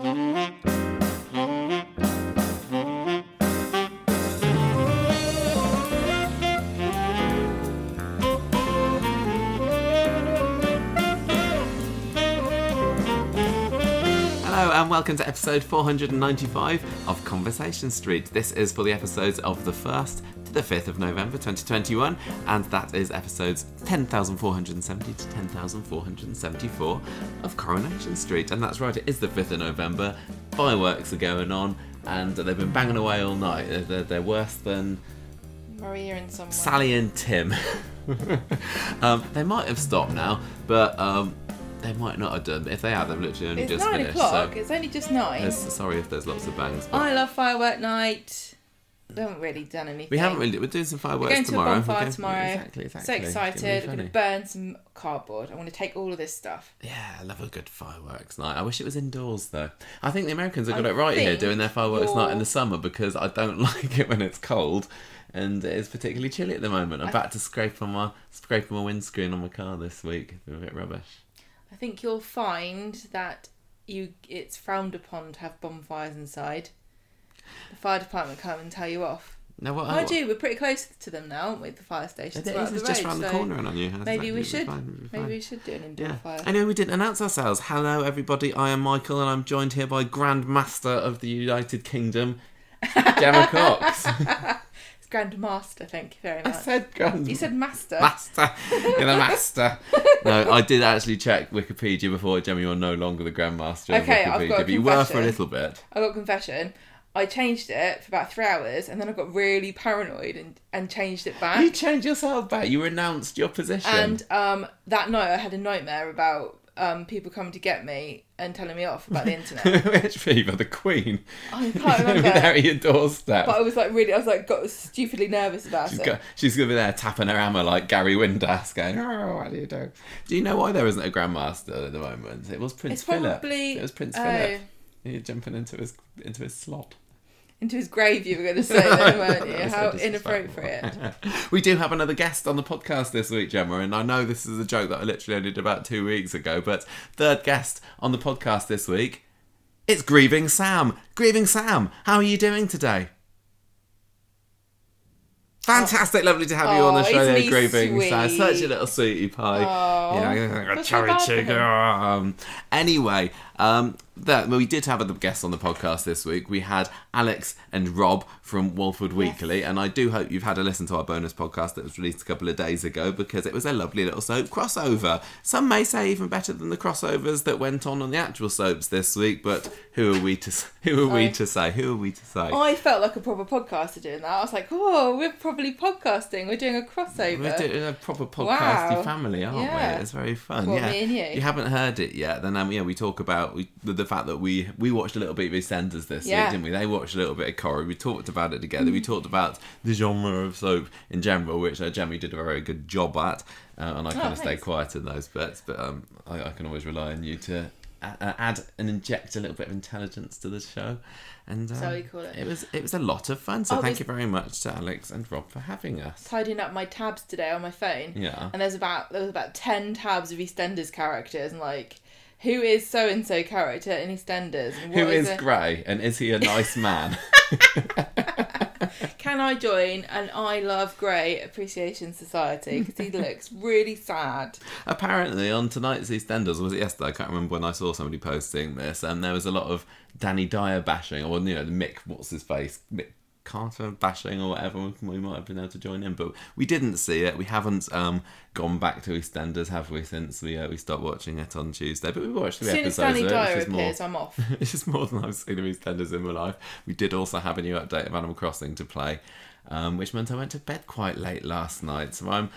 Hello and welcome to episode 495 of Conversation Street. This is for the episodes of the 1st to the 5th of November 2021, and that is episodes 10,470 to 10,474 of Coronation Street. And that's right, it is the 5th of November, fireworks are going on, and they've been banging away all night. They're, they're, they're worse than Maria and someone. Sally and Tim. um, they might have stopped now, but um, they might not have done. If they have, they've literally only It's just nine finished. o'clock. So It's only just nine. sorry if there's lots of bangs. But I love firework night. They haven't really done anything. we haven't really. We're doing some We're fireworks going to a tomorrow. bonfire We're going- tomorrow. Exactly, exactly. So It's gonna be excited. We're going to burn some cardboard. I want to take all of this stuff. Yeah, I love a good fireworks night. I wish it was indoors though. I think the Americans have got I it right here doing their fireworks night in the summer because I don't like it when it's cold and it's particularly chilly at the moment. I'm I- back to scrape on my scrape on my windscreen on my car this week. It's a bit rubbish. I think you'll find that you it's frowned upon to have bonfires inside. The fire department come and tell you off. No, what? I do. We're pretty close to them now, aren't we? The fire station. It is. It's just road, round the so corner on you. Maybe we should. fine, Maybe we should do an indoor Yeah. fire. I know we didn't announce ourselves. Hello, everybody. I am Michael, and I'm joined here by Grand Master of the United Kingdom, Gemma Cox. It's Grand Master. Thank you very I much. said Grand You said Master. Master. You're the master. no, I did actually check Wikipedia before, Gemma. You're no longer the Grand Master of Okay, Wikipedia, I've got a but you were for a little bit. I got confession. I changed it for about three hours, and then I got really paranoid and, and changed it back. You changed yourself back. You renounced your position. And um, that night, I had a nightmare about um, people coming to get me and telling me off about the internet. Which fever? The Queen. I can't be there remember, at your doorstep. but I was like really, I was like got stupidly nervous about She's, it. go, she's gonna be there tapping her hammer like Gary Windass, going, "Oh, what do you do?" Do you know why there isn't a grandmaster at the moment? It was Prince It's Philip. probably It was Prince oh, Philip. You're jumping into his into his slot. Into his grave. You were going to say then, weren't you? How inappropriate. we do have another guest on the podcast this week, Gemma, and I know this is a joke that I literally only did about two weeks ago, but third guest on the podcast this week, it's Grieving Sam. Grieving Sam, how are you doing today? Fantastic, lovely to have you on the Oh, show there, Grieving Sam. Such a little sweetie pie. Oh, yeah, so cherry bad for chicken. him. Um, anyway, um, that well, we did have other guests on the podcast this week. We had Alex and Rob from Walford Weekly, and I do hope you've had a listen to our bonus podcast that was released a couple of days ago because it was a lovely little soap crossover. Some may say even better than the crossovers that went on on the actual soaps this week, but who are we to who are we I- to say? Who are we to say? I felt like a proper podcaster doing that. I was like, oh, we're probably podcasting. We're doing a crossover. We're doing a proper podcasty Wow. family, aren't Yeah. we? It's very fun. What, yeah. me and you? If you haven't heard it yet, then um, yeah, we talk about we, the, the fact that we we watched a little bit of EastEnders this Yeah. week, didn't we? They watched a little bit of Corrie. We talked about it together. We talked about the genre of soap in general, which uh, Jamie did a very good job at, uh, and I kind of stayed Oh, quiet in those bits. But um, I, I can always rely on you to a- uh, add and inject a little bit of intelligence to the show. And um, So we call it. it was it was a lot of fun. So Oh, thank you very much to Alex and Rob for having us. tidying up my tabs today on my phone. Yeah. And there's about there was about ten tabs of EastEnders characters and like who is so and so character in EastEnders and Who what is a- Gray and is he a nice man? can I join an I Love Gray Appreciation Society because he looks really sad. Apparently, on tonight's EastEnders, or was it yesterday? I can't remember when I saw somebody posting this, and there was a lot of Danny Dyer bashing, or you know, the Mick, what's his face, Mick Carter bashing, or whatever. We might have been able to join in, but we didn't see it. We haven't um, gone back to EastEnders, have we? Since we uh, we stopped watching it on Tuesday, but we watched the As three soon as episodes Danny Dyer which more. appears, I'm off. it's just more than I've seen of EastEnders in my life. We did also have a new update of Animal Crossing to play, um, which meant I went to bed quite late last night. So I'm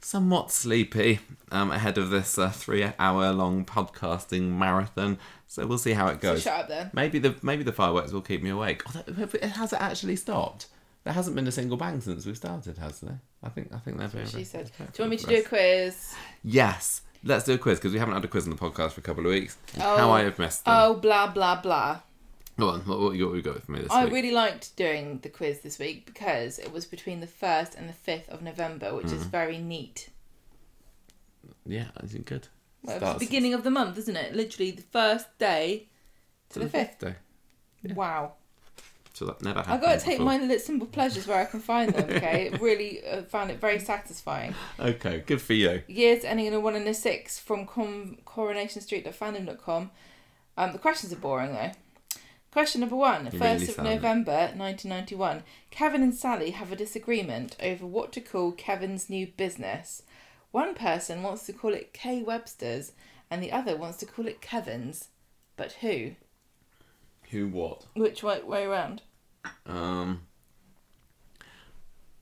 somewhat sleepy um, ahead of this uh, three-hour-long podcasting marathon. So we'll see how it So goes. shut up then. Maybe the maybe the fireworks will keep me awake. Although, it has it actually stopped? There hasn't been a single bang since we started, has there? I think I think they're very. She said. Do you want me to do a quiz? Yes. Let's do a quiz because we haven't had a quiz on the podcast for a couple of weeks. Oh. How I have missed them. Oh, blah blah blah. Go on. What, what you what you got for me this week? I week? really liked doing the quiz this week because it was between the first and the fifth of November, which Mm. is very neat. Yeah, I think good. Well, it's Starts- the beginning of the month, isn't it? Literally the first day To the fifth. day. Yeah. Wow. So that never I've got to take before. my little simple pleasures where I can find them, okay? really uh, found it very satisfying. Okay, good for you. Years ending in a 1 and a 6 from com- Coronation Street at fandom.com. Um, the questions are boring though. Question number one. Really 1st of sound. November 1991. Kevin and Sally have a disagreement over what to call Kevin's new business. One person wants to call it K Webster's and the other wants to call it Kevin's. But who? Who what? Which way, way around? Um.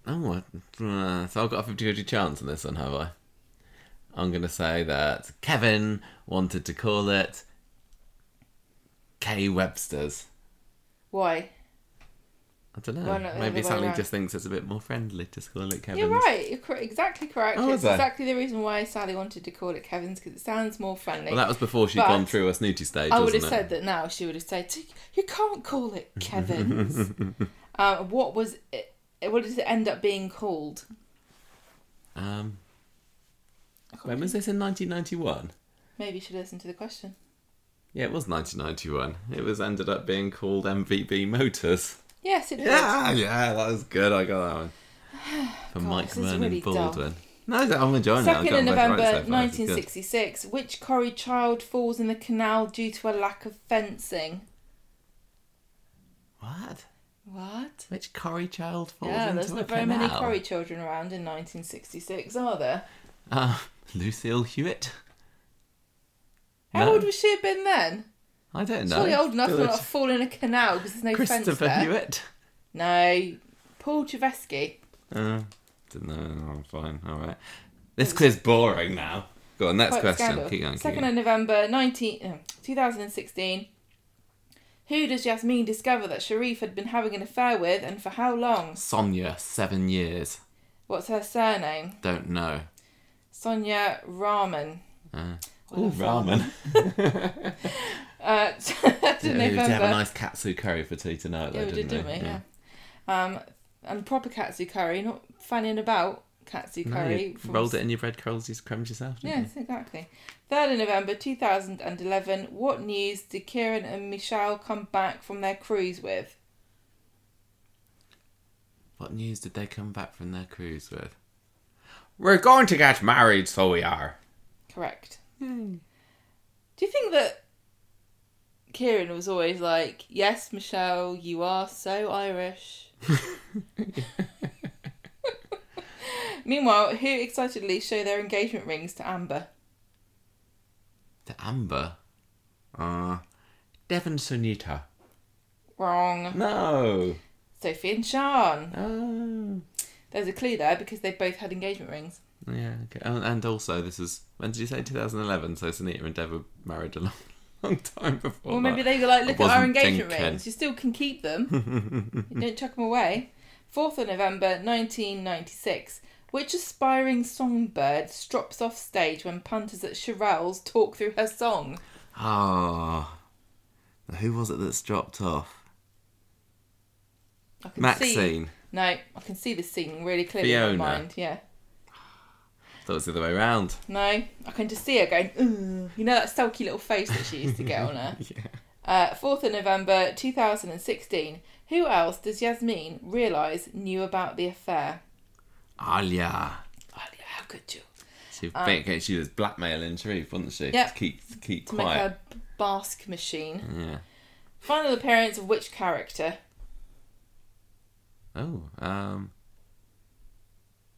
Oh, what? Uh, so I've got a 50 50 chance on this one, have I? I'm going to say that Kevin wanted to call it K Webster's. Why? I don't know. Not Maybe Sally just thinks it's a bit more friendly to call it Kevin's. You're right. You're cor- exactly correct. Oh, it's exactly the reason why Sally wanted to call it Kevin's because it sounds more friendly. Well, that was before she'd But gone through a snooty stage, I would have it? said that now. She would have said, "You can't call it Kevin's." um, what was it? What did it end up being called? Um, when was this in 1991? Maybe you should listen to the question. Yeah, it was 1991. It was ended up being called MVB Motors. Yes, it did. Yeah, yeah, that was good. I got that one. For God, Mike this is Vernon really dull. Baldwin. No, I'm enjoying it. I've Second got of both November, right so far. This is good. 1966. Which Corrie child falls in the canal due to a lack of fencing? What? What? Which Corrie child falls yeah, into there's a not very many canal? Corrie children around in 1966, are there? Uh, Lucille Hewitt? How No. old would she have been then? I don't know. Surely old enough to not fall in a canal because there's no fence Christopher there. Hewitt? No, Paul Cheveski. Uh, didn't know. I'm fine. All right. This quiz boring now. Go on, next Quite question. scandal. Keep going. Second of November 19, uh, 2016. Who does Yasmin discover that Sharif had been having an affair with and for how long? Sonia, seven years. What's her surname? Don't know. Sonia Rahman. Uh, I oh, love ramen. Uh, to Yeah, we did have a November. nice katsu curry for tea tonight, though, yeah, we didn't did, didn't we? Yeah. Yeah. Um, and proper katsu curry, not fanning about katsu No, curry. you from rolled it in your bread curls, you crumbed yourself, didn't Yes, exactly. 3rd of November 2011. What news did Ciaran and Michelle come back from their cruise with? What news did they come back from their cruise with? We're going to get married, so we are. Correct. Do you think that Ciaran was always like, Yes, Michelle, you are so Irish? Meanwhile, who excitedly show their engagement rings to Amber? To Amber. Uh, Devon Sunita. Wrong. No. Sophie and Sean. Oh. There's a clue there because they both had engagement rings. Yeah, okay. Oh, and also, this is, when did you say 2011? So Sunita and Dev were married a long, long time before. Well, maybe that. they go like, look at our wasn't engagement thinking. rings. You still can keep them. you don't chuck them away. 4th of November 1996. Which aspiring songbird strops off stage when punters at Chirel's talk through her song? Ah. Who was it that's dropped off? I can See, Maxine. no, I can see this scene really clearly in Fiona. my mind. Yeah. Thought it was the other way around. No, I can just see her going, Ugh. you know that sulky little face that she used to get on her? Yeah. Uh, 4th of November 2016. Who else does Yasmin realise knew about the affair? Alya. Yeah, how could you? She, think she was blackmailing Sharif, wasn't she? Yep. To keep, to keep To quiet. make her Basque machine. Yeah. Final appearance of which character? Oh, um.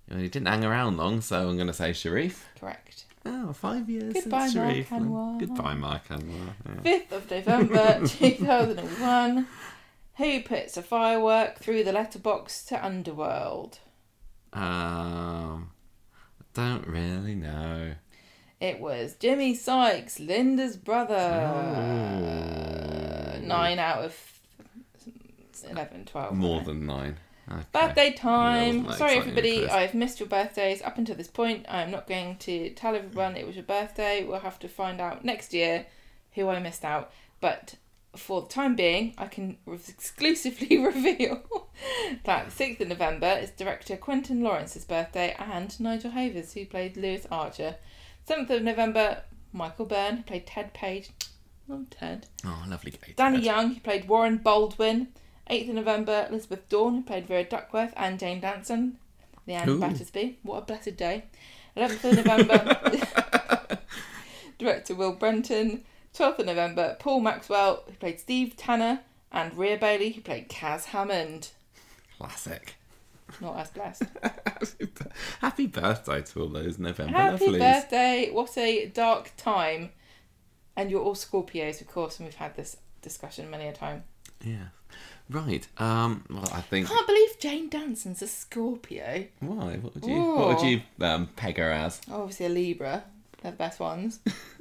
Well, he didn't hang around long, so I'm going to say Sharif. Correct. Oh, five years Goodbye, since Marc Sharif. Anwar. Goodbye, Marc Anwar. Yeah. 5th of November 2001. Who puts a firework through the letterbox to Underworld? Um, I don't really know. It was Jimmy Sykes, Linda's brother. Oh. 9 out of 11, 12. More than nine. Okay. Birthday time. Sorry, everybody. I've missed your birthdays up until this point. I'm not going to tell everyone it was your birthday. We'll have to find out next year who I missed out. But for the time being, I can re- exclusively reveal that 6th of November is director Quentin Lawrence's birthday and Nigel Havers, who played Lewis Archer. 7th of November, Michael Byrne, who played Ted Page. I'm Ted. Oh, lovely Danny. Young, who played Warren Baldwin. 8th of November, Elizabeth Dawn, who played Vera Duckworth, and Jane Danson, Leanne Ooh. Battersby. What a blessed day. 11th of November, director Will Brenton. 12th of November, Paul Maxwell, who played Steve Tanner, and Rhea Bailey, who played Kaz Hammond. Classic. Not as blessed. Happy birthday to all those November Happy lovelies. birthday. What a dark time. And you're all Scorpios, of course, and we've had this discussion many a time. Yeah. Right. Um. Well, I think. Can't believe Jane Danson's a Scorpio. Why? What would you? What would you um, peg her as? Obviously a Libra. They're the best ones.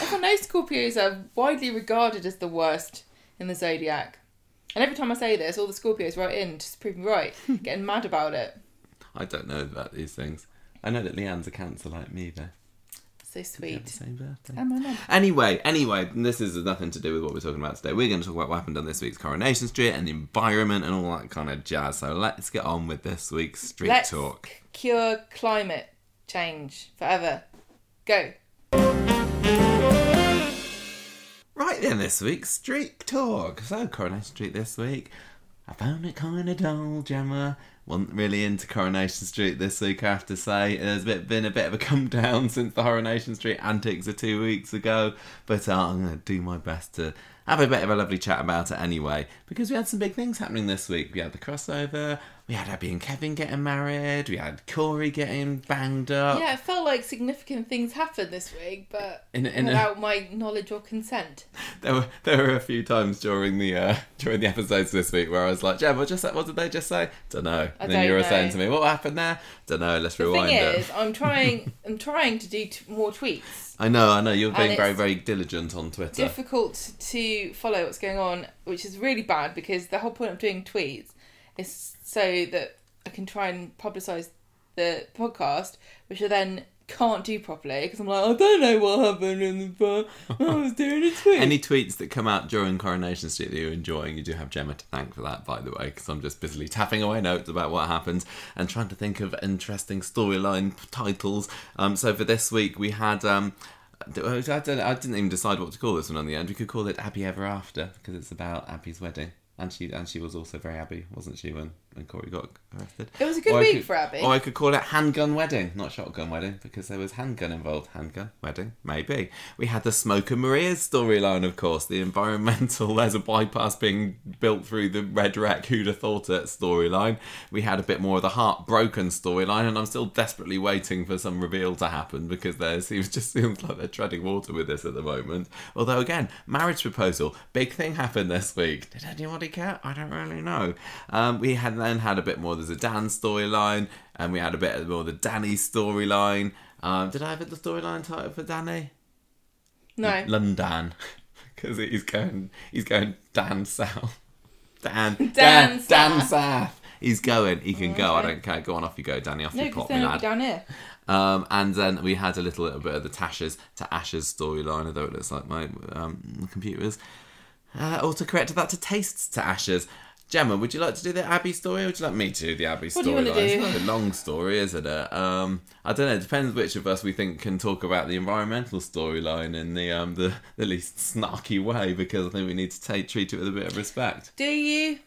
Everyone knows Scorpios are widely regarded as the worst in the zodiac. And every time I say this, all the Scorpios write in just to prove me right, getting mad about it. I don't know about these things. I know that Leanne's a cancer like me, though. So We have the sweet. same birthday. And my mum. Anyway, anyway, this is nothing to do with what we're talking about today. We're going to talk about what happened on this week's Coronation Street and the environment and all that kind of jazz. So let's get on with this week's street Let's talk. cure climate change forever. Go. Right then, this week's street talk. So Coronation Street this week. I found it kind of dull, Gemma. Wasn't really into Coronation Street this week, I have to say. There's been a bit of a come down since the Coronation Street antics of two weeks ago, but uh, I'm going to do my best to have a bit of a lovely chat about it anyway, because we had some big things happening this week. We had the crossover, we had Abby and Kevin getting married, we had Corey getting banged up. Yeah, it felt like significant things happened this week, but In- in a- without my knowledge or consent. There were there were a few times during the uh, during the episodes this week where I was like, "Gemma, what just what did they just say? Don't know." I And then don't you were know. saying to me, "What happened there? Don't know. Let's The rewind thing it." is, I'm trying. I'm trying to do t- more tweets. I know, I know. You're being very very diligent on Twitter. Difficult to follow what's going on, which is really bad because the whole point of doing tweets is so that I can try and publicise the podcast, which I then can't do properly because I'm like, I don't know what happened in the pod. I was doing a tweet. Any tweets that come out during Coronation Street that you're enjoying, you do have Gemma to thank for that, by the way, because I'm just busily tapping away notes about what happens and trying to think of interesting storyline titles. Um, so for this week, we had. Um, I, don't, I didn't even decide what to call this one on the end. We could call it Abby Ever After because it's about Abby's wedding, and she and she was also very Abby, wasn't she, when when Corey got arrested? It was a good Or week could- for Abby. Or I could call it Handgun Wedding, not Shotgun Wedding, because there was handgun involved. Handgun Wedding, maybe. We had the Smoke and Maria's storyline, of course, the environmental, there's a bypass being built through the Red Rec, who'd have thought it storyline. We had a bit more of the heartbroken storyline, and I'm still desperately waiting for some reveal to happen because there seems just seems like they're treading water with this at the moment. Although, again, marriage proposal, big thing happened this week. Did anybody care? I don't really know. Um, we had then had a bit more of the Dan storyline, and we had a bit more of the Danny storyline. Um, did I have the storyline title for Danny? no, London, because he's going he's going Dan south. Dan Dan Dan Dan south. south. He's going. He can go. I don't care. Go on, off you go, Danny. Off no, you pop, me lad. down here. Um, and then we had a little, little bit of the Tasha's to Ash's storyline, although it looks like my um, computer's uh, autocorrected that to Tastes to Ash's. Gemma, would you like to do the Abbey story, or would you like me to do the Abby What do you storyline? wanna do? It's not a long story, isn't it? Um, I don't know. It depends which of us we think can talk about the environmental storyline in the um, the, the least snarky way, because I think we need to take, treat it with a bit of respect. Do you?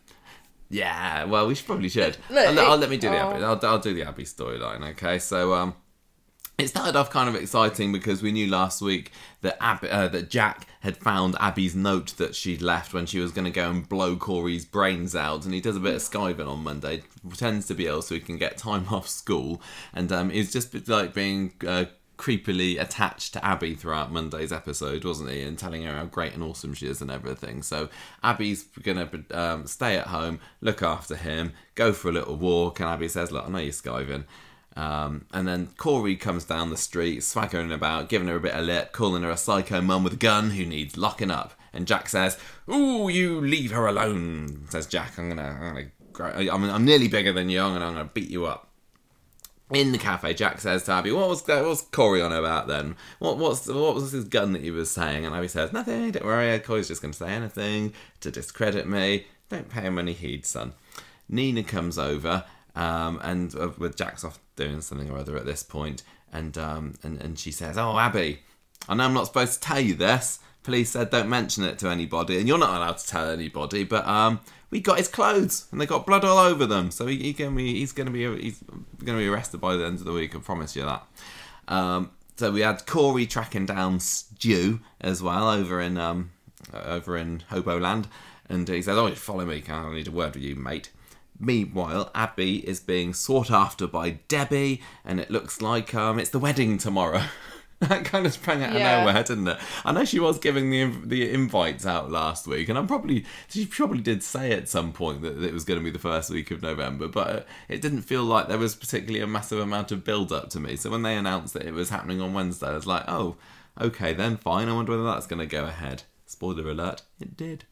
Yeah, well, we should probably should. Look, I'll, I'll let me do the Abbey. I'll, I'll do the Abbey storyline. Okay, so um, it started off kind of exciting because we knew last week that Ab- uh, that Jack had found Abby's note that she'd left when she was going to go and blow Corey's brains out, and he does a bit of skiving on Monday, pretends to be ill so he can get time off school, and um, he's just like being. Uh, creepily attached to Abby throughout Monday's episode, wasn't he? And telling her how great and awesome she is and everything. So Abby's gonna um, stay at home, look after him, go for a little walk, and Abby says, "Look, I know you're skiving." Um, and then Corey comes down the street, swaggering about, giving her a bit of lip, calling her a psycho mum with a gun who needs locking up. And Jack says, "Ooh, you leave her alone," says Jack. "I'm gonna, I'm gonna, I'm, I'm nearly bigger than you. I'm I'm gonna beat you up." In the cafe, Jack says to Abby, "What was what was Corey on about then? What what's what was his gun that he was saying?" And Abby says, "Nothing. Don't worry. Corey's just going to say anything to discredit me. Don't pay him any heed, son." Nina comes over, um, and uh, with Jack's off doing something or other at this point, and um, and and she says, "Oh, Abby, I know I'm not supposed to tell you this." police said don't mention it to anybody, and you're not allowed to tell anybody. But um, we got his clothes, and they got blood all over them. So he, he gonna be, he's gonna be he's gonna be arrested by the end of the week. I promise you that. Um, so we had Corey tracking down Stu as well over in um, over in Hoboland, and he says, "Oh, follow me. I need a word with you, mate." Meanwhile, Abby is being sought after by Debbie, and it looks like um, it's the wedding tomorrow. that kind of sprang out Yeah. of nowhere, didn't it? I know she was giving the the invites out last week, and I'm probably she probably did say at some point that it was going to be the first week of November, but it didn't feel like there was particularly a massive amount of build up to me. So when they announced that it was happening on Wednesday, I was like, oh, okay, then fine. I wonder whether that's going to go ahead. Spoiler alert, it did.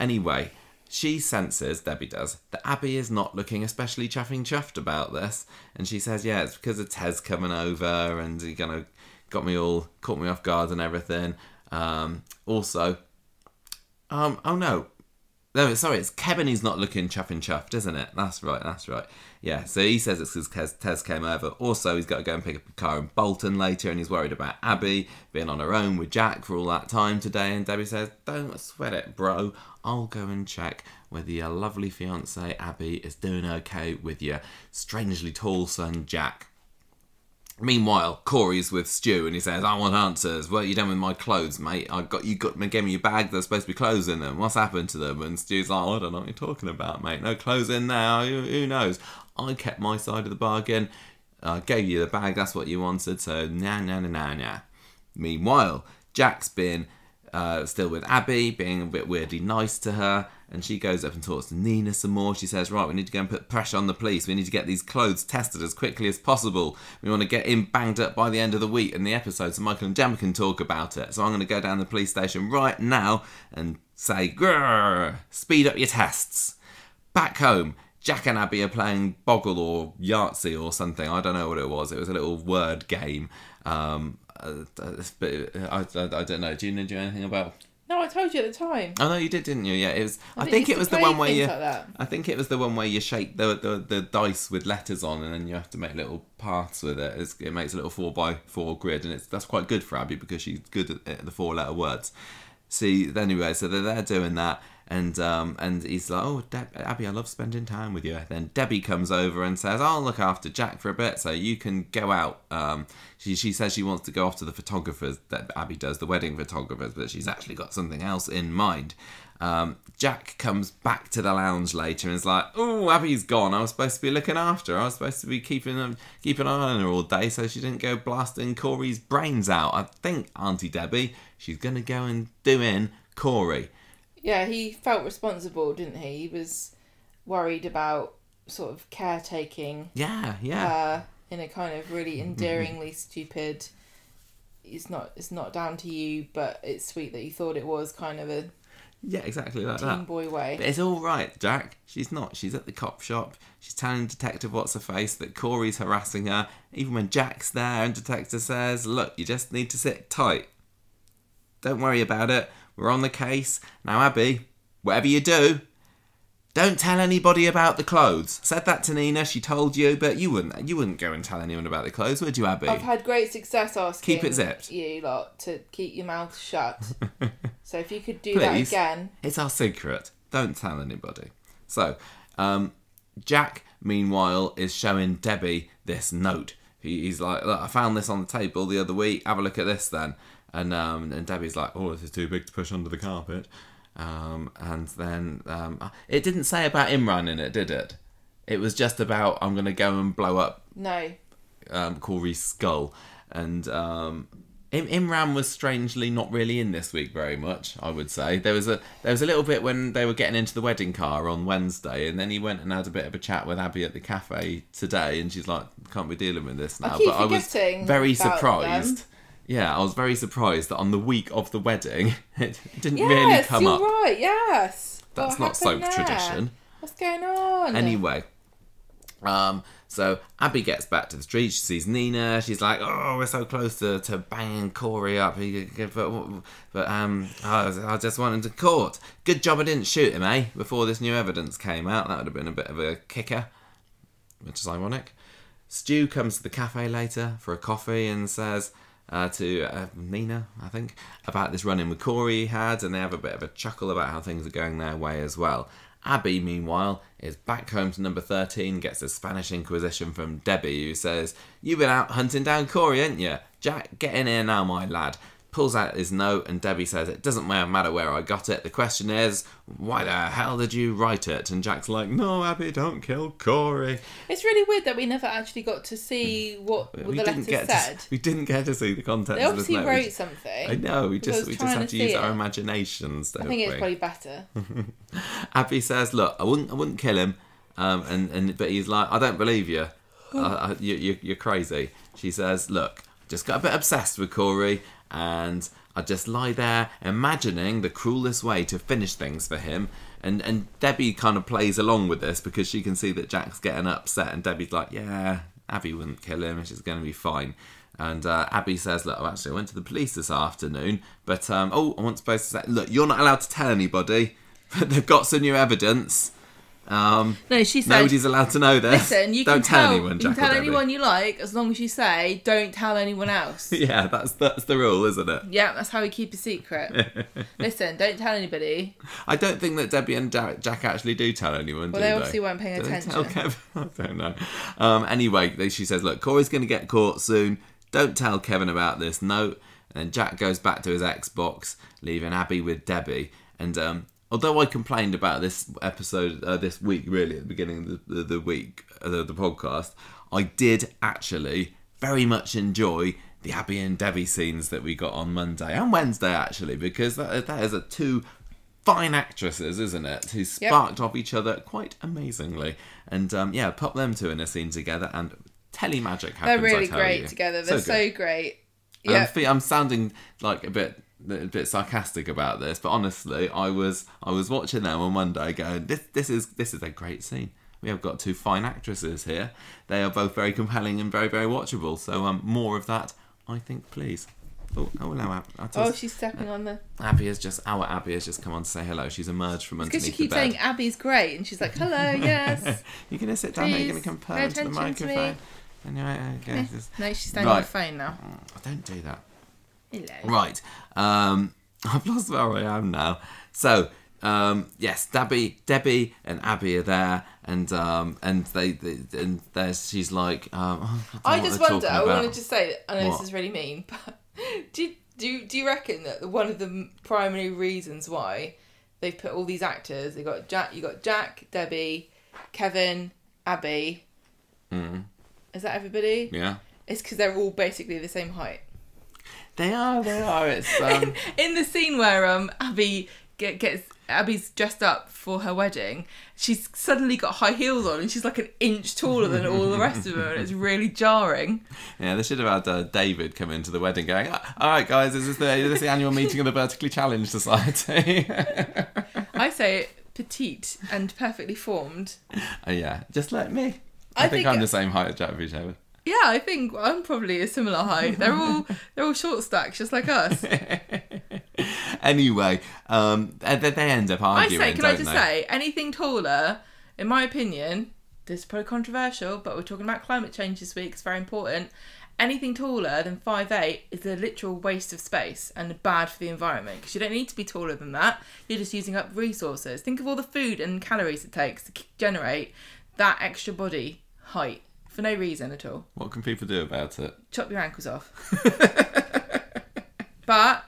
Anyway, she senses, Debbie does, that Abby is not looking especially chuffing chuffed about this. And she says, yeah, it's because of Tez coming over and he kind of got me all, caught me off guard and everything. Um, also, um, oh no. No, sorry, it's Kevin who's not looking chuffing chuffed, isn't it? That's right, that's right. Yeah, so he says it's because Tez, came over. Also, he's got to go and pick up a car in Bolton later, and he's worried about Abby being on her own with Jack for all that time today. And Debbie says, Don't sweat it, bro. I'll go and check whether your lovely fiance Abby is doing okay with your strangely tall son Jack. Meanwhile, Corey's with Stu and he says, I want answers. What you done with my clothes, mate? I got you got me gave me your bag, there's supposed to be clothes in them. What's happened to them? And Stu's like, I don't know what you're talking about, mate. No clothes in now. Who, who knows? I kept my side of the bargain. I gave you the bag, that's what you wanted, so nah nah nah nah nah. Meanwhile, Jack's been uh, still with Abby, being a bit weirdly nice to her, and she goes up and talks to Nina some more. She says, Right, we need to go and put pressure on the police. We need to get these clothes tested as quickly as possible. We want to get him banged up by the end of the week in the episode so Michael and Gemma can talk about it. So I'm going to go down to the police station right now and say, Grrr, speed up your tests. Back home, Jack and Abby are playing Boggle or Yahtzee or something. I don't know what it was. It was a little word game. Um, uh, but I, I, I don't know, do you know anything about? No, I told you at the time. Oh no, you did, didn't you? Yeah, it was. I, didn't think it was the one where you. like. I think it was the one where you shake the, the the dice with letters on, and then you have to make little paths with it. It's, it makes a little four by four grid, and it's that's quite good for Abby because she's good at, at the four letter words. See, anyway, so they're there doing that, and um, and he's like, "Oh, Deb- Abby, I love spending time with you." Then Debbie comes over and says, "I'll look after Jack for a bit, so you can go out." Um, she she says she wants to go off to the photographers that Abby does, the wedding photographers, but she's actually got something else in mind. Um, Jack comes back to the lounge later and is like, "Oh, Abby's gone. I was supposed to be looking after her. I was supposed to be keeping keeping an eye on her all day, so she didn't go blasting Corey's brains out." I think Auntie Debbie, she's gonna go and do in Corey. Yeah, he felt responsible, didn't he? He was worried about sort of caretaking Yeah, yeah, her in a kind of really endearingly stupid. It's not. It's not down to you, but it's sweet that you thought it was kind of a yeah, exactly like teen that. boy way. But it's all right, Jack. She's not. She's at the cop shop. She's telling Detective What's Her Face that Corey's harassing her. Even when Jack's there, and Detective says, "Look, you just need to sit tight. Don't worry about it. We're on the case now, Abby. Whatever you do, don't tell anybody about the clothes." Said that to Nina. She told you, but you wouldn't. You wouldn't go and tell anyone about the clothes, would you, Abby? I've had great success asking Keep it zipped. you lot to keep your mouth shut. so if you could do Please. that again, It's our secret. Don't tell anybody. So, um, Jack, meanwhile, is showing Debbie this note. He, he's like, Look, I found this on the table the other week. Have a look at this then. And um, and Debbie's like, Oh, this is too big to push under the carpet. Um, and then um, it didn't say about Imran in it, did it? It was just about I'm going to go and blow up no. um, Corey's skull. And um, Im- Imran was strangely not really in this week very much. I would say there was a there was a little bit when they were getting into the wedding car on Wednesday, and then he went and had a bit of a chat with Abby at the cafe today, and she's like, "Can't be dealing with this now." keep but I was very surprised. them. Yeah, I was very surprised that on the week of the wedding, it didn't Yes, really come you're up. right. Yes. That's What not soap there? tradition. What's going on? Anyway, um, so Abby gets back to the street. She sees Nina. She's like, "Oh, we're so close to, to banging Corey up." But, but um, I, was- I just want him to court. Good job I didn't shoot him, eh? Before this new evidence came out, that would have been a bit of a kicker, which is ironic. Stu comes to the cafe later for a coffee and says, uh, to uh, Nina, I think, about this run in with Corey he had, and they have a bit of a chuckle about how things are going their way as well. Abby, meanwhile, is back home to number 13, gets a Spanish Inquisition from Debbie, who says, You've been out hunting down Corey, ain't you? Jack, get in here now, my lad. Pulls out his note, and Debbie says, It doesn't matter where I got it. The question is, why the hell did you write it? And Jack's like, No, Abby, don't kill Corey. It's really weird that we never actually got to see what, what the letter said. To, we didn't get to see the content They of this obviously note. wrote We- something. I know, we just we just have to use see our imaginations, I think it's probably better. Abby says, "Look, I wouldn't, I wouldn't kill him," um, and and but he's like, "I don't believe you. Uh, you, you you're crazy." She says, "Look, just got a bit obsessed with Corey, and I just lie there imagining the cruelest way to finish things for him." And and Debbie kind of plays along with this because she can see that Jack's getting upset, and Debbie's like, "Yeah, Abby wouldn't kill him. She's going to be fine." And uh, Abby says, "Look, actually, I went to the police this afternoon, but um, oh, I wasn't supposed to say. Look, you're not allowed to tell anybody, but they've got some new evidence. Um, No, she said. nobody's allowed to know this. Listen, you don't can tell, tell, anyone, you Jack can tell anyone you like as long as you say don't tell anyone else. Yeah, that's that's the rule, isn't it? yeah, that's how we keep a secret. Listen, don't tell anybody. I don't think that Debbie and Jack, actually do tell anyone. Well, do they obviously weren't paying Do they attention. tell Kevin? I don't know. Um, anyway, she says, "Look, Corey's going to get caught soon. Don't tell Kevin about this note." And then Jack goes back to his Xbox, leaving Abby with Debbie. And um, although I complained about this episode uh, this week, really at the beginning of the, the, the week, uh, the, the podcast, I did actually very much enjoy the Abby and Debbie scenes that we got on Monday and Wednesday, actually, because that, that is a two fine actresses, isn't it? Who sparked off each other quite amazingly. And um, yeah, pop them two in a scene together and telemagic happens. They're really great you. together. They're so, good. great. Yeah. I'm, I'm sounding like a bit a bit sarcastic about this, but honestly, I was I was watching them on Monday, going, "This this is this is a great scene. We have got two fine actresses here. They are both very compelling and very very watchable. So um, more of that, I think, please." Oh, oh no, Oh, she's stepping on the. Abby has just our Abby has just come on to say hello. She's emerged from Because underneath she keeps saying Abby's great, and she's like, "Hello, yes." You're gonna sit down there. You're gonna come purr into the attention to me. microphone. You're okay, no, she's standing on Right. the phone now. I don't do that. Hello. Right. Um, I've lost where I am now. So, um, yes, Debbie, Debbie and Abby are there, and um, and they, they and there's she's like, um, oh, I just wonder. I want to just say. I know What? this is really mean, but do you- do do you reckon that the- one of the primary reasons why they've put all these actors? They got Jack. You got Jack, Debbie, Kevin, Abby. Mm, Is that everybody? yeah, It's because they're all basically the same height. They are. They are. It's um, in the scene where um Abby get, gets Abby's dressed up for her wedding, she's suddenly got high heels on and she's like an inch taller than all the rest of them, and it's really jarring. yeah. They should have had uh, David come into the wedding, going, "Ah, "All right, guys, is this the is this the annual meeting of the Vertically Challenged Society?" I say petite and perfectly formed. Uh, yeah, just like me. I, I think, think- I'm the same height as Jack. Yeah, I think I'm probably a similar height. They're all they're all short stacks, just like us. anyway, um, they, they end up arguing. I say, can I just they? say, anything taller, in my opinion, this is probably controversial, but we're talking about climate change this week. It's very important. Anything taller than five eight is a literal waste of space and bad for the environment because you don't need to be taller than that. You're just using up resources. Think of all the food and calories it takes to generate that extra body height for no reason at all. What can people do about it? Chop your ankles off. but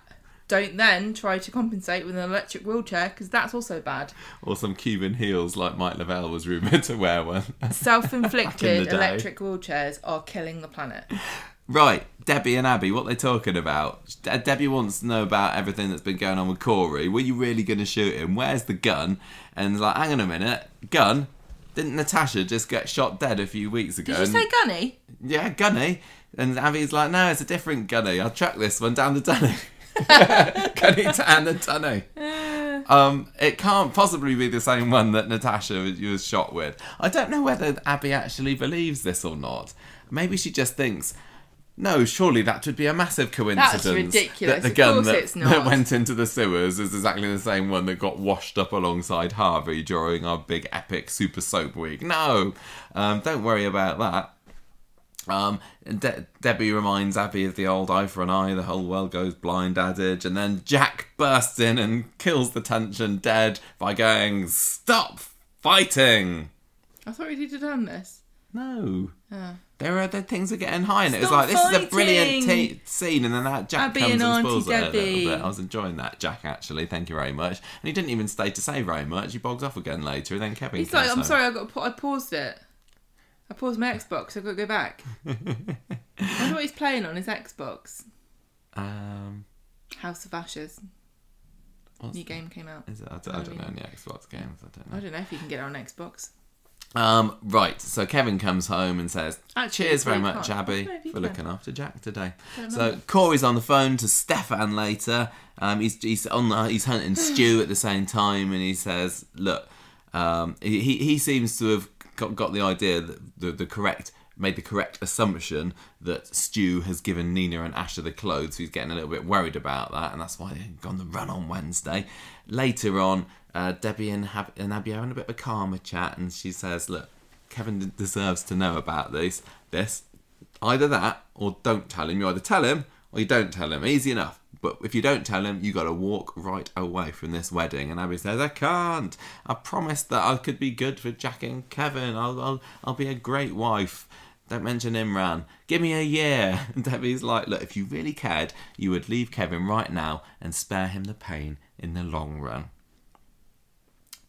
don't then try to compensate with an electric wheelchair because that's also bad. Or some Cuban heels like Mike Lavelle was rumoured to wear one. Self-inflicted in electric wheelchairs are killing the planet. right, Debbie and Abby, what are they talking about? De- Debbie wants to know about everything that's been going on with Corey. Were you really going to shoot him? Where's the gun? And like, hang on a minute, gun? Didn't Natasha just get shot dead a few weeks ago? Did you And- say Gunny? yeah, Gunny. And Abby's like, no, it's a different Gunny. I'll chuck this one down the Dunny. Gunny down the Dunny. Um, it can't possibly be the same one that Natasha was shot with. I don't know whether Abby actually believes this or not. Maybe she just thinks, no, surely that would be a massive coincidence. That's ridiculous. That the Of gun course that, it's not. that went into the sewers is exactly the same one that got washed up alongside Harvey during our big epic super soap week. No, um, don't worry about that. Um, De- Debbie reminds Abby of the old eye for an eye, the whole world goes blind adage, and then Jack bursts in and kills the tension dead by going, Stop fighting! I thought we'd have done this. No. Oh. There are the things are getting high, and it was like this is a brilliant t- scene, and then that Jack Abby comes and and, Auntie spoils it a little bit. I was enjoying that Jack actually. Thank you very much. And he didn't even stay to say very much. He bogs off again later, and then Kevin. He's like, I'm home. sorry, I got. I paused it. I paused my Xbox. I've got to go back. I wonder what he's playing on his Xbox. Um, House of Ashes. New game came out. Is it? I don't, I don't know any Xbox games. I don't know. I don't know if you can get it on Xbox. Um, right, so Kevin comes home and says, Actually, Cheers very much. Abby, I don't know if you for looking after Jack today. So. Corey's on the phone to Stefan later. Um, he's he's on the, he's hunting Stu at the same time, and he says, "Look, um, he he he seems to have got, got the idea that the the correct made the correct assumption that Stu has given Nina and Asha the clothes. So he's getting a little bit worried about that, and that's why they've gone the run on Wednesday. Later on, uh, Debbie and, Hab- and Abby having a bit of a calmer chat, and she says, "Look, Kevin deserves to know about this. This either that or don't tell him. You either tell him or you don't tell him. Easy enough. But if you don't tell him, you got to walk right away from this wedding. And Abby says, "I can't. I promised that I could be good for Jack and Kevin. I'll, I'll, I'll be a great wife." Don't mention Imran. Give me a year. And Debbie's like, look, if you really cared, you would leave Kevin right now and spare him the pain in the long run.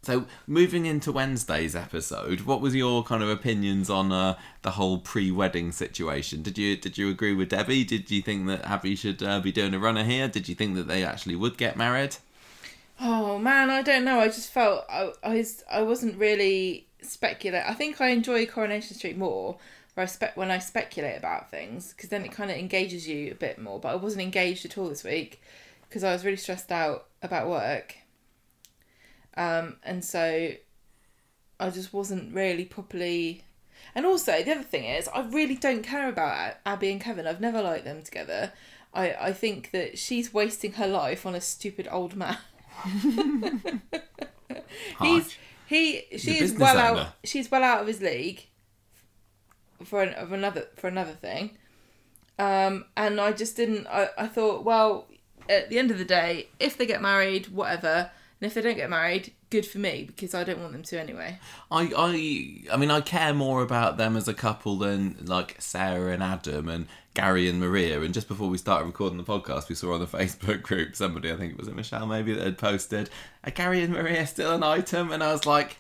So, moving into Wednesday's episode, what was your kind of opinions on uh, the whole pre-wedding situation? Did you did you agree with Debbie? Did you think that Abby should uh, be doing a runner here? Did you think that they actually would get married? Oh man, I don't know. I just felt I, I was I wasn't really speculate. I think I enjoy Coronation Street more, where I spe- when I speculate about things because then it kind of engages you a bit more. But I wasn't engaged at all this week because I was really stressed out about work. Um, and so I just wasn't really properly. And also the other thing is, I really don't care about Abby and Kevin. I've never liked them together. I I think that she's wasting her life on a stupid old man. He's he she is well owner. out she's well out of his league for an, of another for another thing um and i just didn't I, I thought well at the end of the day if they get married whatever and if they don't get married good for me because i don't want them to anyway I, I I mean I care more about them as a couple than like Sarah and Adam and Gary and Maria. And just before we started recording the podcast, we saw on the Facebook group somebody I think it was it Michelle maybe that had posted, "Are Gary and Maria still an item?" And I was like.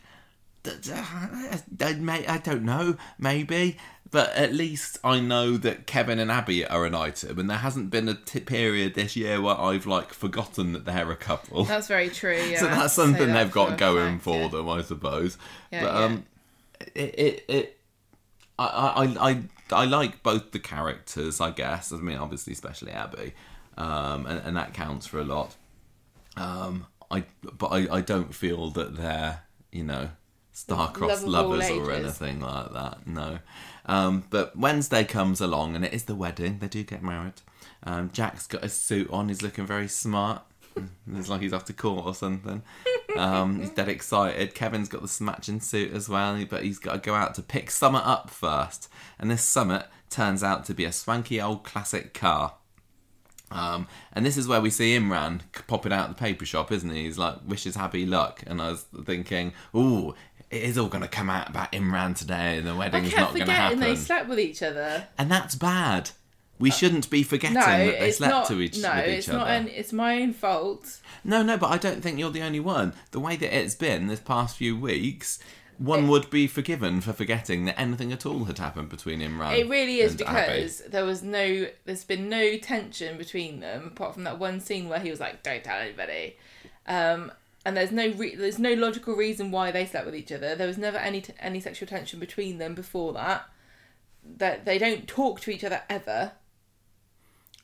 "D- d- I, I don't know, maybe, but at least I know that Kevin and Abby are an item, and there hasn't been a t- period this year where I've like forgotten that they're a couple that's very true yeah so that's something that they've got for going fact, for yeah. them, I suppose. Yeah, but um, it it, it I, I I I like both the characters, I guess. I mean, obviously, especially Abby, um, and, and that counts for a lot. Um, I but I, I don't feel that they're you know star-crossed all lovers or anything like that. No. Um, but Wednesday comes along, and it is the wedding. They do get married. Um, Jack's got a suit on. He's looking very smart. It's like he's off to court or something. Um, he's dead excited. Kevin's got the matching suit as well, but he's got to go out to pick Summit up first. And this Summit turns out to be a swanky old classic car. Um, and this is where we see Imran popping out the paper shop, isn't he? He's like, wishes happy luck. And I was thinking, ooh, it is all going to come out about Imran today, and the wedding's kept not going to forgetting happen. they slept with each other and that's bad. We shouldn't be forgetting no that they slept not to each, no with each it's other. not an, it's my own fault No, no, but I don't think you're the only one. The way that it's been this past few weeks, one would be forgiven for forgetting that anything at all had happened between Imran. It really is and Abby. because there was no, there's been no tension between them apart from that one scene where he was like, "Don't tell anybody," um, and there's no, re- there's no logical reason why they slept with each other. There was never any t- any sexual tension between them before that. That they don't talk to each other ever.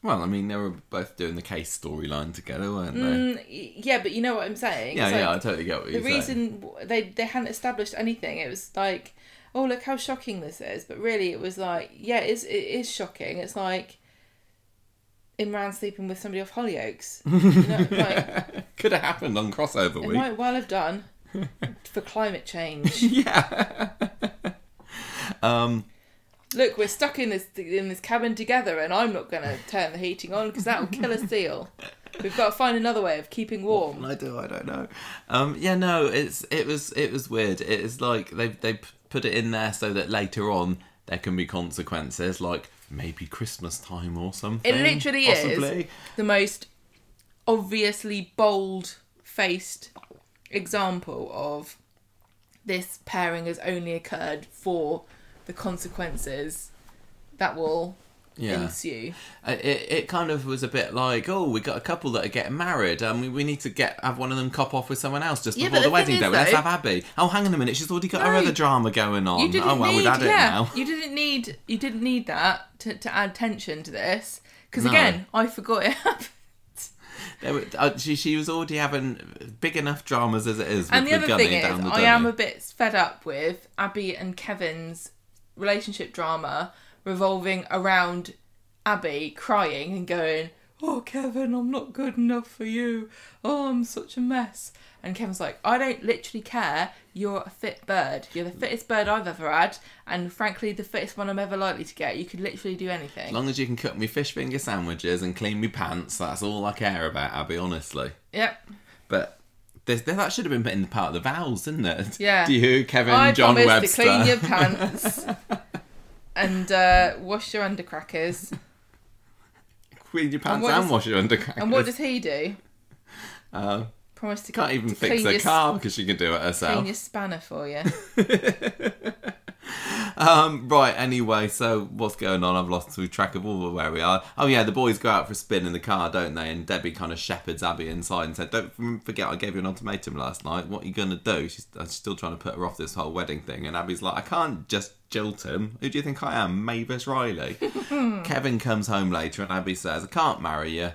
Well, I mean, they were both doing the case storyline together, weren't they? Mm, yeah, but you know what I'm saying. yeah, It's yeah, I totally get what you're saying. The reason they they hadn't established anything. It was like, oh look how shocking this is, but really it was like, yeah, it is, it is shocking. It's like Imran sleeping with somebody off Hollyoaks. You know, like, Could have happened on crossover it week. might well have done for climate change. yeah. um, Look, we're stuck in this in this cabin together, and I'm not going to turn the heating on because that will kill a seal. We've got to find another way of keeping What warm. I do, I don't know. Um, yeah, no, it's it was it was weird. It is like they they p- put it in there so that later on there can be consequences, like maybe Christmas time or something. It literally is. the most obviously bold faced example of this pairing has only occurred for the consequences that will Yeah. ensue. Uh, It, it kind of was a bit like, oh, we got a couple that are getting married. Um, we, we need to get have one of them cop off with someone else just Yeah, before the, the wedding day. Let's have Abby. Oh, hang on a minute, she's already got her No. other drama going on. You didn't oh well, need, we've had it now. you didn't need, you didn't need that to, to add tension to this. Because No. again, I forgot it happened. There were- uh, she she was already having big enough dramas as it is. With And the the other thing is, I am a bit fed up with Abby and Kevin's relationship drama revolving around Abby crying and going, Oh, Kevin, I'm not good enough for you. Oh, I'm such a mess. And Kevin's like, I don't literally care. You're a fit bird. You're the fittest bird I've ever had, and frankly, the fittest one I'm ever likely to get. You could literally do anything. As long as you can cook me fish finger sandwiches and clean me pants, that's all I care about, Abby. Honestly, Yep. but. That should have been put in the part of the vows, didn't it? Yeah. Do you, Kevin, I John Webster? to clean your pants and uh, wash your undercrackers. Clean your pants what and, does- wash your undercrackers. And what does he do? Uh, Promise to can't even to fix a your, car because she can do it herself. Clean your spanner for you. Um, right, anyway, so what's going on? I've lost track of all where we are. Oh, yeah, the boys go out for a spin in the car, don't they? And Debbie kind of shepherds Abby inside and said, Don't forget, I gave you an ultimatum last night. What are you going to do? She's, she's still trying to put her off this whole wedding thing. And Abby's like, I can't just jilt him. Who do you think I am? Mavis Riley. Kevin comes home later and Abby says, I can't marry you.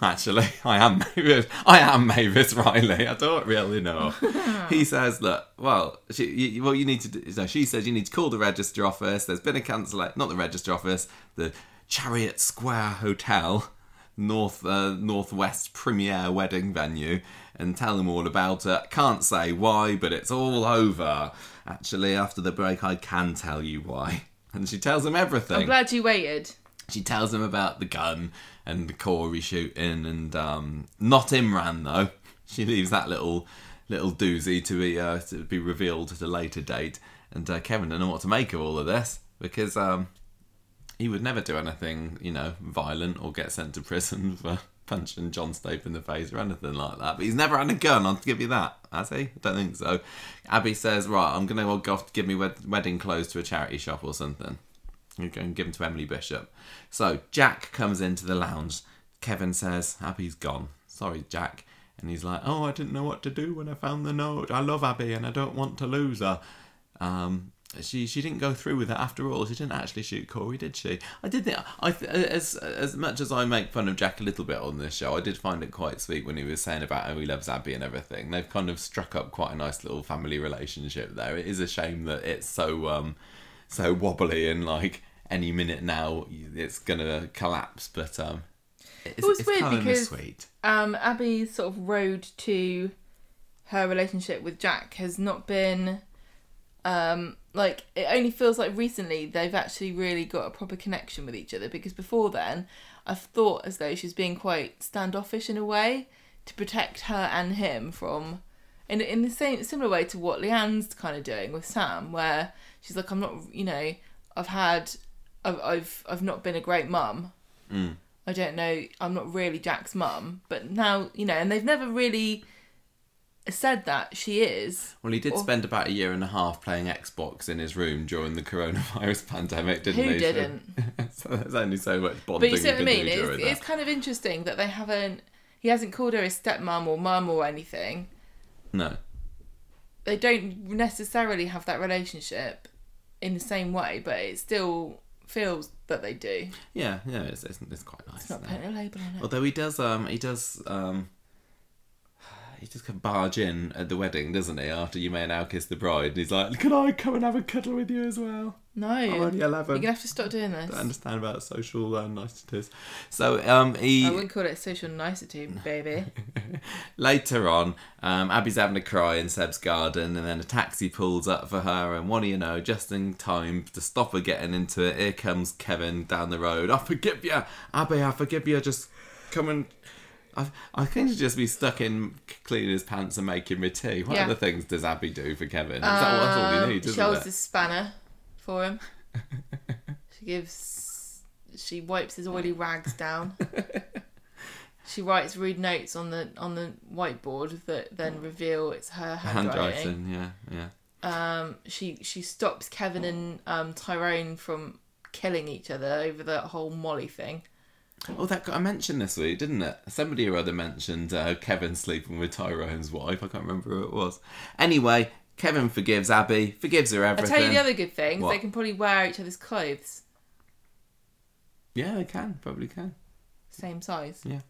Actually, I am Mavis. I am Mavis Riley. I don't really know. he says, "Look, well, she, you, well, you need to." Do, so she says you need to call the register office. There's been a cancellation, not the register office, the Chariot Square Hotel, north uh, northwest premier wedding venue, and tell them all about it. Can't say why, but it's all over. Actually, after the break, I can tell you why. And she tells them everything I'm glad you waited. she tells him about the gun and the Corey shooting and um, not Imran though. She leaves that little little doozy to be uh, to be revealed at a later date. And uh, Kevin don't know what to make of all of this because um, he would never do anything you know violent or get sent to prison for punching John Stape in the face or anything like that. But he's never had a gun. I'll give you that. Has he? I don't think so. Abby says, "Right, I'm gonna go off to give me wed- wedding clothes to a charity shop or something." Going to give them to Emily Bishop. So Jack comes into the lounge. Kevin says, Abby's gone. Sorry, Jack. And he's like, Oh, I didn't know what to do when I found the note. I love Abby and I don't want to lose her. Um, she she didn't go through with it after all. She didn't actually shoot Corey, did she? I did think I as as much as I make fun of Jack a little bit on this show, I did find it quite sweet when he was saying about how he loves Abby and everything. They've kind of struck up quite a nice little family relationship there. It is a shame that it's so um so wobbly and like any minute now it's gonna collapse. But um, it's, It was it's weird because- sweet. Um, Abby's sort of road to her relationship with Jack has not been um like it only feels like recently they've actually really got a proper connection with each other because before then I've thought as though she's being quite standoffish in a way to protect her and him from in in the same similar way to what Leanne's kind of doing with Sam where she's like I'm not you know I've had I've I've, I've not been a great mum Mm. I don't know. I'm not really Jack's mum, but now you know, and they've never really said that she is. Well, he did Or- spend about a year and a half playing Xbox in his room during the coronavirus pandemic, didn't Who he? So- didn't? so there's only so much bonding. But you see what I mean? It's, it's kind of interesting that they haven't. He hasn't called her his stepmom or mum or anything. No. They don't necessarily have that relationship in the same way, but it still feels that they do. Yeah, yeah, it's, it's, it's quite nice. It's not putting a label on it. Although he does, um, he does, um, he just can barge in at the wedding, doesn't he? After you may now kiss the bride, and he's like, "Can I come and have a cuddle with you as well?" No. I'm only You're gonna have to stop doing this. I understand about social uh, niceties. So um, he I wouldn't call it social nicety, baby. later on, um, Abby's having a cry in Seb's garden, and then a taxi pulls up for her. And what do you know? Just in time to stop her getting into it, here comes Kevin down the road. I forgive you, Abby. I forgive you. Just come and. I, I think to just be stuck in cleaning his pants and making me tea. What Yeah. other things does Abby do for Kevin? Is that, that's all Um, he needs, she isn't it? the spanner for him. she gives. She wipes his oily rags down. she writes rude notes on the on the whiteboard that then reveal it's her handwriting. Handwriting, yeah, yeah. Um, she she stops Kevin and um, Tyrone from killing each other over the whole Molly thing. Oh, that got I mentioned this week, didn't it? Somebody or other mentioned uh, Kevin sleeping with Tyrone's wife. I can't remember who it was. Anyway, Kevin forgives Abby, forgives her everything. I tell you the other good thing: What? they can probably wear each other's clothes, Yeah, they can, probably can. same size. Yeah.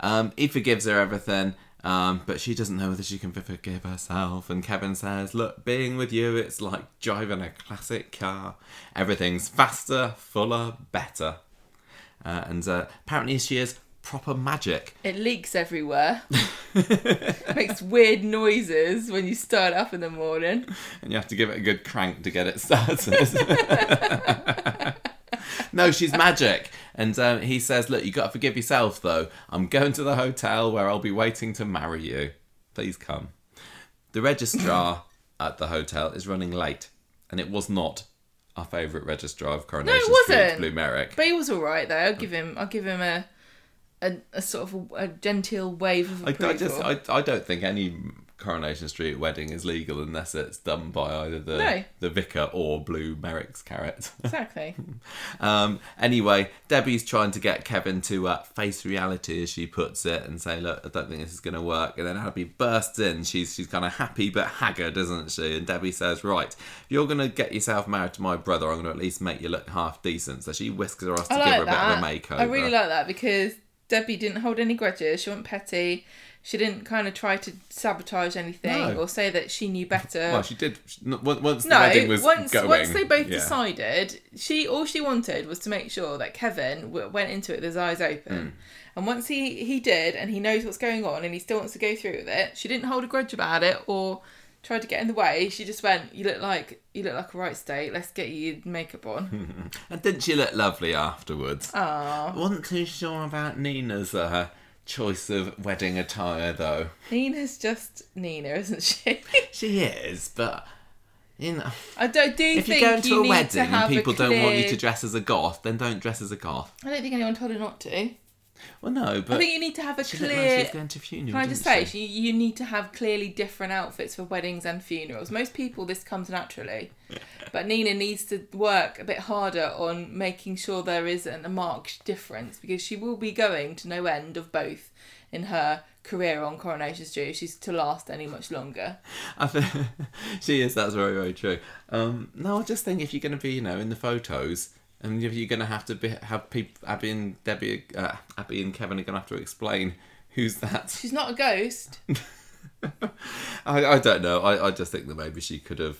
Um, he forgives her everything, um, but she doesn't know whether she can forgive herself. And Kevin says, "Look, being with you, it's like driving a classic car. Everything's faster, fuller, better." Uh, and uh, apparently, she is proper magic. It leaks everywhere. Makes weird noises when you start up in the morning. and you have to give it a good crank to get it started. no, she's magic. And um, he says, Look, you got to forgive yourself, though. I'm going to the hotel where I'll be waiting to marry you. Please come. The registrar at the hotel is running late, and it was not our favourite registrar of Coronation Street, wasn't. Blue Merrick. But he was all right though. I'll give him. I'll give him a a, a sort of a, a genteel wave of I, approval. I just, I, I don't think any Coronation Street wedding is legal unless it's done by either the No. the vicar or Blue Merrick's carrot. exactly. Um, anyway, Debbie's trying to get Kevin to uh, face reality, as she puts it, and say, "Look, I don't think this is going to work." And then Abby bursts in. She's she's kind of happy but haggard, isn't she? And Debbie says, "Right, if you're going to get yourself married to my brother, I'm going to at least make you look half decent." So she whisks her off to I give like her a bit of a makeover. I really like that because Debbie didn't hold any grudges. She wasn't petty. She didn't kind of try to sabotage anything No. or say that she knew better. well, she did. n- Once once the no, wedding was once going, once they both yeah. decided, she all she wanted was to make sure that Kevin w- went into it with his eyes Hmm. open. And once he he did, and he knows what's going on, and he still wants to go through with it, she didn't hold a grudge about it or try to get in the way. She just went, "You look like you look like a right state. Let's get you makeup on." And didn't she look lovely afterwards? Ah, I wasn't too sure about Nina's uh, choice of wedding attire, though. Nina's just Nina, isn't she? She is, but you know. I do, do If you're going to you a wedding and people don't want you to dress as a goth, then don't dress as a goth. I don't think anyone told her not to. Well, no, but I think you need to have a she like she clear. was going to a funeral. Can I just say, she? she, you need to have clearly different outfits for weddings and funerals. Most people, this comes naturally. But Nina needs to work a bit harder on making sure there isn't a marked difference because she will be going to no end of both in her career on Coronation Street if she's to last any much longer. I think she is. That's very, very true. Um, no, I just think if you're going to be, you know, in the photos, and if you're going to have to be, have people, Abby and Debbie, uh, Abby and Kevin are going to have to explain who's that. She's not a ghost. I, I don't know. I, I just think that maybe she could have.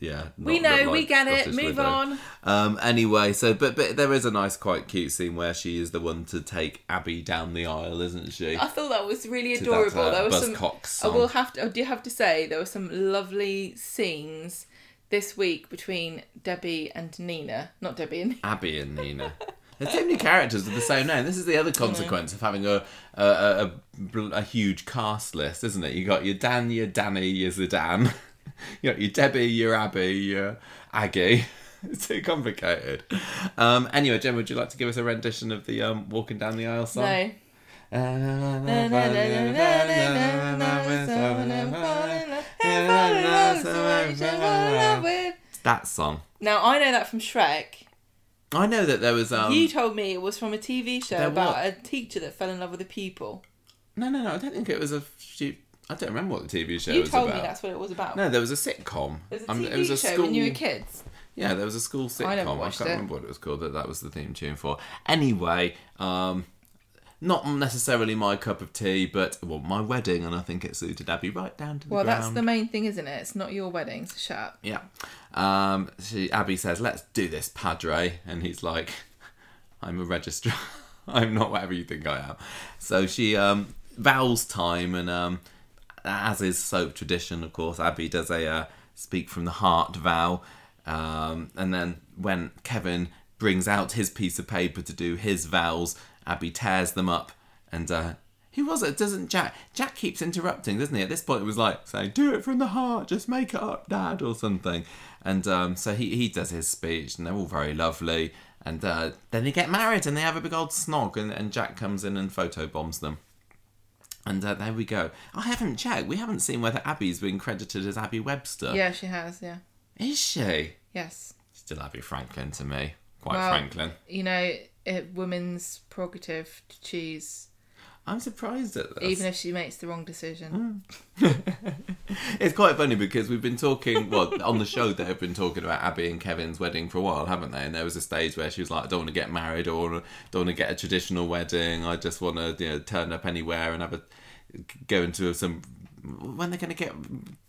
Yeah, we know, looked we like get it. Move Widow. on. Um, anyway, so but but there is a nice, quite cute scene where she is the one to take Abby down the aisle, isn't she? I thought that was really To that, adorable. uh, there was some. I will have to. I do have to say there were some lovely scenes this week between Debbie and Nina. Not Debbie and Abby and Nina. There's too many characters with the same name. This is the other consequence of having a a, a, a a huge cast list, isn't it? You got your Dan, your Danny, your Zidane. you got your Debbie, your Abby, your Aggie. It's too complicated. Um, anyway, Jen, would you like to give us a rendition of the um, "Walking Down the Aisle" song? no. That song. Now I know that from Shrek. I know that there was um. you told me it was from a TV show about was- a teacher that fell in love with a pupil. No, no, no. I don't think it was a. I don't remember what the TV show you was told about. me that's what it was about. No, there was a sitcom. It was a Um, TV it was a show school. when you were kids. Yeah, there was a school sitcom. I I, can't it. remember what it was called. That that was the theme tune for. Anyway, um, not necessarily my cup of tea, but well, my wedding, and I think it suited Abby right down to the Well, ground. that's the main thing, isn't it? It's not your wedding, so shut up. Yeah. Um, she, Abby says, let's do this, Padre. And he's like, I'm a registrar. I'm not whatever you think I am. So she um, vows time, and um, as is soap tradition, of course, Abby does a uh, speak from the heart vow. Um, and then when Kevin brings out his piece of paper to do his vows, Abby tears them up and uh, who was it? Doesn't Jack? Jack keeps interrupting, doesn't he? At this point, it was like saying, "Do it from the heart, just make it up, Dad," or something. And um, so he he does his speech, and they're all very lovely. And uh, then they get married, and they have a big old snog, and, and Jack comes in and photo bombs them. And uh, there we go. I haven't checked. We haven't seen whether Abby's been credited as Abby Webster. Yeah, she has. Yeah. Is she? Yes. Still Abby Franklin to me. Quite Well- Franklin. You know, a woman's prerogative to choose, I'm surprised at this. even if she makes the wrong decision. It's quite funny because we've been talking, well, on the show they've been talking about Abby and Kevin's wedding for a while, haven't they? And there was a stage where she was like, I don't want to get married or don't want to get a traditional wedding. I just want to, you know, turn up anywhere and have a, go into some, when they're going to get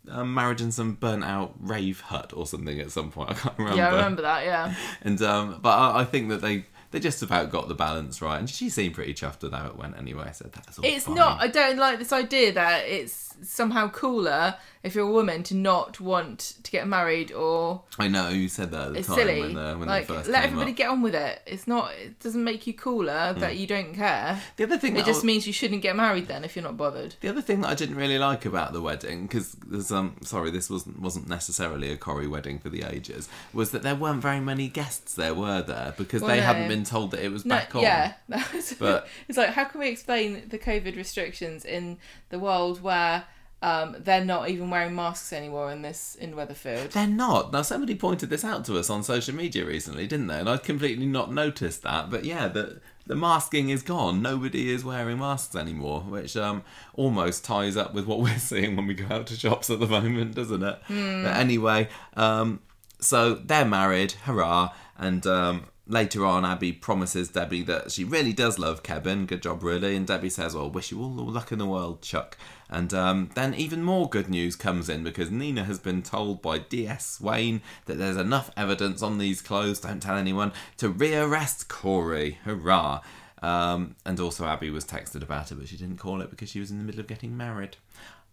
um, married in some burnt out rave hut or something at some point. I can't remember. Yeah, I remember that. Yeah. And, um, but I, I think that they, they just about got the balance right. And she seemed pretty chuffed with how it went anyway. So that's all It's fine. not. I don't like this idea that it's somehow cooler if you're a woman to not want to get married or I know you said that at the it's time silly. when, the, when like they first let came everybody up. get on with it. It's not. It doesn't make you cooler that you don't care. The other thing It that just I- means you shouldn't get married then if you're not bothered. The other thing that I didn't really like about the wedding, because there's um sorry this wasn't wasn't necessarily a Corrie wedding for the ages, was that there weren't very many guests there, were there? Because Well, they no. hadn't been told that it was No, back on. yeah, That's- But- it's like how can we explain the COVID restrictions in the world where um, they're not even wearing masks anymore in this in Weatherfield? They're not. Now somebody pointed this out to us on social media recently, didn't they? And I'd completely not noticed that. But yeah, the the masking is gone. Nobody is wearing masks anymore, which um almost ties up with what we're seeing when we go out to shops at the moment, doesn't it? But anyway, um so they're married, hurrah, and um Later on, Abby promises Debbie that she really does love Kevin. Good job, really. And Debbie says, "Well, wish you all the luck in the world, Chuck." And um, then even more good news comes in because Nina has been told by D.S. Swain that there's enough evidence on these clothes, don't tell anyone, to rearrest Corey. Hurrah! Um, and also, Abby was texted about it, but she didn't call it because she was in the middle of getting married.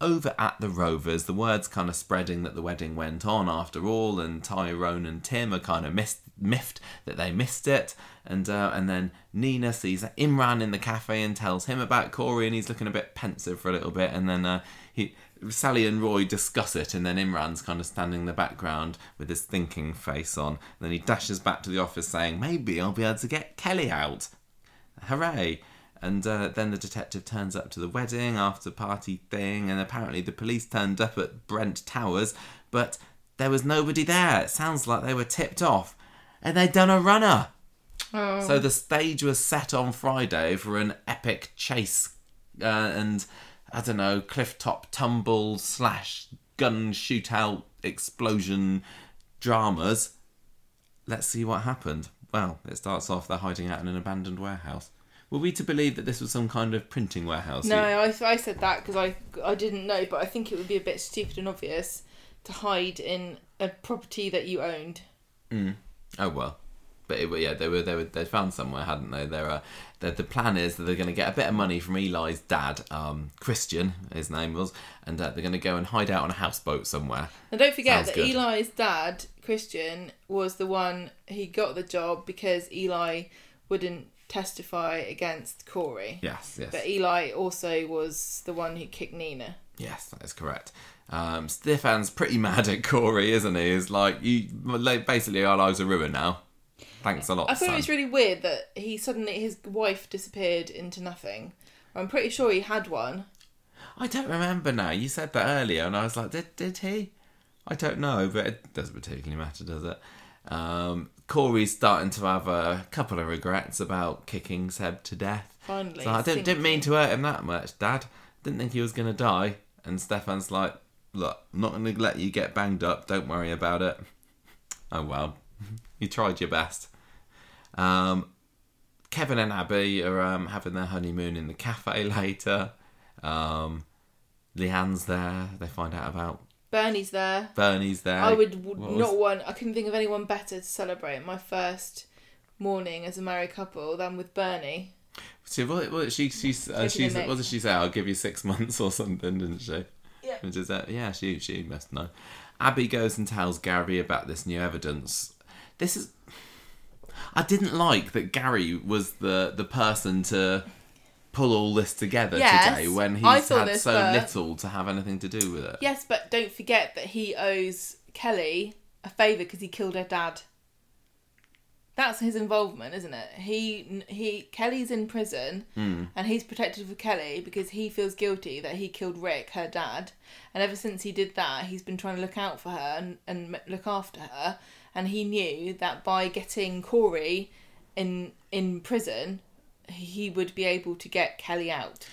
Over at the Rovers, the word's kind of spreading that the wedding went on after all, and Tyrone and Tim are kind of missed, miffed that they missed it. And uh, and then Nina sees Imran in the cafe and tells him about Corey, and he's looking a bit pensive for a little bit. And then uh, he, Sally and Roy discuss it, and then Imran's kind of standing in the background with his thinking face on. And then he dashes back to the office saying, "Maybe I'll be able to get Kelly out." hooray and uh, then the detective turns up to the wedding after party thing and apparently the police turned up at brent towers but there was nobody there it sounds like they were tipped off and they'd done a runner Oh, so the stage was set on friday for an epic chase uh, and i don't know cliff top tumble slash gun shootout explosion dramas let's see what happened. Well, it starts off they're hiding out in an abandoned warehouse. Were we to believe that this was some kind of printing warehouse? no, I, I said that because I I didn't know, but I think it would be a bit stupid and obvious to hide in a property that you owned. Oh well. But it, yeah, they were they were they found somewhere, hadn't they? They're, uh, the the plan is that they're going to get a bit of money from Eli's dad, um, Christian, his name was, and uh, they're going to go and hide out on a houseboat somewhere. And don't forget Sounds that good. Eli's dad, Christian, was the one he got the job because Eli wouldn't testify against Corey. Yes, yes, But Eli also was the one who kicked Nina. yes, that is correct. Um, Stefan's pretty mad at Corey, isn't he? He's like, you basically our lives are ruined now. Thanks a lot. I thought son. it was really weird that he suddenly his wife disappeared into nothing. I'm pretty sure he had one. I don't remember now. You said that earlier, and I was like, did did he? I don't know, but it doesn't particularly matter, does it? Um, Corey's starting to have a couple of regrets about kicking Seb to death. Finally, So I didn't, didn't mean to hurt him that much, Dad. Didn't think he was going to die. And Stefan's like, look, I'm not going to let you get banged up. Don't worry about it. Oh well, you tried your best. Um, Kevin and Abby are um, having their honeymoon in the cafe later. Um, Leanne's there. They find out about Bernie's there. Bernie's there. I would was- not want. I couldn't think of anyone better to celebrate my first morning as a married couple than with Bernie. She, what, what, she, she, uh, Taking she, the what did she say? I'll give you six months or something, didn't she? Yeah. Which is that? Yeah, she, she must know. Abby goes and tells Gary about this new evidence. This is. I didn't like that Gary was the the person to pull all this together Yes, today when he's had this, so but- little to have anything to do with it. Yes, but don't forget that he owes Kelly a favour because he killed her dad. That's his involvement, isn't it? He he Kelly's in prison Hmm. and he's protected for Kelly because he feels guilty that he killed Rick, her dad. And ever since he did that, he's been trying to look out for her and, and look after her. And he knew that by getting Corey in in prison, he would be able to get Kelly out.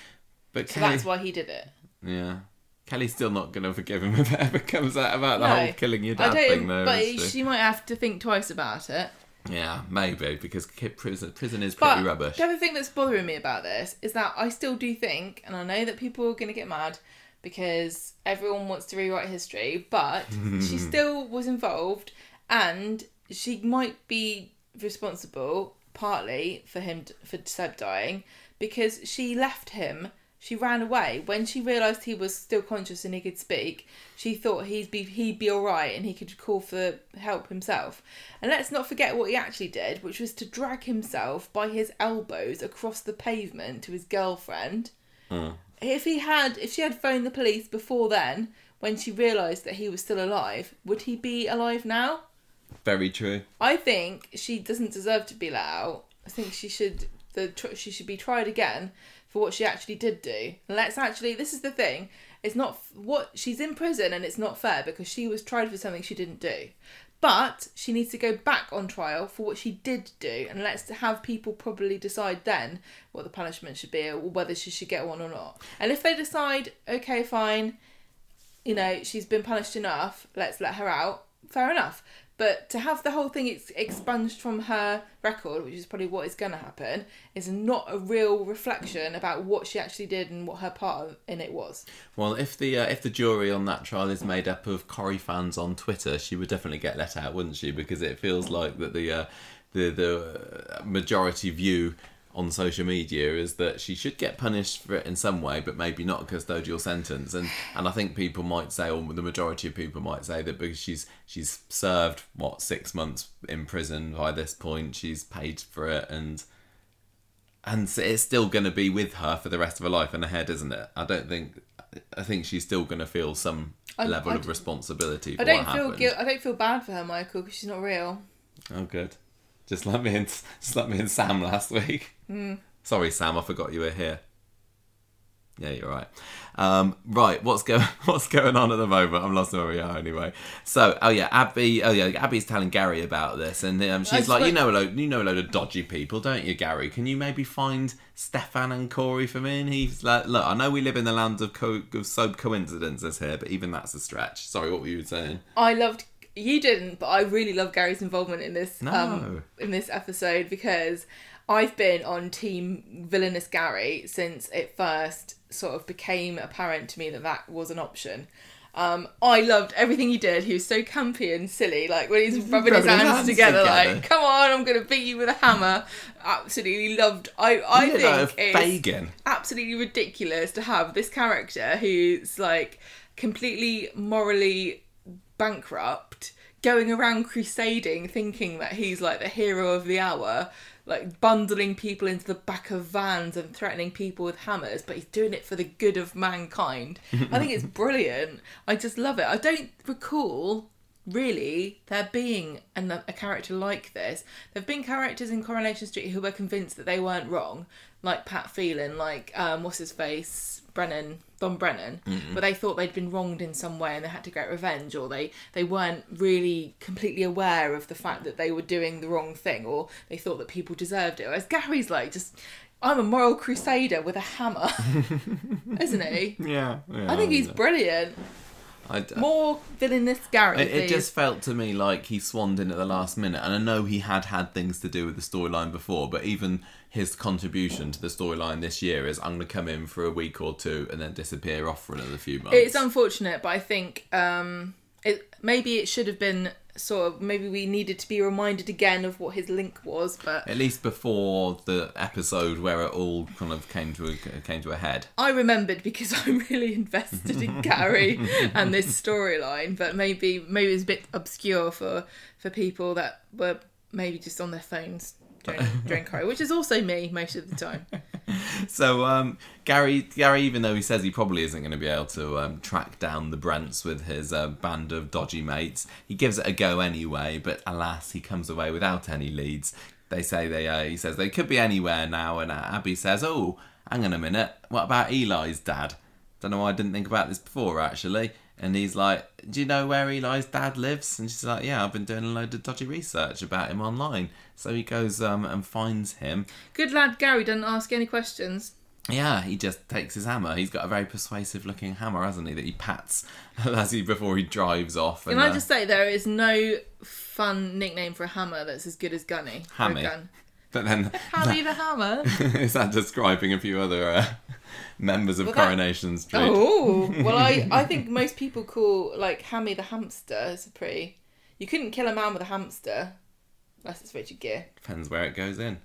But So Kelly, that's why he did it. yeah, Kelly's still not going to forgive him if it ever comes out about the No, whole killing your dad thing, though. but she might have to think twice about it. Yeah, maybe because prison prison is pretty But rubbish. the other thing that's bothering me about this is that I still do think, and I know that people are going to get mad because everyone wants to rewrite history, but she still was involved, and she might be responsible partly for him for Seb dying because she left him. She ran away when she realised he was still conscious and he could speak. She thought he'd be he'd be all right and he could call for help himself. And let's not forget what he actually did, which was to drag himself by his elbows across the pavement to his girlfriend. Hmm. If he had, if she had phoned the police before then, when she realised that he was still alive, would he be alive now? Very true. I think she doesn't deserve to be let out. I think she should the she should be tried again for what she actually did do. Let's actually this is the thing. It's not what she's in prison and it's not fair because she was tried for something she didn't do. But she needs to go back on trial for what she did do and let's have people probably decide then what the punishment should be or whether she should get one or not. And if they decide okay fine you know, she's been punished enough, let's let her out, fair enough. But to have the whole thing ex- expunged from her record, which is probably what is going to happen, is not a real reflection about what she actually did and what her part in it was. Well, if the uh, if the jury on that trial is made up of Corrie fans on Twitter, she would definitely get let out, wouldn't she? Because it feels like that the uh, the the uh, majority view on social media is that she should get punished for it in some way, but maybe not a custodial sentence. And and I think people might say, or the majority of people might say that because she's she's served what six months in prison by this point, she's paid for it, and and it's still going to be with her for the rest of her life in her head, isn't it? I don't think. I think she's still going to feel some I- level I of responsibility for I don't feel guilt. I don't feel bad for her, Michael, because she's not real. Oh, good. Just let me in. Just let me in, Sam last week. Hmm. Sorry, Sam. I forgot you were here. Yeah, you're right. Um, right, what's going what's going on at the moment? I'm lost where we are anyway. So, oh yeah, Abby. Oh yeah, Abby's telling Gary about this, and um, she's just like, "You know a load, you know a load of dodgy people, don't you, Gary? Can you maybe find Stefan and Corey for me?" And he's like, "Look, I know we live in the land of, co- of so coincidences here, but even that's a stretch." Sorry, what were you saying? I loved you didn't, but I really love Gary's involvement in this No. um in this episode because I've been on team villainous Gary since it first sort of became apparent to me that that was an option. Um, I loved everything he did. He was so campy and silly, like when he's rubbing, his, Rubbing his hands, hands together, together. like "Come on, I'm gonna beat you with a hammer." Absolutely loved. I I think it's Fagin. absolutely ridiculous to have this character who's like completely morally bankrupt going around crusading thinking that he's like the hero of the hour like bundling people into the back of vans and threatening people with hammers but he's doing it for the good of mankind. I think it's brilliant. I just love it. I don't recall really there being an, a character like this. There have been characters in coronation street who were convinced that they weren't wrong like pat phelan like um what's his face brennan don brennan but they thought they'd been wronged in some way and they had to get revenge or they they weren't really completely aware of the fact that they were doing the wrong thing or they thought that people deserved it. Whereas gary's like just i'm a moral crusader with a hammer isn't he? Yeah, yeah. I think he's brilliant. I d- More villainous Gary. It, it just felt to me like he swanned in at the last minute, and I know he had had things to do with the storyline before, but even his contribution to the storyline this year is I'm going to come in for a week or two and then disappear off for another few months. It's unfortunate, but I think um, it maybe it should have been sort of maybe we needed to be reminded again of what his link was, but At least before the episode where it all kind of came to a, came to a head. I remembered because I'm really invested in Gary and this storyline. But maybe maybe it's a bit obscure for for people that were maybe just on their phones Corrie, which is also me most of the time. So um, Gary, Gary, even though he says he probably isn't going to be able to um, track down the Brents with his uh, band of dodgy mates, he gives it a go anyway. But alas, he comes away without any leads. They say they. Uh, he says they could be anywhere now, and uh, Abby says, "Oh, hang on a minute. What about Eli's dad? Don't know why I didn't think about this before, actually." And he's like, "Do you know where Eli's dad lives?" And she's like, "Yeah, I've been doing a load of dodgy research about him online." So he goes um, and finds him, Good lad, Gary doesn't ask any questions. yeah, he just takes his hammer. He's got a very persuasive looking hammer, hasn't he? That he pats as he before he drives off. Can And, I uh, just say there is no fun nickname for a hammer that's as good as Gunny. Hammy. gun. But then, Hammy the hammer. is that describing a few other uh, members of Well, that- Coronation Street? Oh well, I I think most people call like Hammy the hamster as a pretty. You couldn't kill a man with a hamster, unless it's Richard Gere. Depends where it goes in.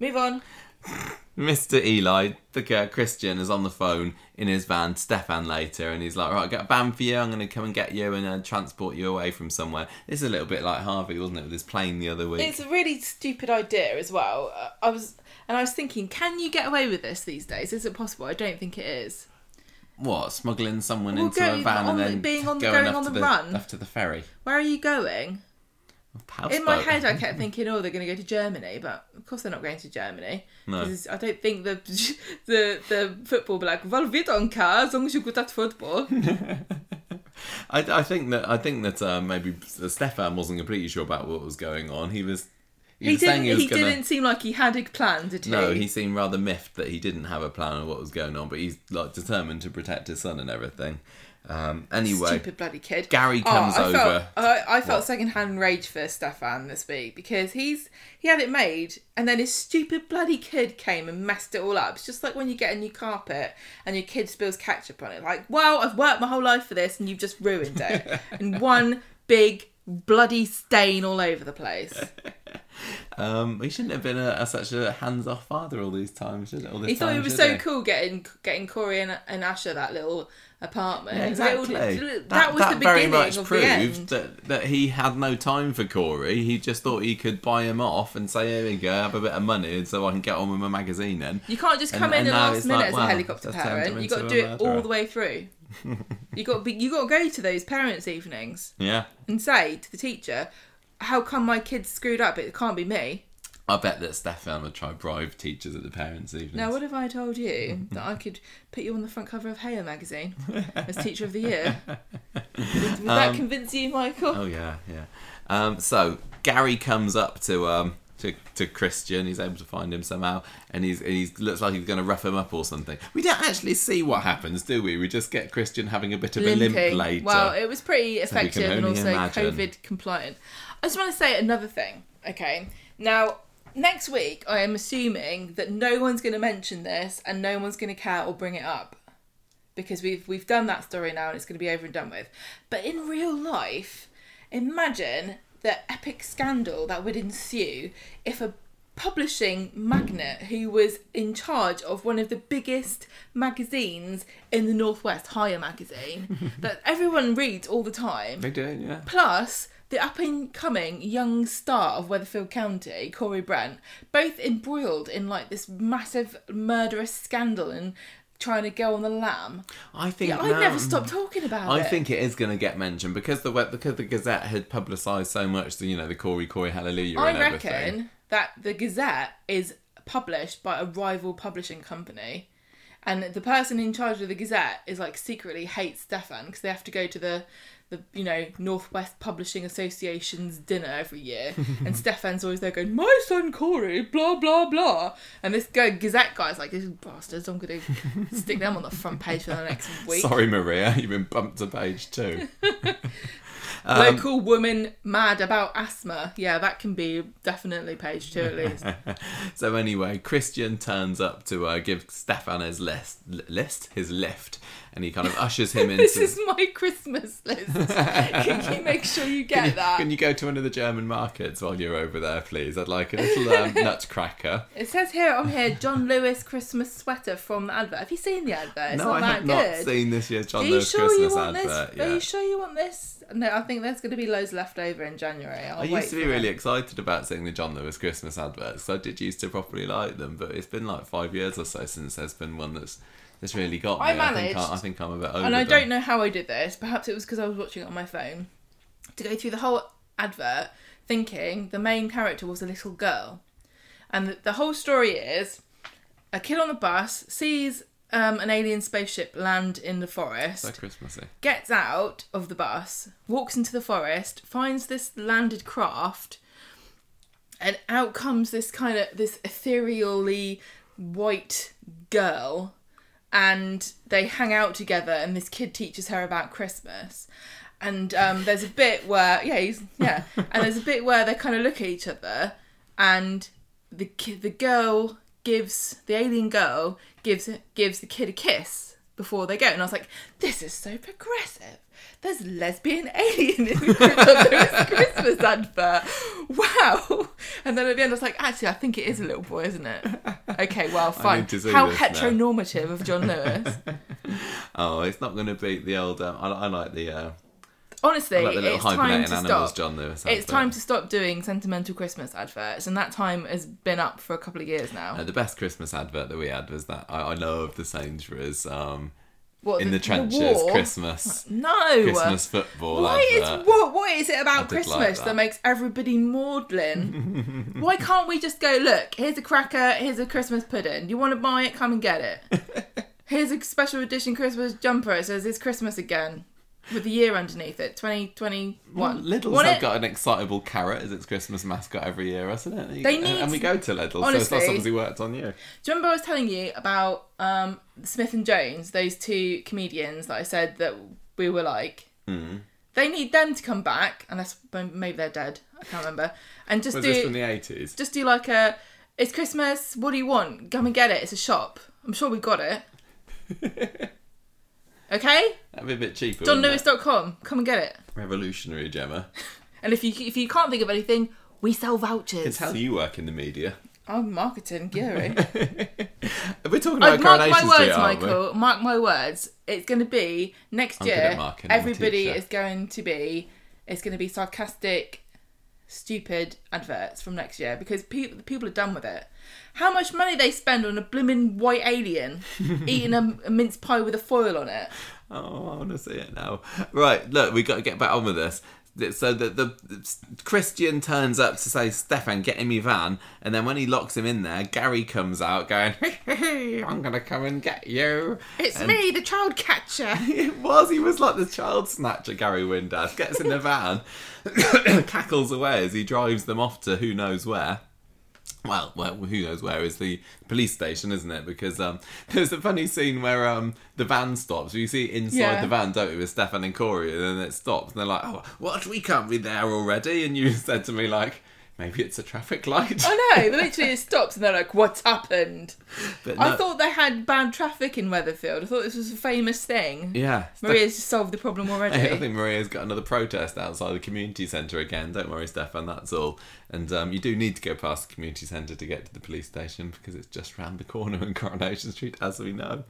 Move on. Mr. Eli, the Christian, is on the phone in his van. Stefan later, and he's like, "Right, I got a van for you. I'm going to come and get you and uh, transport you away from somewhere." This is a little bit like Harvey, wasn't it, with his plane the other week? It's a really stupid idea as well. Uh, I was and I was thinking, can you get away with this these days? Is it possible? I don't think it is. What smuggling someone Well, into going a van on and the- then being on- going, going up on to the the run? up to the ferry? Where are you going? In my head, I kept thinking, oh, they're going to go to Germany, but of course they're not going to Germany. No. 'Cause I don't think the the the football be like, well, we don't care as long as you're good at football. I, I think that I think that uh, maybe Stefan wasn't completely sure about what was going on. He was. He, He didn't. he He, gonna. didn't seem like he had a plan, did he? No, he seemed rather miffed that he didn't have a plan of what was going on, but he's like determined to protect his son and everything. Um, anyway, Stupid bloody kid. Gary comes I over. Felt, I, I felt What? secondhand rage for Stefan this week because he's he had it made and then his stupid bloody kid came and messed it all up. It's just like when you get a new carpet and your kid spills ketchup on it. Like, well, I've worked my whole life for this and you've just ruined it. in one big bloody stain all over the place. um, he shouldn't have been a, a, such a hands-off father all these times, should? All this He thought time, it was so he? cool getting getting Corey and, and Asha that little apartment. Yeah, Little- exactly. that, that, was that the very beginning much of the proved that, that he had no time for Corey. He just thought he could buy him off and say, "Here we go, have a bit of money, so I can get on with my magazine." Then You can't just come and in at now last minute like, as wow, a helicopter parent. You got to do it all the way through. You got to be, you got to go to those parents' evenings yeah, and say to the teacher, "How come my kid's screwed up? It can't be me." I bet that Stefan would try bribe teachers at the parents' evenings. Now, what if I told you that I could put you on the front cover of Hale magazine as Teacher of the Year? Would, would that Um, convince you, Michael? Oh yeah, yeah. Um, so Gary comes up to um to, to Christian. He's able to find him somehow, and he's he looks like he's going to rough him up or something. We don't actually see what happens, do we? We just get Christian having a bit of a limp Limping. later. Well, it was pretty effective can and also imagine. COVID compliant. I just want to say another thing. Okay, now next week I am assuming that no one's going to mention this and no one's going to care or bring it up because we've we've done that story now and it's going to be over and done with. But in real life, imagine the epic scandal that would ensue if a publishing magnate who was in charge of one of the biggest magazines in the Northwest, Higher Magazine, that everyone reads all the time, they do, yeah. plus the up and coming young star of Weatherfield County, Corey Brent, both embroiled in like this massive murderous scandal and trying to go on the lam. I think Yeah, I'd never stop talking about I it. I think it is going to get mentioned because the because the Gazette had publicised so much, the, you know, the Corey Corey Hallelujah. I and everything. reckon that the Gazette is published by a rival publishing company, and the person in charge of the Gazette is like secretly hates Stefan because they have to go to the the you know Northwest Publishing Association's dinner every year, and Stefan's always there going, "My son Corey, blah blah blah," and this guy Gazette guy's like, "These bastards, I'm gonna stick them on the front page for the next week." Sorry, Maria, you've been bumped to page two. Um, Local woman mad about asthma. Yeah, that can be definitely page two at least. so anyway, Christian turns up to uh, give Stefan his list, list, his lift, and he kind of ushers him into. this is my Christmas list. can you make sure you get that? Can you go to one of the German markets while you're over there, please? I'd like a little um, nutcracker. It says here on here John Lewis Christmas sweater from the advert. Have you seen the advert? It's no, not I have not good. seen this year's John Are you Lewis sure Christmas you want advert. this? Are you sure you want this? No, I think there's going to be loads left over in January. I'll I used to be really them. excited about seeing the John Lewis Christmas adverts. I did used to properly like them, but it's been like five years or so since there's been one that's that's really got me. I I, think I, managed- I think I'm a bit over. And I them. don't know how I did this. Perhaps it was because I was watching it on my phone. To go through the whole advert, thinking the main character was a little girl, and the, the whole story is a kid on the bus sees um, an alien spaceship land in the forest. So Christmassy. gets out of the bus, walks into the forest, finds this landed craft, and out comes this kind of this ethereally white girl, and they hang out together, and this kid teaches her about Christmas. And um, there's a bit where yeah he's yeah, and there's a bit where they kind of look at each other, and the ki- the girl gives the alien girl gives gives the kid a kiss before they go, and I was like, this is so progressive. There's lesbian alien in the Christmas advert. Wow! And then at the end, I was like, actually, I think it is a little boy, isn't it? Okay, well, fine. need to see How this now. heteronormative of John Lewis. Oh, it's not going to beat the old. Um, I, I like the. Uh, Honestly, like the it's time to animals, stop. John Lewis. It's time to stop doing sentimental Christmas adverts, and that time has been up for a couple of years now. Uh, the best Christmas advert that we had was that I, I love the Sainsbury's um, what in the, trenches war? Christmas No, Christmas football Why advert. is what? What is it about did like Christmas that. that. makes everybody maudlin? Why can't we just go? Look, here's a cracker. Here's a Christmas pudding. You want to buy it? Come and get it. here's a special edition Christmas jumper. It says it's Christmas again, with the year underneath it. Twenty twenty one. Lidl's have got an excitable carrot as its Christmas mascot every year, hasn't it? They and- need- and we go to Lidl's, so it's not Honestly- something worked on you. Do you remember I was telling you about um, Smith and Jones, those two comedians that I said that we were like? Mm. They need them to come back, unless maybe they're dead. I can't remember. And just Was do this from the eighties? just do like a it's Christmas, what do you want? Come and get it. It's a shop. I'm sure we've got it. okay? That'd be a bit cheaper. wouldn't Come and get it. Revolutionary, Gemma. And if you if you can't think of anything, we sell vouchers. tell you work in the media. I'm marketing, Gary. We're talking about mark my Street, words, aren't we? Michael. Mark my words. It's going to be next I'm year. marketing, I'm a Everybody is going to be. It's going to be sarcastic, stupid adverts from next year because people people are done with it. How much money they spend on a blooming white alien eating a, a mince pie with a foil on it? Oh, I want to see it now. Right, look, we got to get back on with this. So the, the Christian turns up to say, "Stefan, get in me van," and then when he locks him in there, Gary comes out going, "I'm gonna come and get you." It's And- me, the child catcher. It was. He was like the child snatcher, Gary Windass. Gets in the van, cackles away as he drives them off to who knows where. Well, well, who knows where is the police station, isn't it? Because um, there's a funny scene where um, the van stops. You see inside Yeah. the van, don't we, with Stefan and Corey, and then it stops, and they're like, "Oh, what? We can't be there already." And you said to me like, "Maybe it's a traffic light." I know. They literally it stops and they're like, "What's happened?" But I thought they had bad traffic in Weatherfield. I thought this was a famous thing. yeah, Maria's just solved the problem already. I think Maria's got another protest outside the community centre again. Don't worry, Stefan, that's all. And um, you do need to go past the community centre to get to the police station because it's just round the corner in Coronation Street, as we know.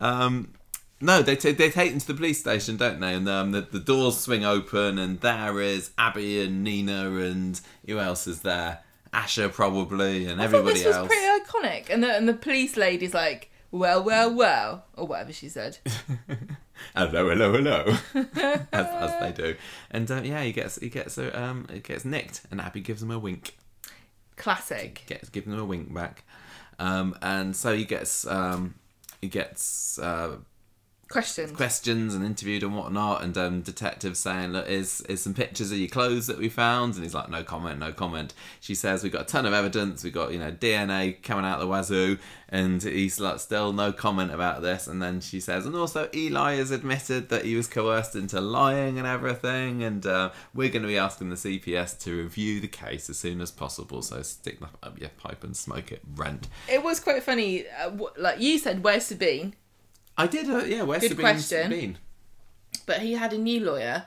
Um, no, they, t- they take them to the police station, don't they? And um, the, the doors swing open, and there is Abby and Nina, and who else is there? Asha, probably, and I thought everybody this was else. pretty iconic. And the and the police lady's like, well, well, well, or whatever she said. hello, hello, hello, as, as they do. And uh, yeah, he gets he gets uh, um he gets nicked, and Abby gives him a wink. Classic. gets given him a wink back, um, and so he gets um, he gets uh, Questions. questions and interviewed and whatnot, and um, detectives saying, "Look, is is some pictures of your clothes that we found?" And he's like, "No comment, no comment." She says, "We've got a ton of evidence. We've got you know DNA coming out of the wazoo," and he's like, "Still no comment about this." And then she says, "And also Eli has admitted that he was coerced into lying and everything, and uh, we're going to be asking the CPS to review the case as soon as possible. So stick that up your pipe and smoke it, rent." It was quite funny. Uh, like you said, where's Sabine? I did, uh, yeah. Where's Good Sabine? question. Sabine? But he had a new lawyer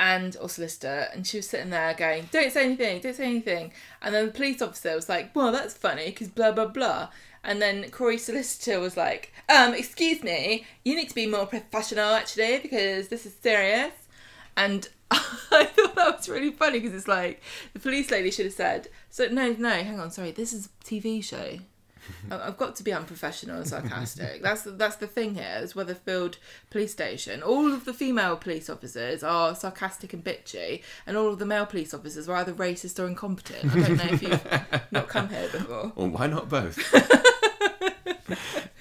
and or solicitor, and she was sitting there going, "Don't say anything, don't say anything." And then the police officer was like, "Well, that's funny because blah blah blah." And then Corey's solicitor was like, "Um, excuse me, you need to be more professional actually because this is serious." And I thought that was really funny because it's like the police lady should have said, "So no, no, hang on, sorry, this is a TV show." I've got to be unprofessional and sarcastic. that's the, that's the thing here. Is Weatherfield Police Station. All of the female police officers are sarcastic and bitchy, and all of the male police officers are either racist or incompetent. I don't know if you've not come here before. Well, why not both?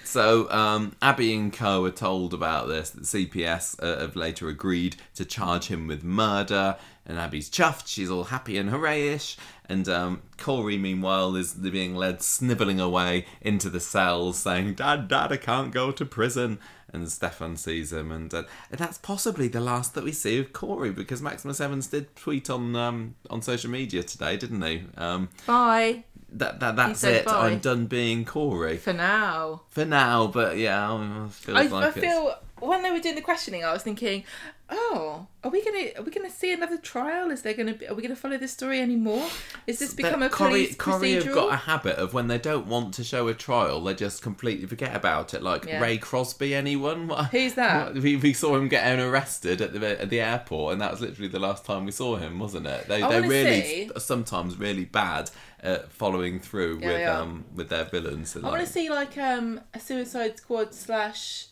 so, um, Abby and Co are told about this. The CPS uh, have later agreed to charge him with murder, and Abby's chuffed. She's all happy and hooray-ish. And um, Corey, meanwhile, is being led snivelling away into the cells, saying, "Dad, Dad, I can't go to prison." And Stefan sees him, and, uh, and that's possibly the last that we see of Corey, because Maximus Evans did tweet on um, on social media today, didn't he? Um, Bye that, that that's it. bye. I'm done being Corey for now. for now. But yeah, I feels I, like I feel when they were doing the questioning, I was thinking, oh, are we gonna are we gonna see another trial? Is there gonna be, are we gonna follow this story anymore? Is this become that a Corey, police Corrie have got a habit of when they don't want to show a trial, they just completely forget about it. Like Yeah. Ray Crosby, anyone? Who's that? we, we saw him getting arrested at the at the airport, and that was literally the last time we saw him, wasn't it? They I they wanna really see- sometimes really bad at following through Yeah, with um with their villains. I want to see like um a Suicide Squad slash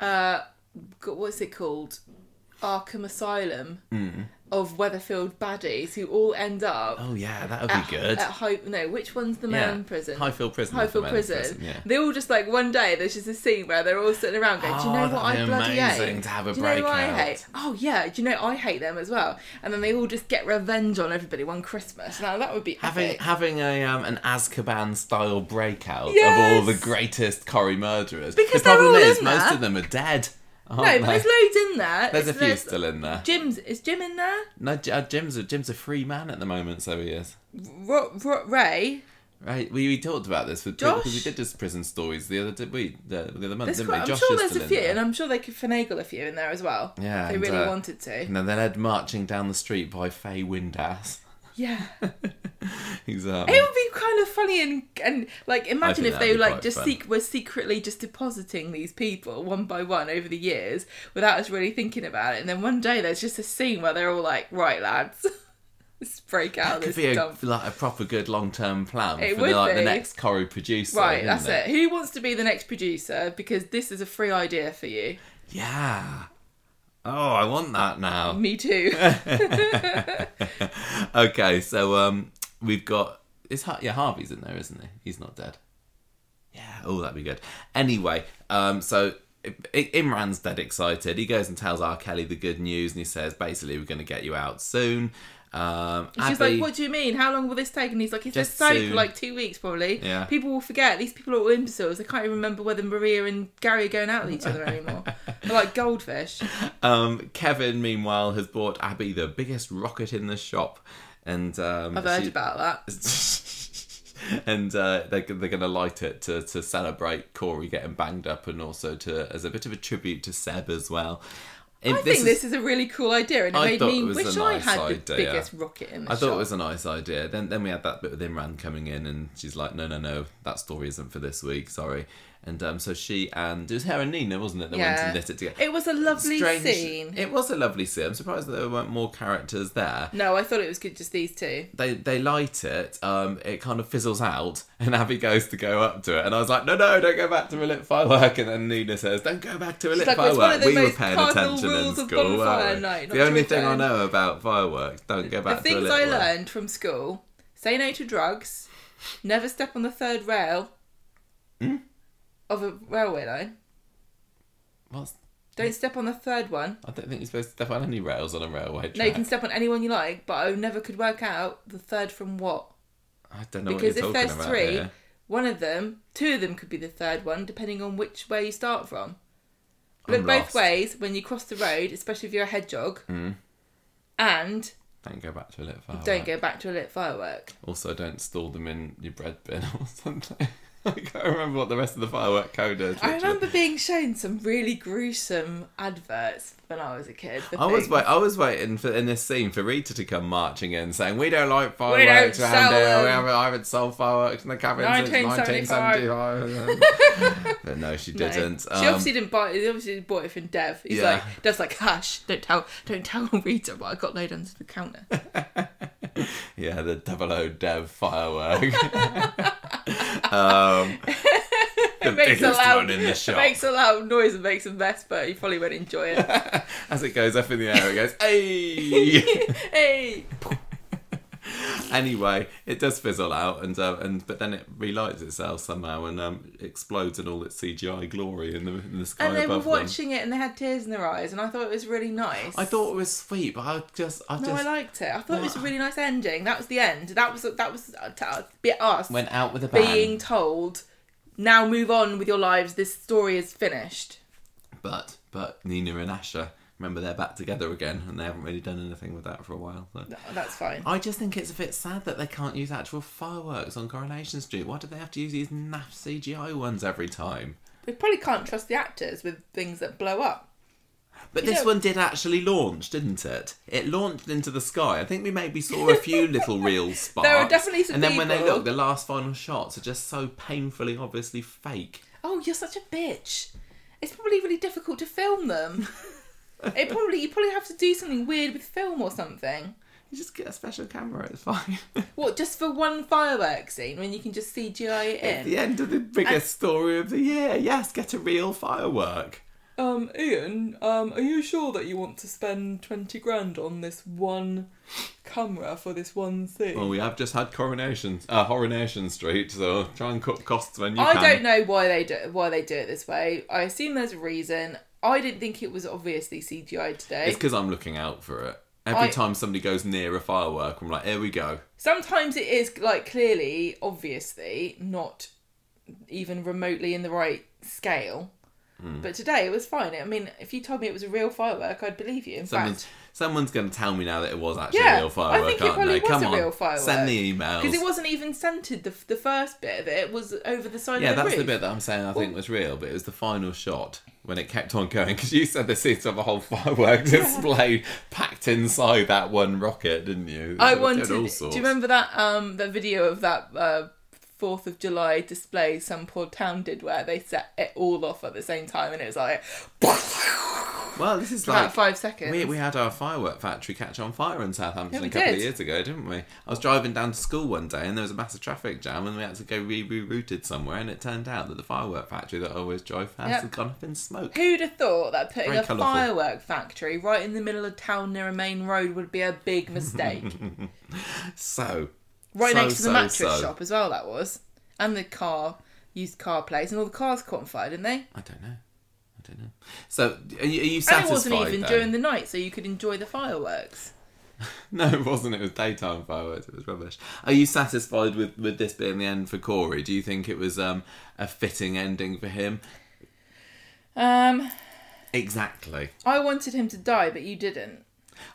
uh what's it called? Arkham Asylum of Weatherfield baddies who all end up Oh yeah, that would at, be good. at High no which one's the yeah, man prison Highfield Prison. Highfield men's prison. Yeah. They all just like one day. There's just a scene where they're all sitting around going, "Do you know Oh, what I bloody amazing hate? to have a Do you know what I breakout. hate? Oh yeah. Do you know I hate them as well? And then they all just get revenge on everybody one Christmas. Now that would be Having epic. having a um, an Azkaban style breakout of all the greatest Corrie murderers. Because the problem is most of them are dead. No, but there's loads in there. There's a It's- few still in there. Jim's is Jim in there? No, uh, Jim's a, Jim's a free man at the moment, so he is. Ro- Ro- Ray. Right, we, we talked about this with Josh? because we did just prison stories the other did we the, the other month, There's didn't quite, we? I'm sure there's a few, there. and I'm sure they could finagle a few in there as well. Yeah, if they and, really uh, wanted to. And then they're led marching down the street by Faye Windass. Yeah, um, it would be kind of funny and and like imagine if they be like just fun. sec- were secretly just depositing these people one by one over the years without us really thinking about it, and then one day there's just a scene where they're all like, "Right, lads, let's break out could this be a, dump." like a proper good long term plan It for would the, like, the next Corrie producer. Right, that's it. Who wants to be the next producer? Because this is a free idea for you. Yeah. Oh, I want that now. Me too. okay, so um, we've got is Har- yeah Harvey's in there, isn't he? He's not dead. Yeah. Oh, that'd be good. Anyway, um, so. I- I- Imran's dead excited. He goes and tells R. Kelly the good news, and he says, basically, we're going to get you out soon. Um, She's Abby- like, "What do you mean? How long will this take?" And he's like, "It's Just soap soon. for like two weeks, probably. Yeah. People will forget. These people are all imbeciles. They can't even remember whether Maria and Gary are going out with each other anymore. They're like goldfish. Um, Kevin, meanwhile, has bought Abby the biggest rocket in the shop, and um, I've heard she- about that. and uh, they're, they're going to light it to, to celebrate Corey getting banged up, and also to as a bit of a tribute to Seb as well. I think this is a really cool idea, and it I made me it wish I nice had the biggest rocket in the show. I shop. thought it was a nice idea. Then then we had that bit with Imran coming in, and she's like, "No, no, no, that story isn't for this week. Sorry." And um, so she and it was her and Nina, wasn't it? That went and knit it together. It was a lovely Strange- scene. It was a lovely scene. I'm surprised that there weren't more characters there. No, I thought it was good. Just these two. They they light it. Um, it kind of fizzles out, and Abby goes to go up to it, and I was like, "No, no, don't go back to a lit firework." And then Nina says, "Don't go back to a lit like, "Well, it's one firework." We were paying attention in school. weren't we? night, not the only thing I know about fireworks: don't go back the to a things lit I learned from school: say no to drugs, never step on the third rail Hmm? Of a railway line. What's Don't step on the third one. I don't think you're supposed to step on any rails on a railway track. No, you can step on any one you like, but I never could work out the third from what. I don't know Because what you're if there's three, here. one of them, two of them could be the third one, depending on which way you start from. Look both ways when you cross the road, especially if you're a hedgehog, Mm. and Don't go back to a lit firework. don't go back to a lit firework. Also, don't store them in your bread bin or something. I can't remember what the rest of the firework code is. I remember being shown some really gruesome adverts when I was a kid. I was wait, I was waiting for in this scene for Rita to come marching in, saying, "We don't like don't fireworks around here. We haven't, I haven't sold fireworks in the cabin since 1975." 1975." but no, she didn't. She Um, obviously didn't buy it. He obviously bought it from Dev. He's Yeah. like, Dev's like, hush, don't tell, don't tell Rita But I got laid under the counter. Yeah, the double O Dev firework. um, the It makes a biggest loud, one in the it shop. makes a loud noise and makes a mess, but you probably won't enjoy it. As it goes up in the air, it goes, "Hey!" hey, anyway, it does fizzle out, and uh, and but then it relights itself somehow and um, explodes in all its CGI glory in the in the sky and they were above them. watching it and they had tears in their eyes, and I thought it was really nice. I thought it was sweet, but I just I No, just I liked it. I thought it was a really nice ending. That was the end. That was that was uh, bit us went out with a bang. being told. Now move on with your lives. This story is finished. But but Nina and Asha, remember they're back together again, and they haven't really done anything with that for a while. So. No, that's fine. I just think it's a bit sad that they can't use actual fireworks on Coronation Street. Why do they have to use these naff CGI ones every time? We probably can't trust the actors with things that blow up. But You this know- one did actually launch, didn't it? It launched into the sky. I think we maybe saw a few little real sparks. There are definitely some And then when they look, the last final shots are just so painfully, obviously fake. Oh, you're such a bitch. It's probably really difficult to film them. it probably you probably have to do something weird with film or something. You just get a special camera, it's fine. What, just for one fireworks scene when you can just CGI it At in? the end of the biggest story of the year, yes, get a real firework. Um, Ian, um, are you sure that you want to spend 20 grand on this one camera for this one thing? Well, we have just had Coronation, uh, Coronation Street, so try and cut costs when you I can. don't know why they do why they do it this way. I assume there's a reason. I didn't think it was obviously CGI today. It's because I'm looking out for it. Every I- time somebody goes near a firework, I'm like, here we go. Sometimes it is like clearly, obviously, not even remotely in the right scale. Hmm. But today it was fine. I mean, if you told me it was a real firework, I'd believe you. In Someone's, fact, someo's going to tell me now that it was actually Yeah, a real firework, I think it probably they? was Come a on, real firework. send the email because it wasn't even centered. The the first bit of it, it was over the side yeah, of the that's roof. the bit that I'm saying I think was real, but it was the final shot when it kept on going. Because you said there seems to have a whole firework display packed inside that one rocket, didn't you? I wanted. Do you remember that um the video of that uh Fourth of July display some poor town did where they set it all off at the same time and it was like Well, this is about like five seconds. We, we had our firework factory catch on fire in Southampton Yeah, a couple did. of years ago, didn't we? I was driving down to school one day and there was a massive traffic jam and we had to go re rerouted somewhere and it turned out that the firework factory that I always drove past Yep. had gone up in smoke. Who'd have thought that putting Very a colourful. firework factory right in the middle of town near a main road would be a big mistake? So, right So, next to the so, mattress so. shop as well, that was. And the car, used car place, and all the cars caught on fire, didn't they? I don't know. I don't know. So, are you, are you And it wasn't even during the night, so you could enjoy the fireworks. No, it wasn't. It was daytime fireworks. It was rubbish. Are you satisfied with, with this being the end for Corey? Do you think it was um, a fitting ending for him? Um, Exactly. I wanted him to die, but you didn't.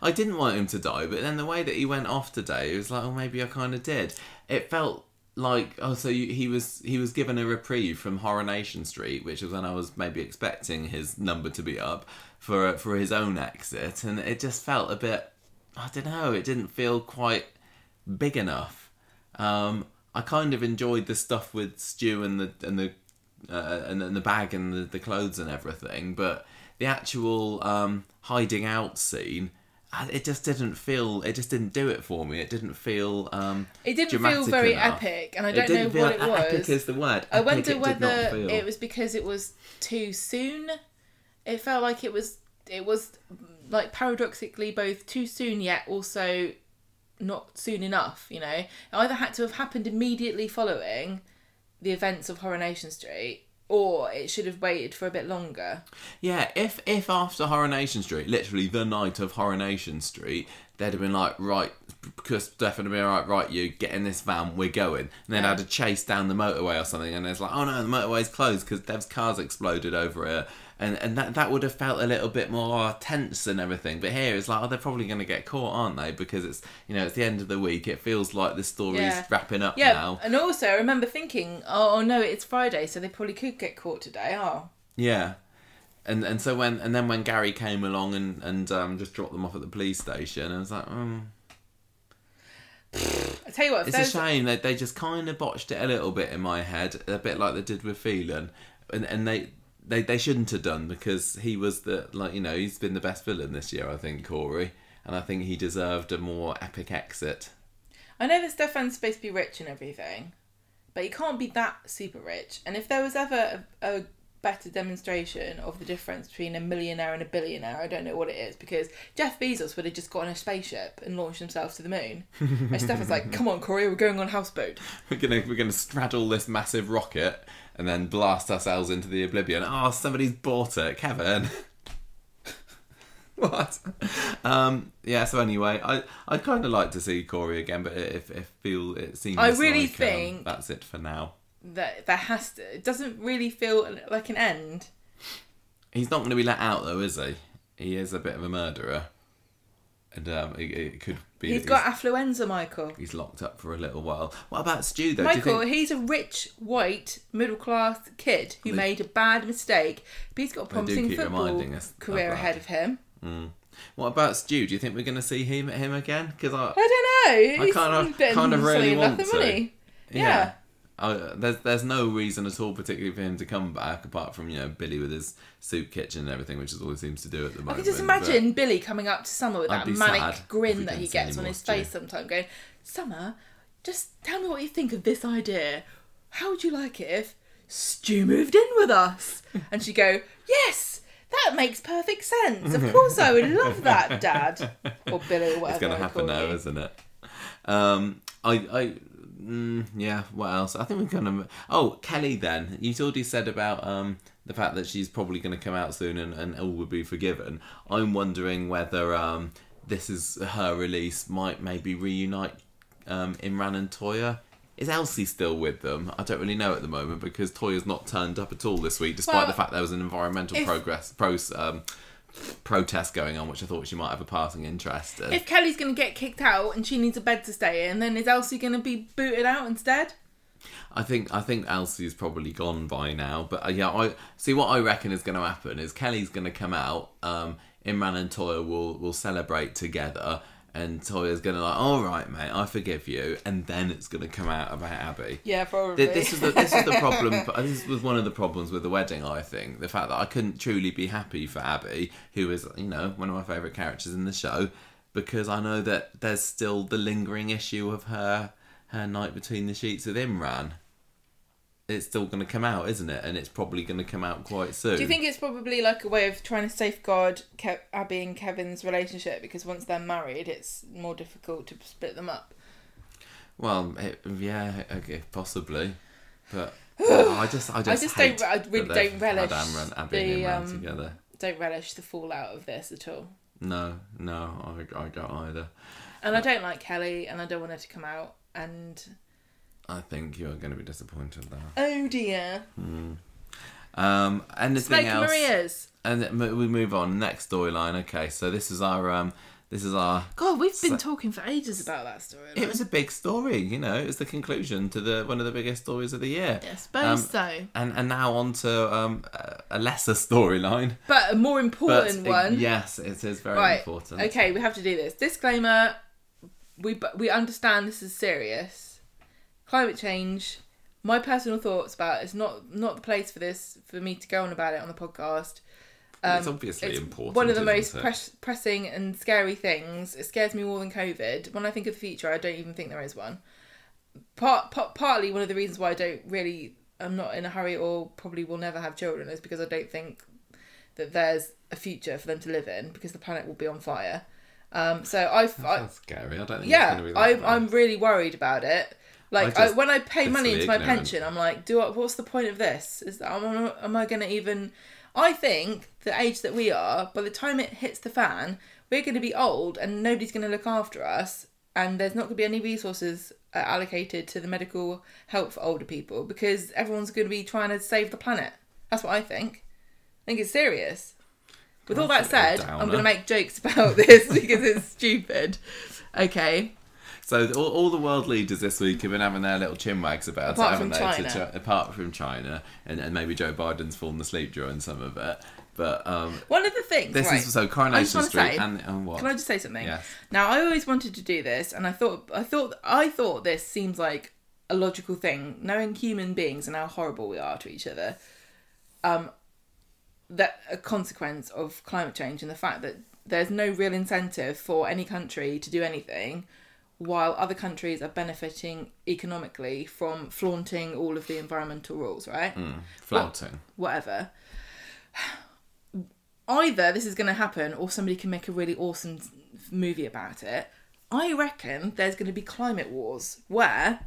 I didn't want him to die, but then the way that he went off today, it was like, oh, maybe I kind of did. It felt like, oh, so you, he was he was given a reprieve from Coronation Street, which was when I was maybe expecting his number to be up for for his own exit, and it just felt a bit, I don't know, it didn't feel quite big enough. Um, I kind of enjoyed the stuff with Stu and the and the uh, and, and the bag and the, the clothes and everything, but the actual um, hiding out scene, it just didn't feel. It just didn't do it for me. It didn't feel. Um, It didn't feel very enough. epic, and I don't know what it was epic is the word. I Epic wonder it whether it was because it was too soon. It felt like it was it was like paradoxically both too soon yet also not soon enough, you know. It either had to have happened immediately following the events of Coronation Street or it should have waited for a bit longer. Yeah, if if after Coronation Street, literally the night of Coronation Street, they'd have been like, right, because definitely been right, right, you get in this van, we're going. And then Yeah. had a chase down the motorway or something, and it's like, oh no, the motorway's closed because Dev's car's exploded over it. And, and that, that would have felt a little bit more tense and everything. But here it's like, oh, they're probably going to get caught, aren't they? Because it's, you know, it's the end of the week. It feels like the story's Yeah. wrapping up Yeah, now. and also I remember thinking, oh, oh no, it's Friday, so they probably could get caught today. Oh, Yeah. And and so when and then when Gary came along and and um, just dropped them off at the police station, I was like, mm. I tell you what, it's a shame that they just kind of botched it a little bit in my head, a bit like they did with Phelan, and and they. They, they shouldn't have done because he was the like you know he's been the best villain this year I think Corey and I think he deserved a more epic exit. I know that Stefan's supposed to be rich and everything, but he can't be that super rich. And if there was ever a, a better demonstration of the difference between a millionaire and a billionaire, I don't know what it is because Jeff Bezos would have just got on a spaceship and launched himself to the moon. and Stefan's like, "Come on, Corey, we're going on a houseboat." We're gonna we're gonna straddle this massive rocket and then blast ourselves into the oblivion. Oh, somebody's bought it, Kevin. what? Um, yeah. So anyway, I I'd kind of like to see Corey again, but if if feel it seems I really like, um, think- that's it for now. That that has to. It doesn't really feel like an end. He's not going to be let out though, is he? He is a bit of a murderer, and um, it, it could He's got affluenza, Michael. He's locked up for a little while. What about Stu though? Michael, think- he's a rich, white, middle class kid who They- made a bad mistake, but he's got a promising football career ahead of him. Mm. What about Stu? Do you think we're going to see him him again? Because I I don't know. He's kind of- kind of really want to. money. Yeah. Uh, there's there's no reason at all, particularly for him to come back, apart from you know Billy with his soup kitchen and everything, which is all he seems to do at the moment. I can just but- imagine Billy coming up to Summer with I'd that manic grin that he didn't see any gets on his face sometimes, going, Summer, just tell me what you think of this idea. How would you like it if Stu moved in with us? And she'd go, Yes, that makes perfect sense. Of course I would love that, Dad. Or Billy, or whatever. it's going to happen now, you. isn't it? Um, I, I, mm, yeah. What else? I think we're to. Oh, Kelly. Then you already said about um the fact that she's probably going to come out soon and, and all will be forgiven. I'm wondering whether um this is her release might maybe reunite um Imran and Toya. Is Elsie still with them? I don't really know at the moment because Toya's not turned up at all this week, despite Well, the fact there was an environmental if- progress pros, um, protest going on, which I thought she might have a passing interest in. If Kelly's going to get kicked out and she needs a bed to stay in, then is Elsie going to be booted out instead? I think I think Elsie's probably gone by now, but uh, yeah, I see what I reckon is going to happen is Kelly's going to come out. Um, Imran and Toya will will celebrate together, and Toya's to like, all right, mate, I forgive you, and then it's to come out about Abby. Yeah, probably. Th- This is the this is the problem. This was one of the problems with the wedding. I think the fact that I couldn't truly be happy for Abby, who is you know one of my favourite characters in the show, because I know that there's still the lingering issue of her her night between the sheets with Imran. It's still going to come out, isn't it? And it's probably going to come out quite soon. Do you think it's probably like a way of trying to safeguard Kev- Abby and Kevin's relationship because once they're married, it's more difficult to split them up? Well, it, yeah, okay, possibly, but oh, I just I just, just hate don't- I really don't relish had Imran, Abby and the, um, together. Don't relish the fallout of this at all. No, no, I, I don't either. And I don't like Kelly, and I don't want her to come out. And I think you're going to be disappointed there. oh dear, Um, anything Smoke else? Maria's. And we move on. Next storyline. Okay, so this is our um, this is our. God, we've been So- talking for ages about that story. It was a big story, you know. It was the conclusion to the one of the biggest stories of the year. I suppose Um, so, And and now on to um, a- lesser storyline. but a more But important it- one. yes, it is very right. important. Okay, we have to do this. Disclaimer: we we understand this is serious. Climate change. My personal thoughts about it, it's not not the place for this for me to go on about it on the podcast. it's obviously It's important. one of the most it? press, pressing and scary things. It scares me more than COVID. When I think of the future, I don't even think there is one. Part, part partly one of the reasons why I don't really, I'm not in a hurry or probably will never have children is because I don't think that there's a future for them to live in because the planet will be on fire. Um, so I've, I, scary. I don't think. it's yeah, gonna be that I'm. I'm really worried about it. Like I I when I pay money into my ignorant. pension, I'm like, do I, what's the point of this? Is that, am, I- am I going to even? I think the age that we are, by the time it hits the fan, we're going to be old and nobody's going to look after us, and there's not going to be any resources uh, allocated to the medical help for older people because everyone's going to be trying to save the planet. That's what I think. I think it's serious. With all that That's a bit said, I'm going to make jokes about this because it's stupid. Okay. So all, all the world leaders this week have been having their little chinwags about Apart it, haven't they? To China. Chi- apart from China, and, and maybe Joe Biden's fallen asleep during some of it. But um, One of the things. this right, is so Coronation Street say- and, and what? Can I just say something? Yes. Now, I always wanted to do this, and I thought, I thought, I thought this seems like a logical thing, knowing human beings and how horrible we are to each other. Um, that a consequence of climate change and the fact that there's no real incentive for any country to do anything, while other countries are benefiting economically from flaunting all of the environmental rules, right? Hmm, Flouting. whatever. Either this is going to happen, or somebody can make a really awesome movie about it. I reckon there's going to be climate wars where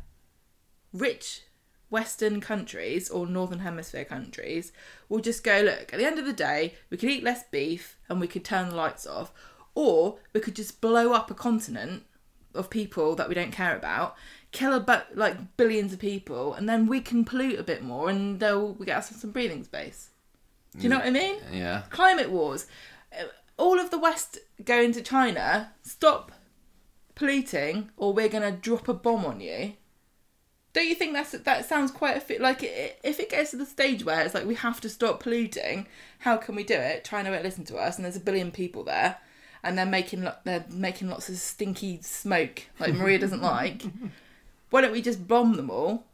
rich Western countries or Northern Hemisphere countries will just go, look, at the end of the day, we could eat less beef and we could turn the lights off, or we could just blow up a continent of people that we don't care about, kill about like billions of people, and then we can pollute a bit more and they'll we get us some breathing space. Do you know what I mean? Yeah. Climate wars. All of the West going to China, stop polluting, or we're gonna drop a bomb on you. Don't you think that's that sounds quite a fit? Like if it gets to the stage where it's like we have to stop polluting, how can we do it? China won't listen to us, and there's a billion people there, and they're making lo- they're making lots of stinky smoke like Maria doesn't like. Why don't we just bomb them all?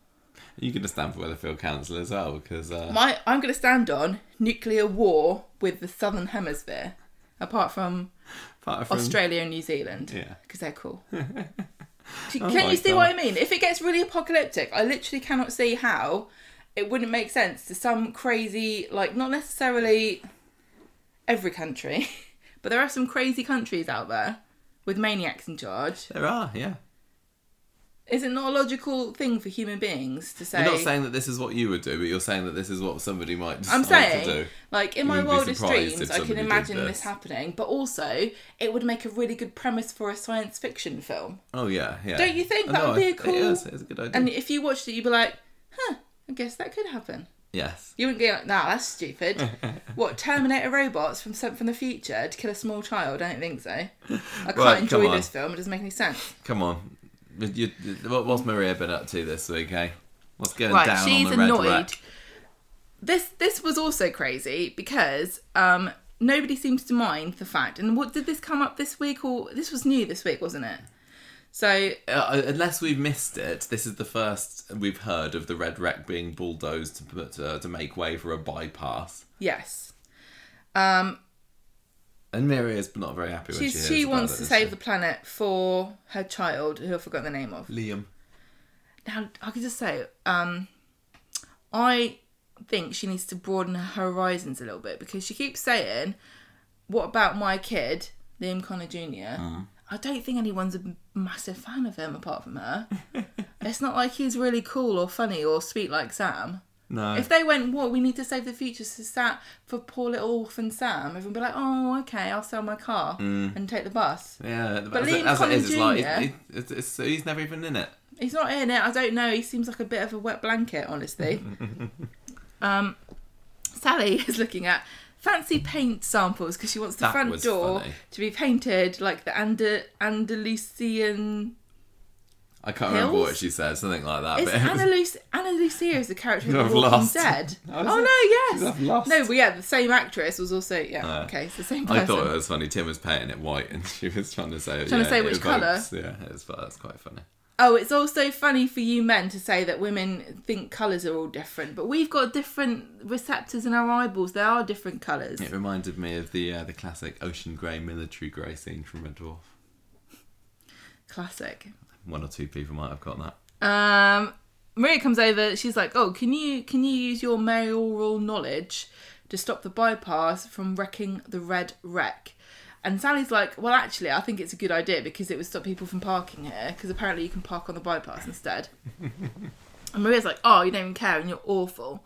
You could stand for Weatherfield Council as well because uh, My I'm going to stand on nuclear war with the southern hemisphere, apart from apart from Australia and New Zealand. Yeah. Because they're cool. Do- Oh Can you see God. what I mean? If it gets really apocalyptic, I literally cannot see how it wouldn't make sense to some crazy, like, not necessarily every country, but there are some crazy countries out there with maniacs in charge. there are, yeah. Is it not a logical thing for human beings to say? You're not saying that this is what you would do, but you're saying that this is what somebody might decide I'm to do. like in You my wildest dreams, I can imagine this. this. happening. But also, it would make a really good premise for a science fiction film. Oh yeah, yeah. Don't you think Oh, that no, would be a cool- is, It's a good idea. And if you watched it, you'd be like, "Huh, I guess that could happen." Yes. You wouldn't be like, "Nah, that's stupid." what Terminator robots from some from the future to kill a small child? I don't think so. I can't Right, enjoy this film. It doesn't make any sense. Come on. You, what's Maria been up to this week, eh? What's going right, down she's on the red annoyed. rack? This this was also crazy because um nobody seems to mind the fact. And what did this come up this week or this was new this week, wasn't it? So Uh, unless we've missed it, this is the first we've heard of the Red Rec being bulldozed to put uh, to make way for a bypass. yes, um, And Maria's not very happy when she hears she about wants it, to save she? the planet for her child, who I've forgotten the name of. Liam. Now I could just say, um, I think she needs to broaden her horizons a little bit because she keeps saying, "What about my kid, Liam Connor Jr.?" Mm. I don't think anyone's a massive fan of him apart from her. it's not like he's really cool or funny or sweet like Sam. No. If they went, "What? We need to save the future for Sam for poor little orphan Sam," everyone would be like, "Oh, okay, I'll sell my car Mm. and take the bus." yeah, But as, Liam as it Collins like Jr. it's, he's never even in it. He's not in it. I don't know. He seems like a bit of a wet blanket, honestly. um, Sally is looking at fancy paint samples because she wants the That front was door funny. to be painted like the Ander- Andalusian. I can't remember Hills? what she said, something like that. Is but it was- Anna, Luc- Anna Lucia is the character I've of The Walking lost. Dead? Oh, is oh no, Is yes. that Lost? No, but yeah, the same actress was also yeah. Uh, okay, it's the same person. I thought it was funny. Tim was painting it white, and she was trying to say Trying to yeah, say it which evokes- Yeah, it's that's quite funny. Oh, it's also funny for you men to say that women think colours are all different, but we've got different receptors in our eyeballs. There are different colours. It reminded me of the uh, the classic ocean grey military grey scene from Red Dwarf. Classic. One or two people might have got that. Um, Maria comes over. She's like, "Oh, can you can you use your mayoral knowledge to stop the bypass from wrecking the Red Rec?" And Sally's like, well, actually, I think it's a good idea because it would stop people from parking here because apparently you can park on the bypass instead. and Maria's like, oh, you don't even care and you're awful.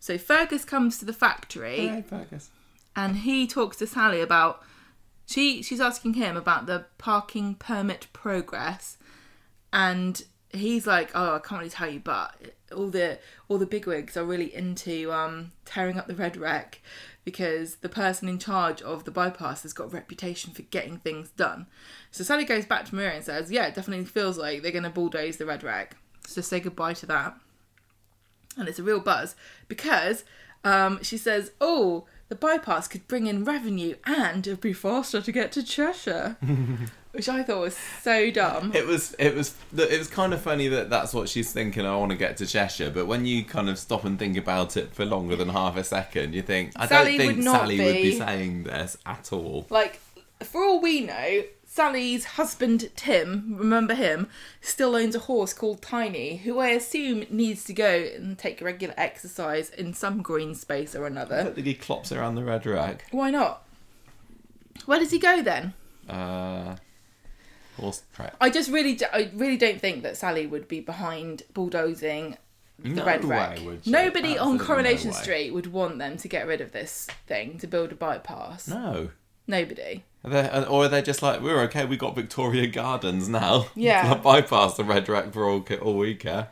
So Fergus comes to the factory Hey, Fergus. and he talks to Sally about she she's asking him about the parking permit progress and he's like oh I can't really tell you but all the all the bigwigs are really into um tearing up the Red Rec because the person in charge of the bypass has got a reputation for getting things done. So Sally goes back to Maria and says yeah it definitely feels like they're going to bulldoze the Red Rec. so say goodbye to that. And it's a real buzz because um, she says, "Oh, the bypass could bring in revenue and it'd be faster to get to Cheshire," which I thought was so dumb. It was it was it was kind of funny that that's what she's thinking. I want to get to Cheshire, but when you kind of stop and think about it for longer than half a second, you think I Sally don't think would Sally would be be- saying this at all. Like, for all we know, Sally's husband Tim, remember him, still owns a horse called Tiny, who I assume needs to go and take regular exercise in some green space or another. think he clops around the Red Rec. Why not? Where does he go then? Uh, horse track. I just really, do- I really don't think that Sally would be behind bulldozing the No Red Rec. Nobody on Coronation no. Street would want them to get rid of this thing to build a bypass. No. Nobody. Are they, uh, or are they just like we're okay? We got Victoria Gardens now. Yeah. bypass the Red Rec for all, all we care.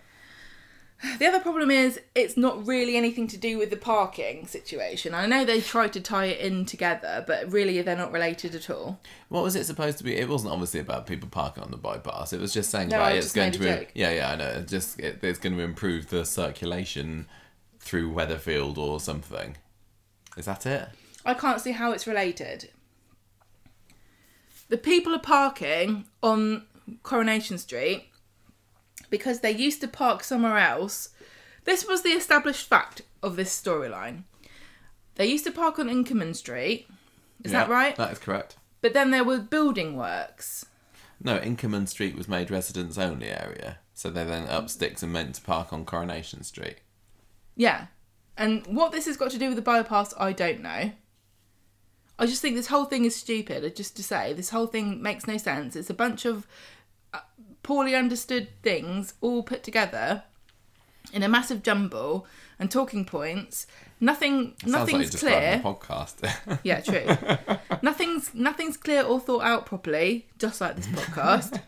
The other problem is it's not really anything to do with the parking situation. I know they tried to tie it in together, but really they're not related at all. What was it supposed to be? It wasn't obviously about people parking on the bypass. It was just saying No, about it's going to. joke. Yeah, yeah, I know. It just it, it's going to improve the circulation through Weatherfield or something. Is that it? I can't see how it's related. The people are parking on Coronation Street because they used to park somewhere else. This was the established fact of this storyline. They used to park on Inkerman Street. Is that right? That is correct. But then there were building works. No, Inkerman Street was made residents only area, so they then up sticks and meant to park on Coronation Street. Yeah. And what this has got to do with the bypass, I don't know. I just think this whole thing is stupid. Just to say, this whole thing makes no sense. It's a bunch of uh, poorly understood things all put together in a massive jumble and talking points. Nothing, like nothing's you're clear. the podcast. Yeah, true. nothing's nothing's clear or thought out properly, just like this podcast.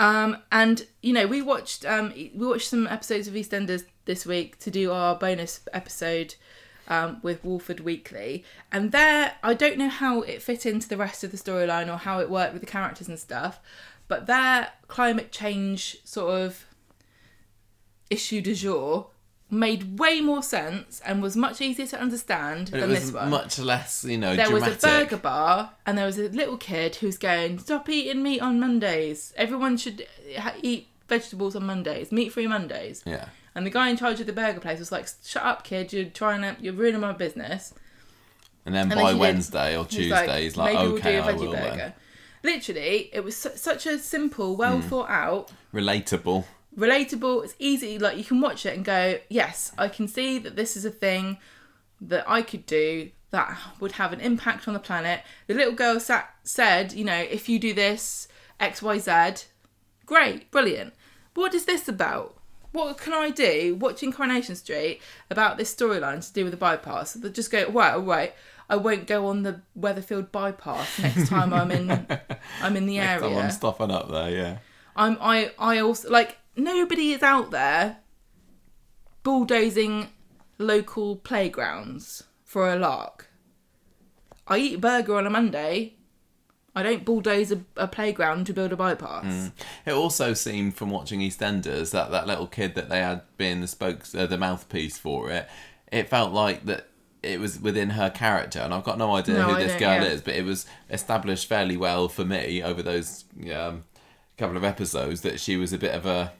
um, and you know, we watched um, we watched some episodes of EastEnders this week to do our bonus episode um, with Walford Weekly, and there I don't know how it fit into the rest of the storyline or how it worked with the characters and stuff, but their climate change sort of issue du jour made way more sense and was much easier to understand it than this one. much less, you know, there dramatic. was a burger bar and there was a little kid who's going stop eating meat on mondays. Everyone should ha- eat vegetables on mondays meat free mondays. Yeah. and the guy in charge of the burger place was like shut up kid. You're trying to you're ruining my business. And then And then by did- Wednesday or He's Tuesday, he's like, okay, we'll do I a veggie will burger. then. Literally it was su- such a simple well Hmm. thought out Relatable. relatable. It's easy. Like you can watch it and go, yes, I can see that this is a thing that I could do that would have an impact on the planet. The little girl sat, said, you know, if you do this X Y Z, great, brilliant. What is this about? What can I do watching Coronation Street about this storyline to do with the bypass? That just go, right, all right. I won't go on the Weatherfield bypass next time I'm in I'm in the area. Someone stopping up there, yeah. I'm I I also like nobody is out there bulldozing local playgrounds for a lark. I eat a burger on a Monday. I don't bulldoze a, a playground to build a bypass. It also seemed from watching EastEnders that that little kid that they had been the spokes, uh, the mouthpiece for it. It felt like that it was within her character, and I've got no idea No, who I this girl yeah. is, but it was established fairly well for me over those um, couple of episodes that she was a bit of a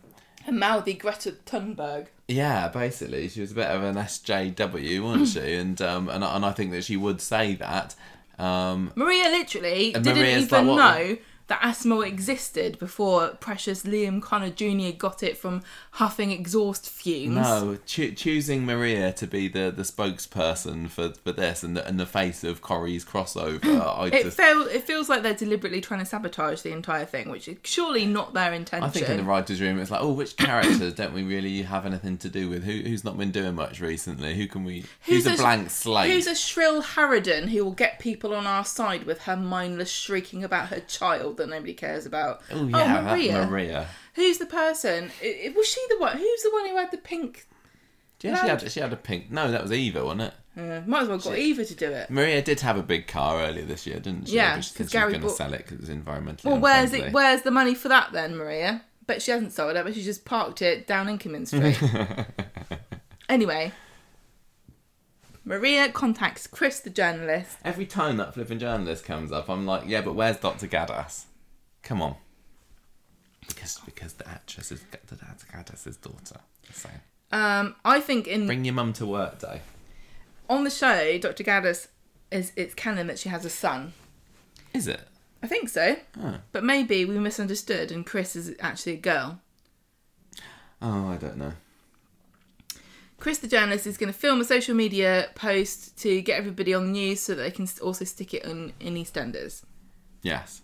A mouthy Greta Thunberg. yeah, basically she was a bit of an SJW, wasn't she? And um, and I- and I think that she would say that. Um, Maria literally didn't even like, know that asthma existed before precious Liam Connor Jr. got it from huffing exhaust fumes. No, choo- choosing Maria to be the, the spokesperson for, for this and the, and the face of Corrie's crossover, I It, just feel, it feels like they're deliberately trying to sabotage the entire thing, which is surely not their intention. I think in the writers' room it's like, oh, which characters don't we really have anything to do with? Who who's not been doing much recently? Who can we? Who's, a, sh- blank slate? Who's a shrill harridan who will get people on our side with her mindless shrieking about her child that nobody cares about? oh, oh yeah, that Maria. Maria. Who's the person? Was she the one? Who's the one who had the pink? Yeah, she had she had a pink. No, that was Eva, wasn't it? Might as well got Eva to do it. Maria did have a big car earlier this year, didn't she? Yeah, But she said 'cause she was Gary going to sell it because it's environmentally. Well, where's it? Where's the money for that then, Maria? But she hasn't sold it, but she just parked it down Inkerman Street. anyway, Maria contacts Chris, the journalist. Every time that flipping journalist comes up, I'm like, yeah, but where's Dr. Gaddas? Come on. Because because the actress is the Dr. Gaddas's daughter. So. Um, I think in Bring your mum to work day. on the show, Dr. Gaddas is it's canon that she has a son. Is it? I think so, Oh. but maybe we misunderstood, and Chris is actually a girl. Oh, I don't know. Chris, the journalist, is going to film a social media post to get everybody on the news so that they can also stick it on in EastEnders. Yes.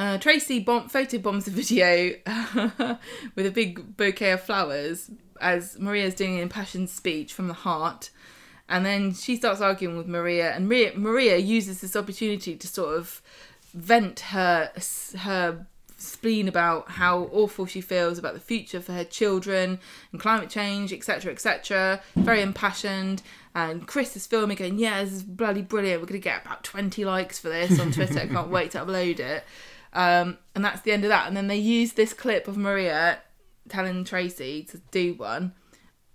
Uh, Tracy bomb- photo bombs the video with a big bouquet of flowers as Maria's doing an impassioned speech from the heart. And then she starts arguing with Maria, and Maria, Maria uses this opportunity to sort of vent her her spleen about how awful she feels about the future for her children and climate change, etc., etc. Very impassioned. And Chris is filming, going, "Yeah, this is bloody brilliant. We're gonna get about twenty likes for this on Twitter. I can't wait to upload it." Um, and that's the end of that. And then they use this clip of Maria telling Tracy to do one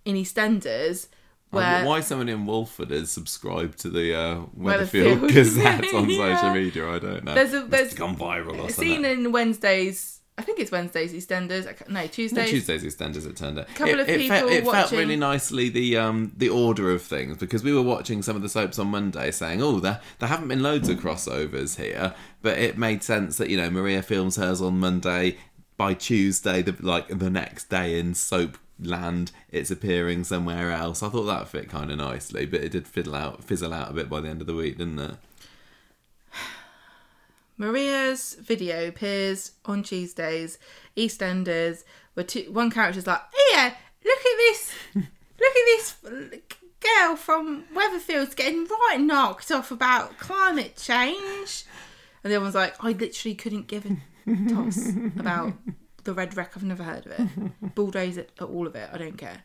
in EastEnders, where why someone in Walford is subscribed to the uh, Weatherfield. Gazette on Yeah. social media? I don't know. There's a- there's gone viral or a something. scene in Wednesdays. I think it's Wednesdays EastEnders. I ca- No, No, Tuesdays. Tuesdays EastEnders it turned out. Couple it, of it, people felt, it felt really nicely the um the order of things because we were watching some of the soaps on Monday saying, oh, there there haven't been loads of crossovers here, but it made sense that you know Maria films hers on Monday. By Tuesday, the like the next day in soap land, it's appearing somewhere else. I thought that fit kind of nicely, but it did fiddle out, fizzle out a bit by the end of the week, didn't it? Maria's video appears on Tuesdays, EastEnders, where two, one character's like, "Yeah, look at this, look at this girl from Weatherfield's getting right knocked off about climate change," and the other one's like, "I literally couldn't give a toss about the Red Rec. I've never heard of it. Bulldoze it, all of it. I don't care."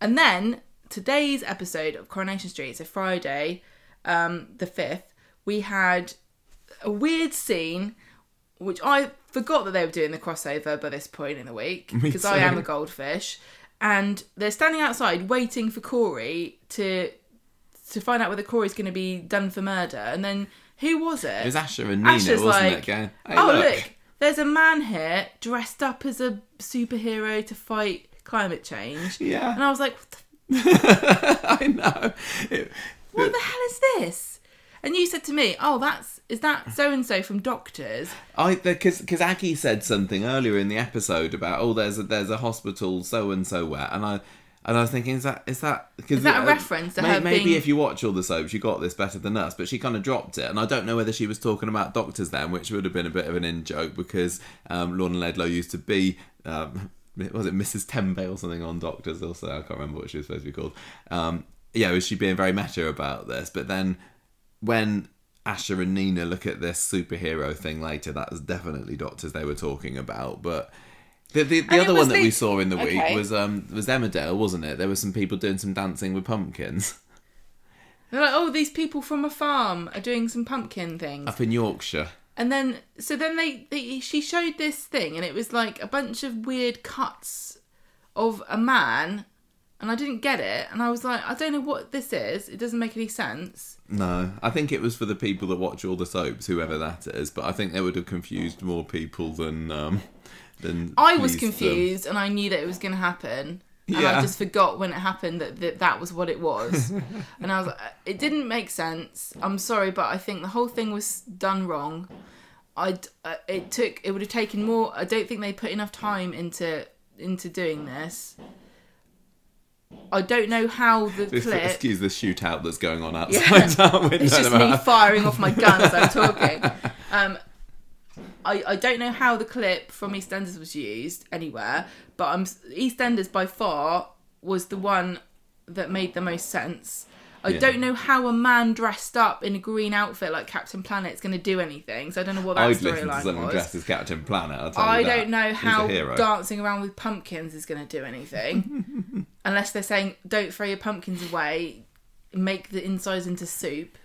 And then today's episode of Coronation Street, so Friday, um, the fifth, we had a weird scene, which I forgot that they were doing the crossover by this point in the week because I am a goldfish, and they're standing outside waiting for Corey to to find out whether Corey's going to be done for murder, and then who was it? It was Asha and Nina, Asha's wasn't like, it? Going, hey, oh look. look, there's a man here dressed up as a superhero to fight climate change, Yeah. and I was like, what the I know. It- what the hell is this? And you said to me, "Oh, that's is that so and so from Doctors?" I because because Aggie said something earlier in the episode about oh there's a there's a hospital so and so where and I and I was thinking is that is that cause Is that a reference to her maybe being- if you watch all the soaps you got this better than us but she kind of dropped it and I don't know whether she was talking about doctors then which would have been a bit of an in joke because um, Lorna Laidlaw used to be um, was it Mrs Tembe or something on Doctors also I can't remember what she was supposed to be called. Um, yeah was she being very meta about this? But then when Asha and Nina look at this superhero thing later, that was definitely Doctors they were talking about. But the the, the other one that we saw in the Okay. week was um was Emmerdale, wasn't it? There were some people doing some dancing with pumpkins They're like, "Oh, these people from a farm are doing some pumpkin things," up in Yorkshire. and then so then they, they she showed this thing, and it was like a bunch of weird cuts of a man, and I didn't get it, and I was like, I don't know what this is. It doesn't make any sense. No, I think it was for the people that watch all the soaps, whoever that is. But I think they would have confused more people than um than. I was pleased them. confused, and I knew that it was going to happen. And Yeah. I just forgot when it happened that, that that was what it was. and I was like, it didn't make sense. I'm sorry, but I think the whole thing was done wrong. I uh, it took it would have taken more. I don't think they put enough time into into doing this. I don't know how the Just clip. Excuse the shootout that's going on outside our window. It's just me firing off my gun as I'm talking. Um, I, I don't know how the clip from EastEnders was used anywhere, but I'm EastEnders by far was the one that made the most sense. I Yeah. don't know how a man dressed up in a green outfit like Captain Planet's going to do anything. So I don't know what that listen to someone was. dressed as Captain Planet. I'll tell I that. don't know how dancing around with pumpkins is going to do anything, unless they're saying don't throw your pumpkins away, make the insides into soup.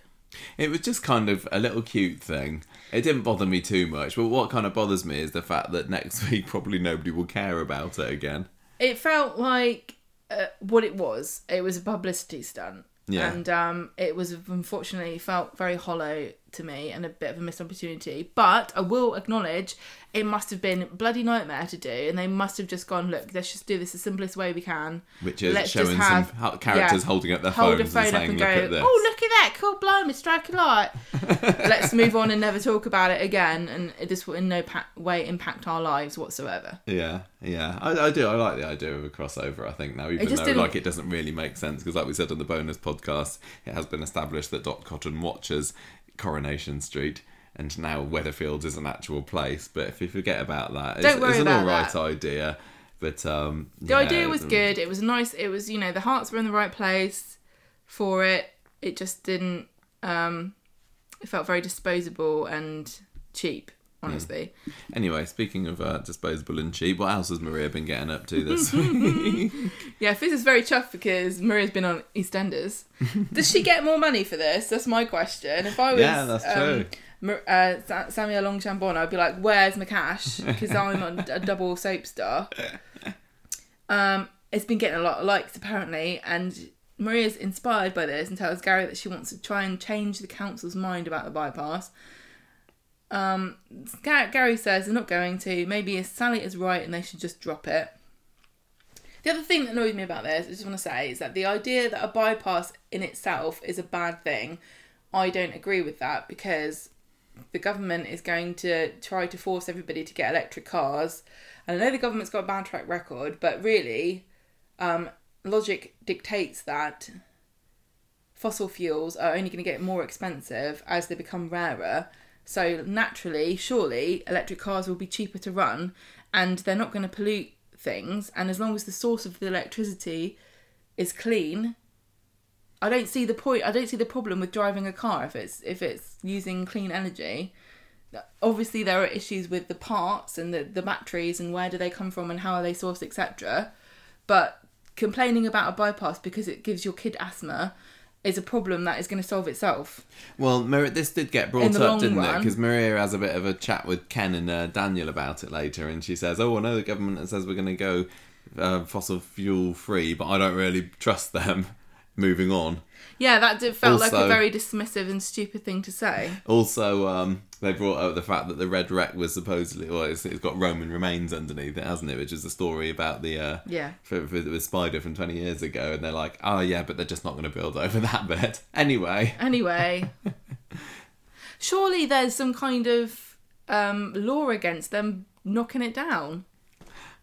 It was just kind of a little cute thing. It didn't bother me too much, but what kind of bothers me is the fact that next week probably nobody will care about it again. it felt like uh, what it was. It was a publicity stunt. Yeah. And um, it was unfortunately felt very hollow to me and a bit of a missed opportunity. But I will acknowledge it must have been bloody nightmare to do, and they must have just gone, look, let's just do this the simplest way we can. Which is Let's just showing have- some characters yeah, holding up their Hold a phones phone and up saying, and "Look go, at oh, this." oh look at that, cool, blimey, strike a light. let's move on and never talk about it again, and this will in no pa- way impact our lives whatsoever. Yeah, yeah, I, I do. I like the idea of a crossover. I think now, even though didn't- like it doesn't really make sense because, like we said on the bonus podcast, it has been established that Dot Cotton watches Coronation Street, and now Weatherfield is an actual place. But if you forget about that, it's, Don't worry it's an about all right that. idea. But um, The idea was good. It was nice. It was you know the hearts were in the right place for it. It just didn't. um It felt very disposable and cheap. Honestly, Anyway, speaking of uh, disposable and cheap, what else has Maria been getting up to this week? yeah. Fiz is very chuffed because Maria's been on EastEnders. Does she get more money for this? That's my question. If I was, Yeah, that's true. Um, Mar- uh, Samia Longchambon, I'd be like, "Where's my cash?" Because I'm on a double soap star. Um, it's been getting a lot of likes apparently, and Maria's inspired by this and tells Gary that she wants to try and change the council's mind about the bypass. Um, Gary says they're not going to. Maybe Sally is right and they should just drop it. The other thing that annoys me about this, I just want to say, is that the idea that a bypass in itself is a bad thing, I don't agree with that because the government is going to try to force everybody to get electric cars. And I know the government's got a bad track record, but really, um, logic dictates that fossil fuels are only going to get more expensive as they become rarer. So naturally, surely, electric cars will be cheaper to run, and they're not going to pollute things. And as long as the source of the electricity is clean, I don't see the point. I don't see the problem with driving a car if it's if it's using clean energy. Obviously, there are issues with the parts and the, the batteries and where do they come from and how are they sourced, etc. But complaining about a bypass because it gives your kid asthma is a problem that is going to solve itself. Well, Maria, this did get brought up, didn't it? Because Maria has a bit of a chat with Ken and uh, Daniel about it later, and she says, "Oh, I know the government says we're going to go uh, fossil fuel free, but I don't really trust them." Moving on. Yeah, that did, felt like a very dismissive and stupid thing to say. Also, um, they brought up the fact that the Red Rec was supposedly, well, it's, it's got Roman remains underneath it, hasn't it? Which is the story about the uh, Yeah. for, for the spider from twenty years ago, and they're like, "Oh yeah, but they're just not going to build over that bit." Anyway, Anyway, surely there's some kind of um, law against them knocking it down.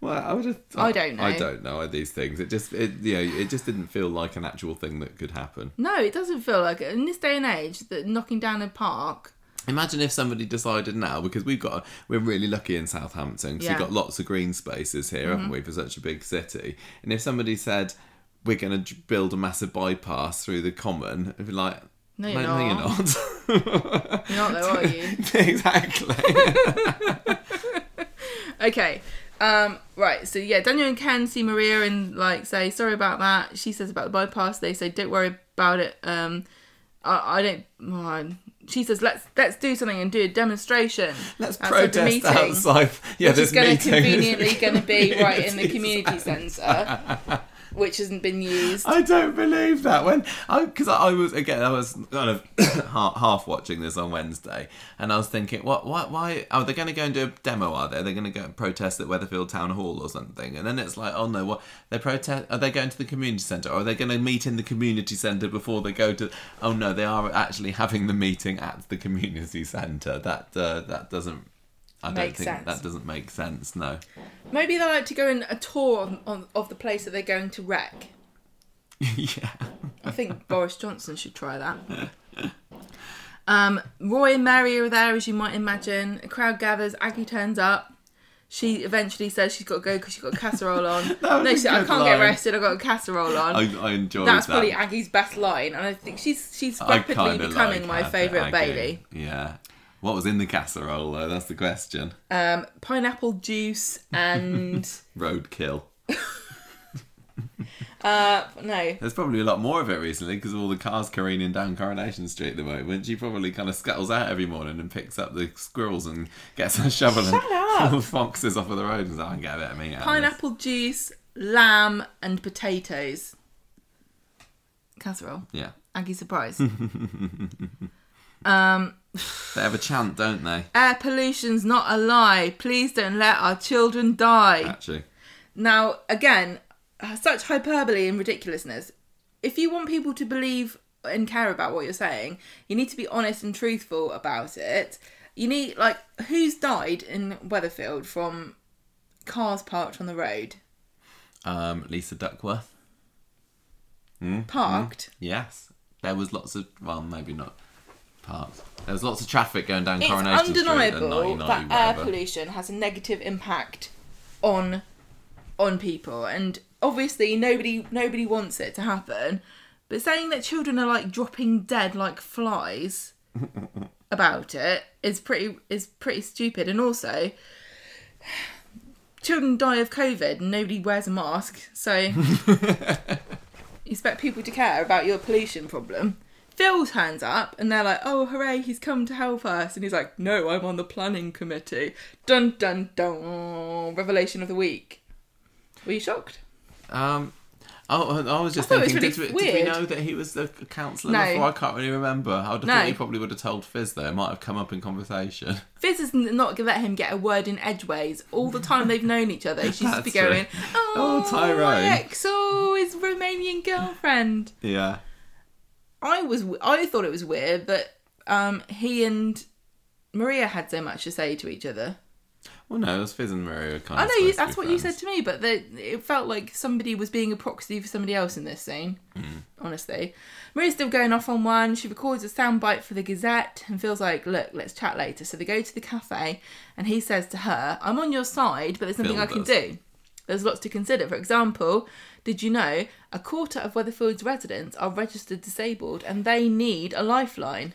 Well, I would just. I don't know. I don't know these things. It just, it, you know, it just didn't feel like an actual thing that could happen. No, it doesn't feel like it. In this day and age, that knocking down a park. Imagine if somebody decided now, because we've got, we're really lucky in Southampton because Yeah. Mm-hmm. we've got lots of green spaces here, haven't we, for such a big city? And if somebody said we're going to build a massive bypass through the common, it'd be like, No, you're no, you're not. not. You're not though, are you? exactly. Okay. Um, right, so yeah, Daniel and Ken see Maria and like say sorry about that. She says about the bypass. They say don't worry about it. Um, I, I don't. oh, she says let's let's do something and do a demonstration. Let's protest meeting, outside. Yeah, which is this going to conveniently going to be right in the community centre. Which hasn't been used. I don't believe that. When I because I, I was again I was kind of half, watching this on Wednesday and I was thinking what why why are they going to go and do a demo are they? They're going to go and protest at Weatherfield Town Hall or something. And then it's like oh no what they protest are they going to the community centre or are they going to meet in the community centre before they go to oh no they are actually having the meeting at the community centre. That uh, that doesn't I don't think sense. that doesn't make sense no Maybe they like to go on a tour on, on, of the place that they're going to wreck. yeah I think Boris Johnson should try that. Um, Roy and Mary are there, as you might imagine. A crowd gathers. Aggie turns up. She eventually says she's got to go because she's got a casserole on. no, she said, I can't get arrested. I've got a casserole on. I, I enjoyed That's that. probably Aggie's best line, and I think she's she's I rapidly kinda becoming like my her, favourite Aggie. Bailey. Yeah. What was in the casserole though? That's the question. Um, pineapple juice and Roadkill. uh, no, There's probably a lot more of it recently because of all the cars careening down Coronation Street at the moment. She probably kind of scuttles out every morning and picks up the squirrels and gets a shovel Shut and up. all the foxes off of the road and says, I can get a bit of meat out of this." pineapple juice, lamb, and potatoes. Casserole. Yeah. Aggie surprise. um, They have a chant, don't they? air pollution's not a lie. Please don't let our children die. Actually. Now, again, such hyperbole and ridiculousness. If you want people to believe and care about what you're saying, you need to be honest and truthful about it. You need, like, who's died in Weatherfield from cars parked on the road? Um, Lisa Duckworth. Parked? Yes. There was lots of, well, maybe not parked. There was lots of traffic going down It's Coronation undeniable 99, that air pollution has a negative impact on on people, and obviously nobody nobody wants it to happen. But saying that children are like dropping dead like flies about it is pretty is pretty stupid, and also. Children die of COVID and nobody wears a mask, so you expect people to care about your pollution problem. Phil turns up and they're like, oh, hooray, he's come to help us. And he's like, no, I'm on the planning committee. Dun dun dun. Revelation of the week. Were you shocked? Um, oh, I was just I thought it was thinking, really did, we, did we know that he was the councillor No. before? I can't really remember. I would have No. thought he probably would have told Fiz though. It might have come up in conversation. Fiz has n- not let him get a word in edgeways. All the time they've known each other, she's just be going, oh, Oh, Tyrone." my ex, oh, his Romanian girlfriend. Yeah. I was, I thought it was weird that um, he and Maria had so much to say to each other. Well, no, it was Fiz and Maria kind I of. know you, that's what you said to me, but the, it felt like somebody was being a proxy for somebody else in this scene. Hmm. Honestly, Maria's still going off on one. She records a soundbite for the Gazette and feels like, "Look, let's chat later." So they go to the cafe, and he says to her, "I'm on your side, but there's nothing Phil I can do. There's lots to consider. For example, did you know a quarter of Weatherfield's residents are registered disabled, and they need a lifeline?"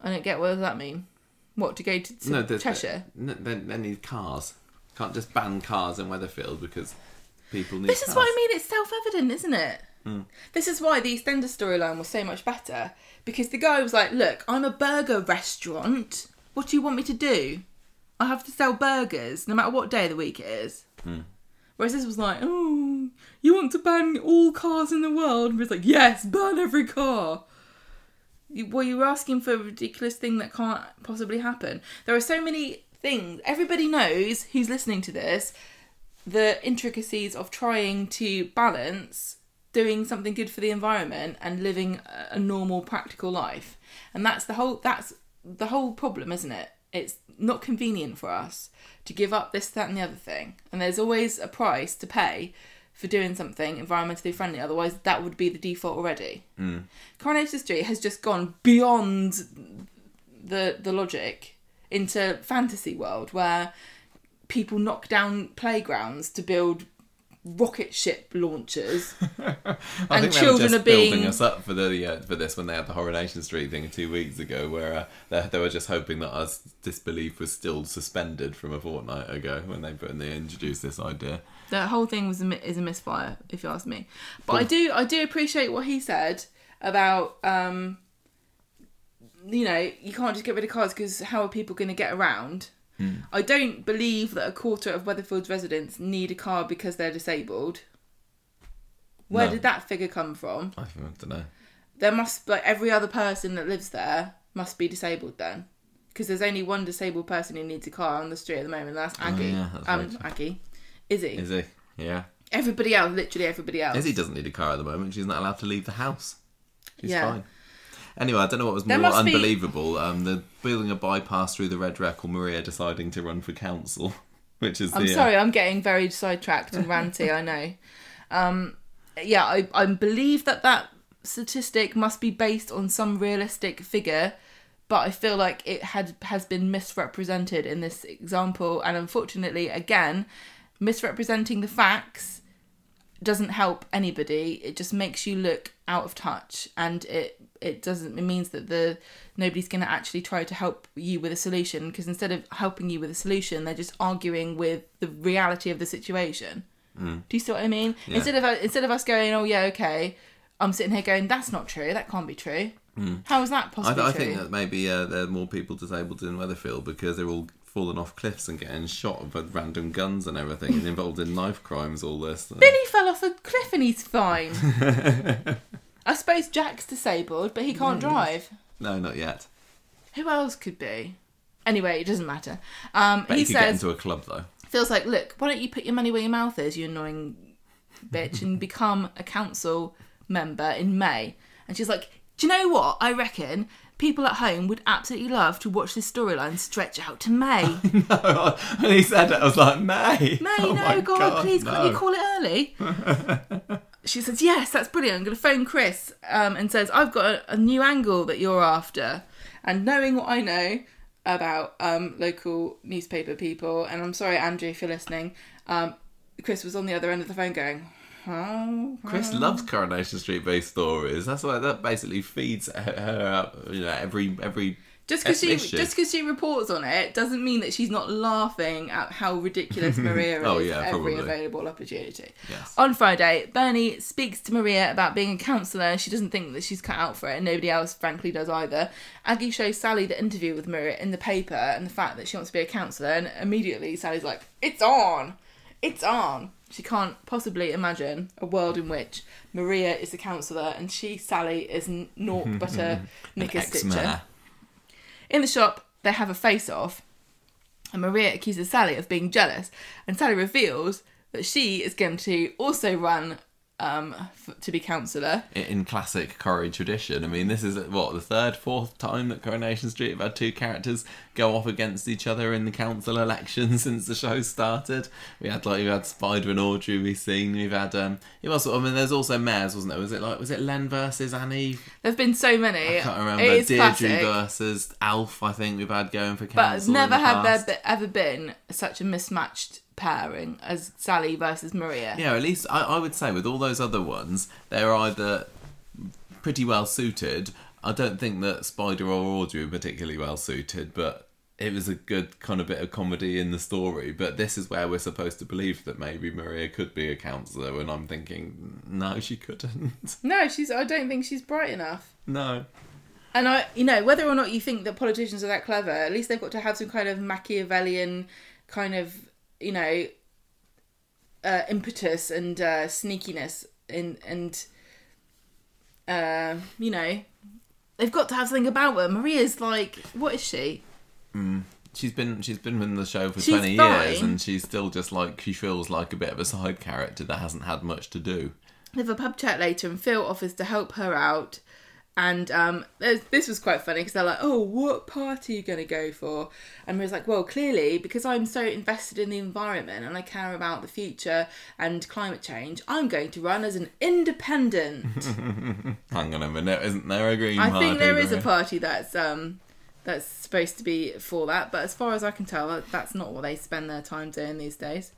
I don't get what does that mean. What to go to, to No, Cheshire? No, they, they need cars. Can't just ban cars in Weatherfield because people need. This is what I mean. It's self-evident, isn't it? Hmm. This is why the EastEnders storyline was so much better because the guy was like, "Look, I'm a burger restaurant. What do you want me to do? I have to sell burgers no matter what day of the week it is." Hmm. Whereas this was like, "Oh, you want to ban all cars in the world?" And it's like, "Yes, ban every car." Well, you were asking for a ridiculous thing that can't possibly happen. There are so many things. Everybody knows who's listening to this the intricacies of trying to balance doing something good for the environment and living a normal practical life and that's the whole that's the whole problem isn't it it's not convenient for us to give up this that and the other thing and there's always a price to pay for doing something environmentally friendly otherwise that would be the default already. Hmm. Coronation street has just gone beyond the the logic into fantasy world where people knock down playgrounds to build rocket ship launchers. I and children are being- building us up for the uh, for this when they had the Coronation Street thing two weeks ago, where uh, they, they were just hoping that our disbelief was still suspended from a fortnight ago when they when they introduced this idea. the whole thing was a, is a misfire if you ask me. But i do i do appreciate what he said about um you know you can't just get rid of cars because how are people going to get around i don't believe that a quarter of weatherfield's residents need a car because they're disabled Where No. did that figure come from? I don't know. There must like every other person that lives there must be disabled then, because there's only one disabled person who needs a car on the street at the moment. And that's Aggie. Oh, yeah, that's um, true. Aggie. Izzy. Is he? Yeah. Everybody else, literally everybody else. Izzy doesn't need a car at the moment. She's not allowed to leave the house. She's Yeah. fine. Anyway, I don't know what was There more must be- unbelievable. Um, the building a bypass through the Red Rec or Maria deciding to run for council, which is I'm the uh, sorry, I'm getting very sidetracked and ranty. I know. Um, yeah, I, I believe that that statistic must be based on some realistic figure, but I feel like it had has been misrepresented in this example, and unfortunately, again, misrepresenting the facts doesn't help anybody. It just makes you look out of touch, and it it doesn't. It means that the nobody's going to actually try to help you with a solution because instead of helping you with a solution, they're just arguing with the reality of the situation. Mm. Do you see what I mean? Yeah. Instead of uh, instead of us going, oh yeah, okay, I'm sitting here going, that's not true. That can't be true. Mm. How is that I, possibly I true? think that maybe uh, there are more people disabled in Weatherfield because they're all falling off cliffs and getting shot with random guns and everything and involved in knife crimes. All this. Billy fell off a cliff and he's fine. I suppose Jack's disabled, but he can't drive. No, not yet. Who else could be? Anyway, it doesn't matter. Um, Bet he you could get says, into a club though. feels like, look, why don't you put your money where your mouth is, you annoying bitch, and become a council member in May? And she's like, do you know what? I reckon people at home would absolutely love to watch this storyline stretch out to May. No, when he said it, I was like, May. May, Oh no, God, please, can't you call it early? she says, yes, that's brilliant. I'm going to phone Chris um, and says, I've got a, a new angle that you're after. And knowing what I know about um, local newspaper people, and I'm sorry, Andrew, if you're listening, um, Chris was on the other end of the phone going? Chris loves Coronation Street based stories. That's why that basically feeds her, her up, you know, every every. Just because she issue. just because she reports on it doesn't mean that she's not laughing at how ridiculous oh, Maria is Oh, yeah, at every probably. available opportunity. Yes. On Friday, Bernie speaks to Maria about being a councillor. She doesn't think that she's cut out for it, and nobody else, frankly, does either. Aggie shows Sally the interview with Maria in the paper and the fact that she wants to be a councillor, and immediately Sally's like, "It's on, it's on." She can't possibly imagine a world in which Maria is a councillor and she, Sally, is naught but a knicker stitcher. In the shop, they have a face off, and Maria accuses Sally of being jealous, and Sally reveals that she is going to also run um, f- to be councillor. In- In classic Corrie tradition, I mean, this is what the third, fourth time that Coronation Street have had two characters go off against each other in the council election since the show started. We had like we had Spider and Audrey we've seen. We've had um, it was I mean, there's also mayors, wasn't there? Was it like was it Len versus Annie? There's been so many. I can't remember. It is Deirdre classic. versus Alf. I think we've had going for But never the have there be- ever been such a mismatched pairing as Sally versus Maria. Yeah, at least I, I would say with all those other ones, they're either pretty well suited. I don't think that Spider or Audrey were particularly well suited, but it was a good kind of bit of comedy in the story. But this is where we're supposed to believe that maybe Maria could be a councillor, and I'm thinking, no, she couldn't. No, she's. I don't think she's bright enough. no. And I, you know, whether or not you think that politicians are that clever, at least they've got to have some kind of Machiavellian kind of, you know, uh, impetus and uh, sneakiness in and, uh, you know, they've got to have something about her. Maria's like, what is she? She's been she's been in the show for She's twenty years, fine. and she's still just like she feels like a bit of a side character that hasn't had much to do. They have a pub chat later, and Phil offers to help her out. And um, this was quite funny because they're like, "Oh, what party are you going to go for?" And Maria's like, "Well, clearly, because I'm so invested in the environment and I care about the future and climate change, I'm going to run as an independent." Hang on a minute, isn't there a green I think there is a party that's um that's supposed to be for that, but as far as I can tell, that's not what they spend their time doing these days.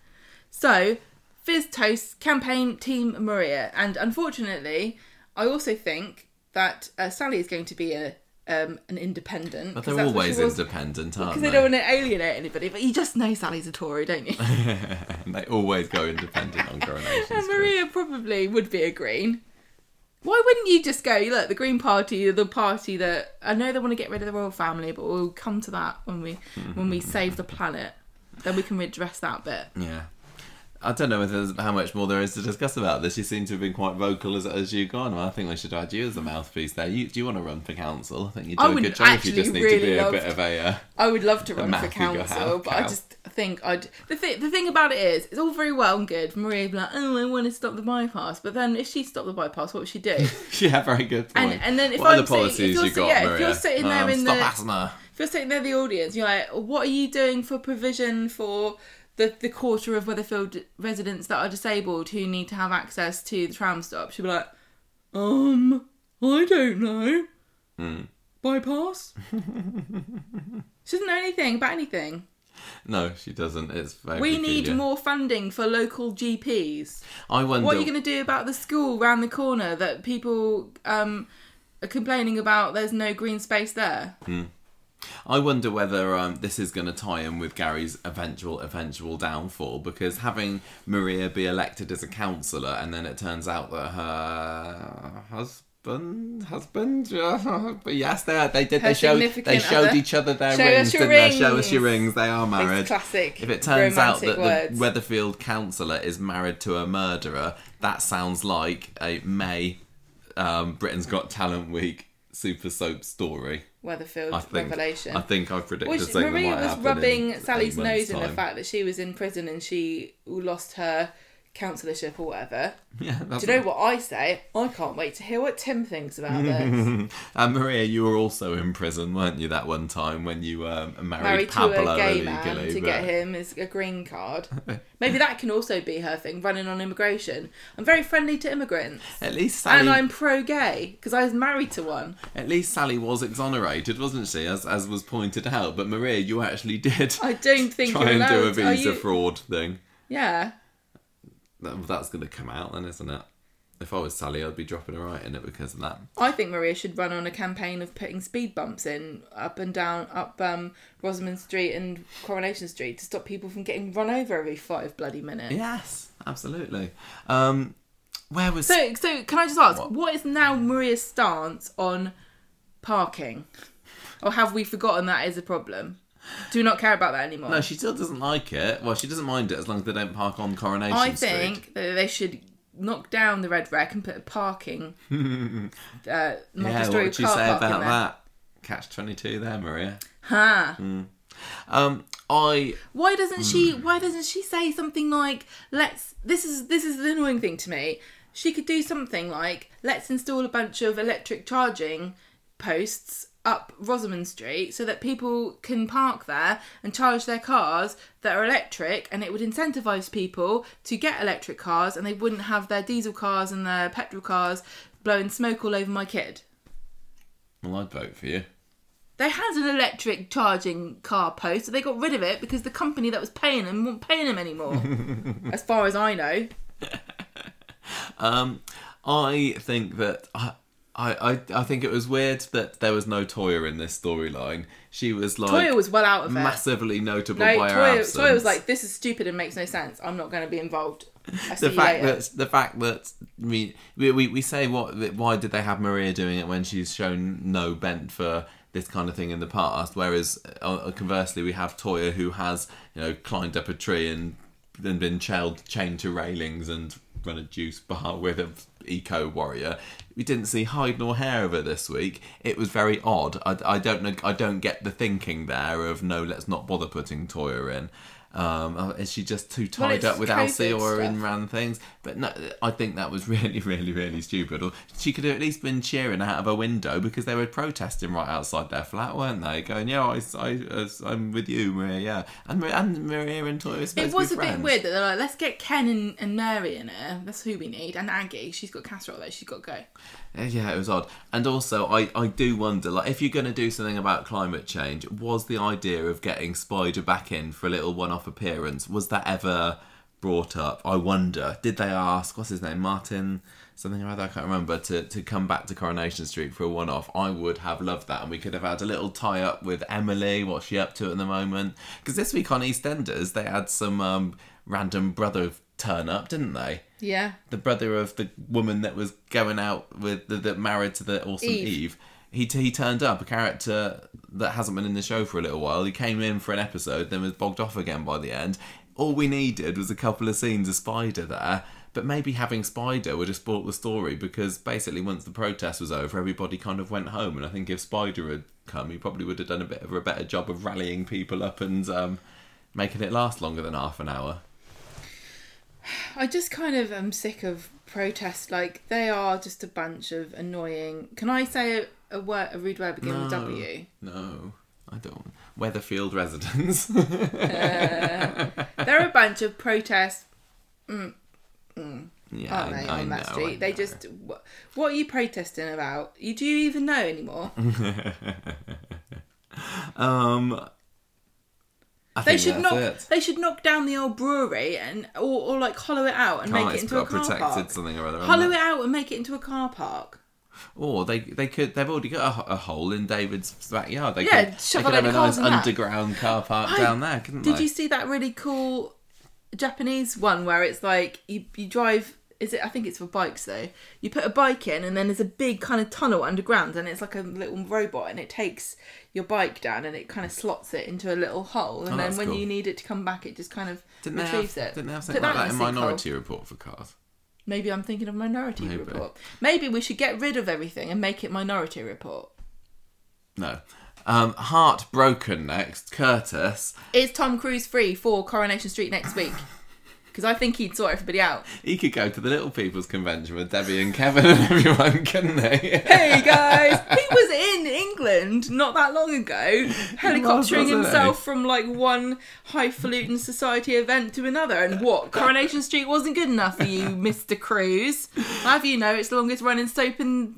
So, Fiz toasts campaign team Maria, and unfortunately, I also think that uh, Sally is going to be a um, an independent. But they're that's what she always independent, aren't because they? they don't want to alienate anybody. But you just know Sally's a Tory, don't you? and they always go independent on Coronation and Maria probably would be a Green. Why wouldn't you just go, look, the Green Party, the party that I know they want to get rid of the royal family, but we'll come to that when we when we save the planet. Then we can redress that bit. Yeah. I don't know how much more there is to discuss about this. You seem to have been quite vocal as, as you've gone. Well, I think we should add you as a mouthpiece there. You, do you want to run for council? I think you'd do I a good job if you just need really to be a bit of a. Uh, I would love to run for council, but I just think I'd. The thing, the thing about it is, it's all very well and good. Maria be like, oh, I want to stop the bypass, but then if she stopped the bypass, what would she do? yeah, very good point. And- and then if what I'm other sitting- if policies you're you got, yeah, if you're sitting there Um, in stop the- asthma. if you're sitting there in the audience, you're like, what are you doing for provision for the, the quarter of Weatherfield residents that are disabled who need to have access to the tram stop? She'd be like, um, I don't know. Hmm. Bypass? she doesn't know anything about anything. No, she doesn't. It's very. We need more funding for local GPs. I wonder. What are you going to do about the school round the corner that people um, are complaining about? There's no green space there. I wonder whether um, this is going to tie in with Gary's eventual eventual downfall because having Maria be elected as a councillor and then it turns out that her husband husband but yes they they did Her they showed they showed other. each other their Show rings didn't they show us your rings. rings they are married It's classic. if it turns out that words. the Weatherfield councillor is married to a murderer that sounds like a May um, Britain's Got Talent Week super soap story Weatherfield I think revelation. I think I've predicted Which Maria was rubbing Sally's nose in the fact that she was in prison and she lost her councillorship or whatever. Yeah, Do you know what I say? I can't wait to hear what Tim thinks about this. And Maria, you were also in prison, weren't you? That one time when you um, married, Married to Pablo a gay illegally, man to but- get him as a green card. Maybe that can also be her thing, running on immigration. I'm very friendly to immigrants. At least Sally, And I'm pro gay because I was married to one. at least Sally was exonerated, wasn't she? As as was pointed out. But Maria, you actually did I don't think try and do a visa you- fraud thing. Yeah. That, that's going to come out then, isn't it? If I was Sally, I'd be dropping her right in it because of that. I think Maria should run on a campaign of putting speed bumps in up and down up um, Rosamund Street and Coronation Street to stop people from getting run over every five bloody minutes. Yes, absolutely. Um, where was So, so can I just ask, What? what is now Maria's stance on parking? Or have we forgotten that is a problem? Do not care about that anymore? No, she still doesn't like it. Well, she doesn't mind it as long as they don't park on Coronation I Street. think that they should knock down the Red Rec and put a parking, uh, Yeah, what would you say about that? Catch twenty two there, Maria. Ha! Um, I Why doesn't she? Hmm. Why doesn't she say something like, "Let's"? This is this is the annoying thing to me. She could do something like, "Let's install a bunch of electric charging posts up Rosamund Street so that people can park there and charge their cars that are electric, and it would incentivize people to get electric cars, and they wouldn't have their diesel cars and their petrol cars blowing smoke all over my kid." well, I'd vote for you. They had an electric charging car post, so they got rid of it because the company that was paying them wasn't paying them anymore. as far as I know. Um, I think that I, I, I, I think it was weird that there was no Toyah in this storyline. She was like Toyah was well out of it. massively notable No, by her absence. Toyah was like, "This is stupid and makes no sense. I'm not going to be involved." The fact later. that the fact that I mean we, we we say what why did they have Maria doing it when she's shown no bent for this kind of thing in the past whereas uh, conversely we have Toyah who has you know climbed up a tree and then been chained chained to railings and run a juice bar with a eco warrior we didn't see hide nor hair of her this week. It was very odd. I, I don't know I don't get the thinking there of no let's not bother putting Toyah in um, uh, is she just too tied it's up with COVID Elsie or Imran things. But no, I think that was really, really, really stupid. Or she could have at least been cheering out of a window because they were protesting right outside their flat, weren't they? Going, yeah, I, I, I'm with you, Maria. Yeah, and Maria and, Maria and Toyah are supposed it was to a be bit weird that they're like, "Let's get Ken and, and Mary in here. That's who we need." And Aggie, she's got casserole though. She's got to go. Yeah, it was odd. And also, I, I do wonder, like, if you're going to do something about climate change, was the idea of getting Spider back in for a little one-off appearance, was that ever brought up? I wonder. Did they ask, what's his name, Martin something or other, I can't remember, to, to come back to Coronation Street for a one-off? I would have loved that, and we could have had a little tie-up with Emily, what's she up to at the moment? Because this week on EastEnders, they had some um, random brother turn up, didn't they? Yeah. the brother of the woman that was going out with the, that married to the awesome Eve. Eve. He he turned up a character that hasn't been in the show for a little while. He came in for an episode, then was bogged off again by the end. all we needed was a couple of scenes of Spider there. But maybe having Spider would have spoilt the story because basically once the protest was over, everybody kind of went home. And I think if Spider had come, he probably would have done a bit of a better job of rallying people up and um, making it last longer than half an hour. I just kind of am sick of protests. Like they are just a bunch of annoying. Can I say a, a word, a rude word beginning with W? No, I don't. Weatherfield residents. They're a bunch of protests. Mm, mm, yeah, aren't they, I, on that know, street? I They know. just. What, what are you protesting about? You do you even know anymore? Um, I They should knock. it. They should knock down the old brewery and or, or like hollow it out and Can't, make it into a car protected park. something or other. Hollow it out and make it into a car park. Or they they could they've already got a, a hole in David's backyard. They Yeah, could, shove they could have a nice cars that. underground car park I- down there, couldn't they? Did they? you see that really cool Japanese one where it's like you you drive? Is it? I think it's for bikes though. You put a bike in, and then there's a big kind of tunnel underground, and it's like a little robot, and it takes your bike down, and it kind of slots it into a little hole, and Oh, then when cool. you need it to come back, it just kind of Didn't they have, retrieves it. didn't they have Put something like that in. Minority Report for cars? Maybe I'm thinking of Minority Maybe. Report. Maybe we should get rid of everything and make it Minority Report. No. Um, Heartbroken next. Curtis. Is Tom Cruise free for Coronation Street next week? Because I think he'd sort everybody out. He could go to the Little People's Convention with Debbie and Kevin and everyone, couldn't he? Hey guys, he was in England not that long ago, helicoptering he? himself from like one highfalutin society event to another. And uh, what? Coronation Street wasn't good enough for you, Mr. Cruise. Have you know it's the longest running soap in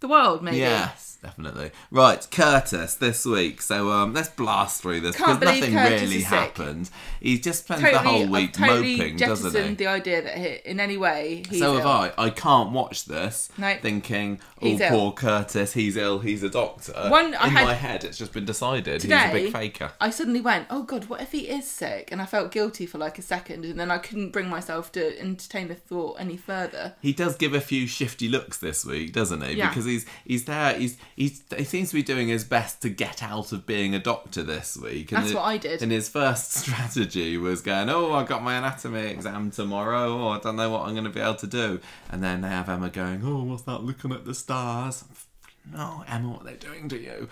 the world, maybe? Yes, definitely. Right, Curtis this week. So um, let's blast through this Can't because nothing Curtis really happened. He just spends Totally, the whole week totally moping, doesn't he? the idea that he, in any way he's so have ill. I. I can't watch this No. thinking, oh, He's ill. poor Curtis, he's ill, he's a doctor. One- I In had- my head, it's just been decided he's a Today- big faker. I suddenly went, oh god, what if he is sick? And I felt guilty for like a second, and then I couldn't bring myself to entertain the thought any further. He does give a few shifty looks this week, doesn't he? Yeah. Because he's he's there. He's he's he seems to be doing his best to get out of being a doctor this week. That's the- what I did. And his first strategy was going, "Oh, I got my anatomy exam tomorrow. Oh, I don't know what I'm going to be able to do." And then they have Emma going, "Oh, what's that? Looking at the stars." No, Emma, what they're they doing to you?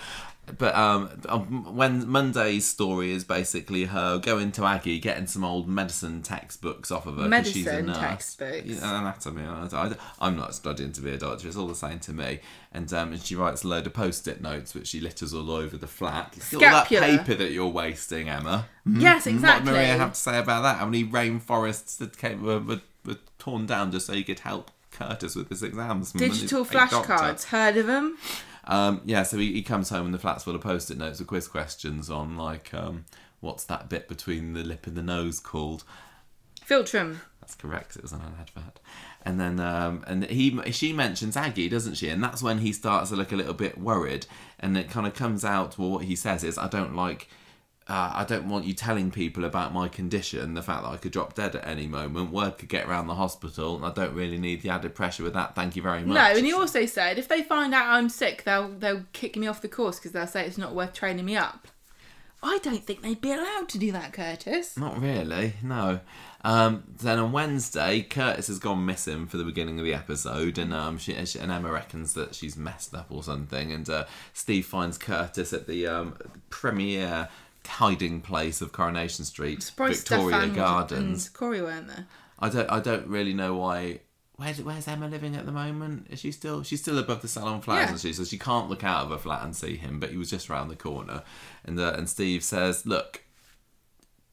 But um, um, when Monday's story is basically her going to Aggie, getting some old medicine textbooks off of her because she's a Medicine nurse. textbooks. Yeah, anatomy. I, am not studying to be a doctor. It's all the same to me. And um, and she writes a load of post-it notes, which she litters all over the flat. At All that paper that you're wasting, Emma. Yes, exactly. did Maria have to say about that? How many rainforests that came were, were, were torn down just so you could help Curtis with his exams? from when he's Digital flashcards, heard of them? Um, yeah, so he, he comes home and the flat's full of post-it notes with quiz questions on like um, what's that bit between the lip and the nose called? Philtrum. That's correct. It was on an advert. And then um, and he she mentions Aggie, doesn't she? And that's when he starts to look a little bit worried. And it kind of comes out. Well, what he says is, "I don't like." Uh, I don't want you telling people about my condition, the fact that I could drop dead at any moment. Word could get around the hospital, and I don't really need the added pressure with that. Thank you very much. No, and he also said if they find out I'm sick, they'll they'll kick me off the course because they'll say it's not worth training me up. I don't think they'd be allowed to do that, Curtis. Not really, no. Um, then on Wednesday, Curtis has gone missing for the beginning of the episode, and um, she, she- and Emma reckons that she's messed up or something. And uh, Steve finds Curtis at the um, premier hiding place of Coronation Street, Victoria Stefan Gardens. and Corey weren't there. I don't, I don't really know why. Where's, where's Emma living at the moment? Is she still? She's still above the salon flat, Yeah. isn't she? So she can't look out of her flat and see him. But he was just round the corner, and uh, and Steve says, "Look,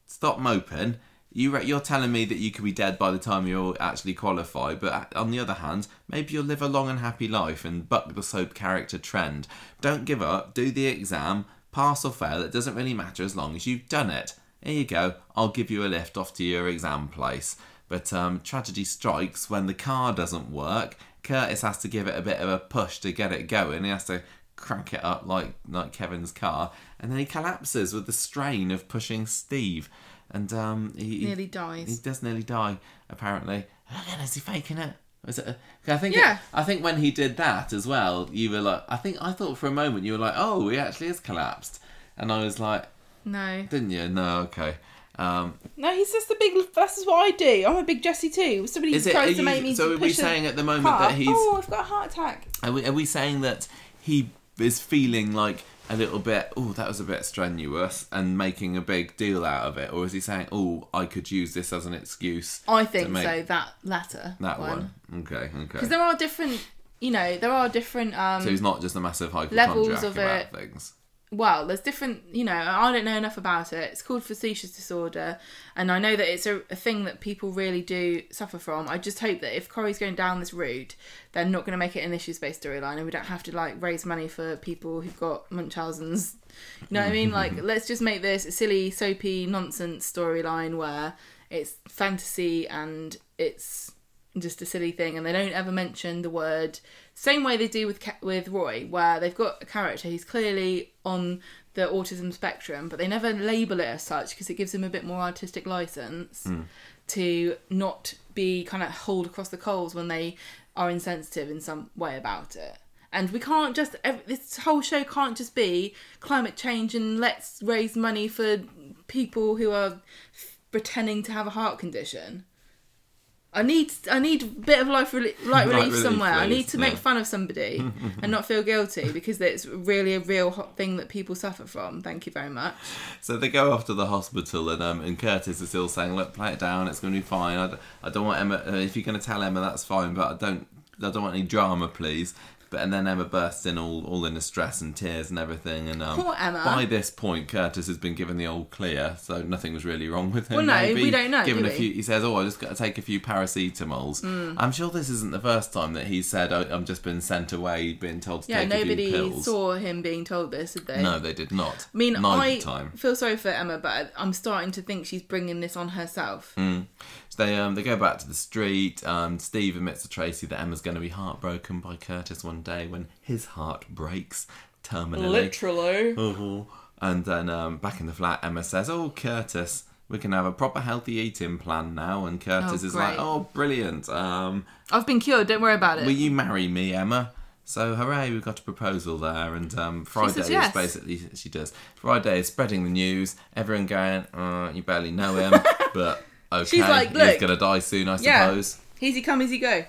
stop moping. You re- you're telling me that you could be dead by the time you're actually qualified, but uh, on the other hand, maybe you'll live a long and happy life and buck the soap character trend. Don't give up. Do the exam, pass or fail. It doesn't really matter as long as you've done it. Here you go. I'll give you a lift off to your exam place. But um, tragedy strikes when the car doesn't work. Curtis has to give it a bit of a push to get it going. He has to crank it up like like Kevin's car, and then he collapses with the strain of pushing Steve, and um, he nearly dies. He does nearly die. Apparently, again, is he faking it? Was it? A, I think. Yeah. I think when he did that as well, you were like, I think I thought for a moment you were like, oh, he actually is collapsed, and I was like, No. didn't you? No, okay. Um, No, he's just a big. That's just what I do. I'm a big Jesse too. Somebody is it? tries to you, make me. so are we push a saying at the moment car. that he's? Oh, I've got a heart attack. Are we, are we saying that he is feeling like a little bit? Oh, that was a bit strenuous, and making a big deal out of it, or is he saying, "Oh, I could use this as an excuse"? I think make so. That latter. That one. Okay. Okay. Because there are different. You know, there are different. Um, So he's not just a massive Levels hypochondriac of about it. things. Well, there's different, you know, I don't know enough about it. It's called factitious disorder, and I know that it's a, a thing that people really do suffer from. I just hope that if Corrie's going down this route, they're not going to make it an issues based storyline, and we don't have to like raise money for people who've got Munchausen's. You know what I mean? Mm-hmm. Like, let's just make this a silly, soapy nonsense storyline where it's fantasy and it's just a silly thing, and they don't ever mention the word. Same way they do with with Roy, where they've got a character who's clearly on the autism spectrum, but they never label it as such because it gives them a bit more artistic license hmm. to not be kind of hauled across the coals when they are insensitive in some way about it. And we can't just this whole show can't just be climate change and let's raise money for people who are pretending to have a heart condition. I need I need a bit of life rel- light Light relief relief, somewhere. I need to make yeah. fun of somebody and not feel guilty because it's really a real hot thing that people suffer from. Thank you very much. So they go off to the hospital, and um, and Curtis is still saying, "Look, play it down. It's going to be fine. I, d- I don't want Emma. Uh, if you're going to tell Emma, that's fine, but I don't. I don't want any drama, please." But and then Emma bursts in, all all in distress and tears and everything. And um, Poor Emma. by this point, Curtis has been given the old clear, so nothing was really wrong with him. Well, no, maybe. we don't know, Given do a few, he says, "Oh, I just got to take a few paracetamols." Hmm. I'm sure this isn't the first time that he said, oh, "I'm just been sent away, being told to Yeah, take a few nobody saw him being told this, did they? No, they did not. I mean, Neither I time. feel sorry for Emma, but I'm starting to think she's bringing this on herself. So they um they go back to the street. Um, Steve admits to Tracy that Emma's going to be heartbroken by Curtis one day when his heart breaks terminally. Literally. Oh. And then um, back in the flat, Emma says, "Oh, Curtis, we can have a proper healthy eating plan now." And Curtis Oh, is like, "Oh, brilliant! Um, I've been cured. Don't worry about it. will you marry me, Emma?" So hooray, we've got a proposal there, and um, Friday says is basically she does. Friday is spreading the news. Everyone going, uh, "You barely know him, but okay, She's like, look, he's gonna die soon, I Yeah. suppose." Easy come, easy go.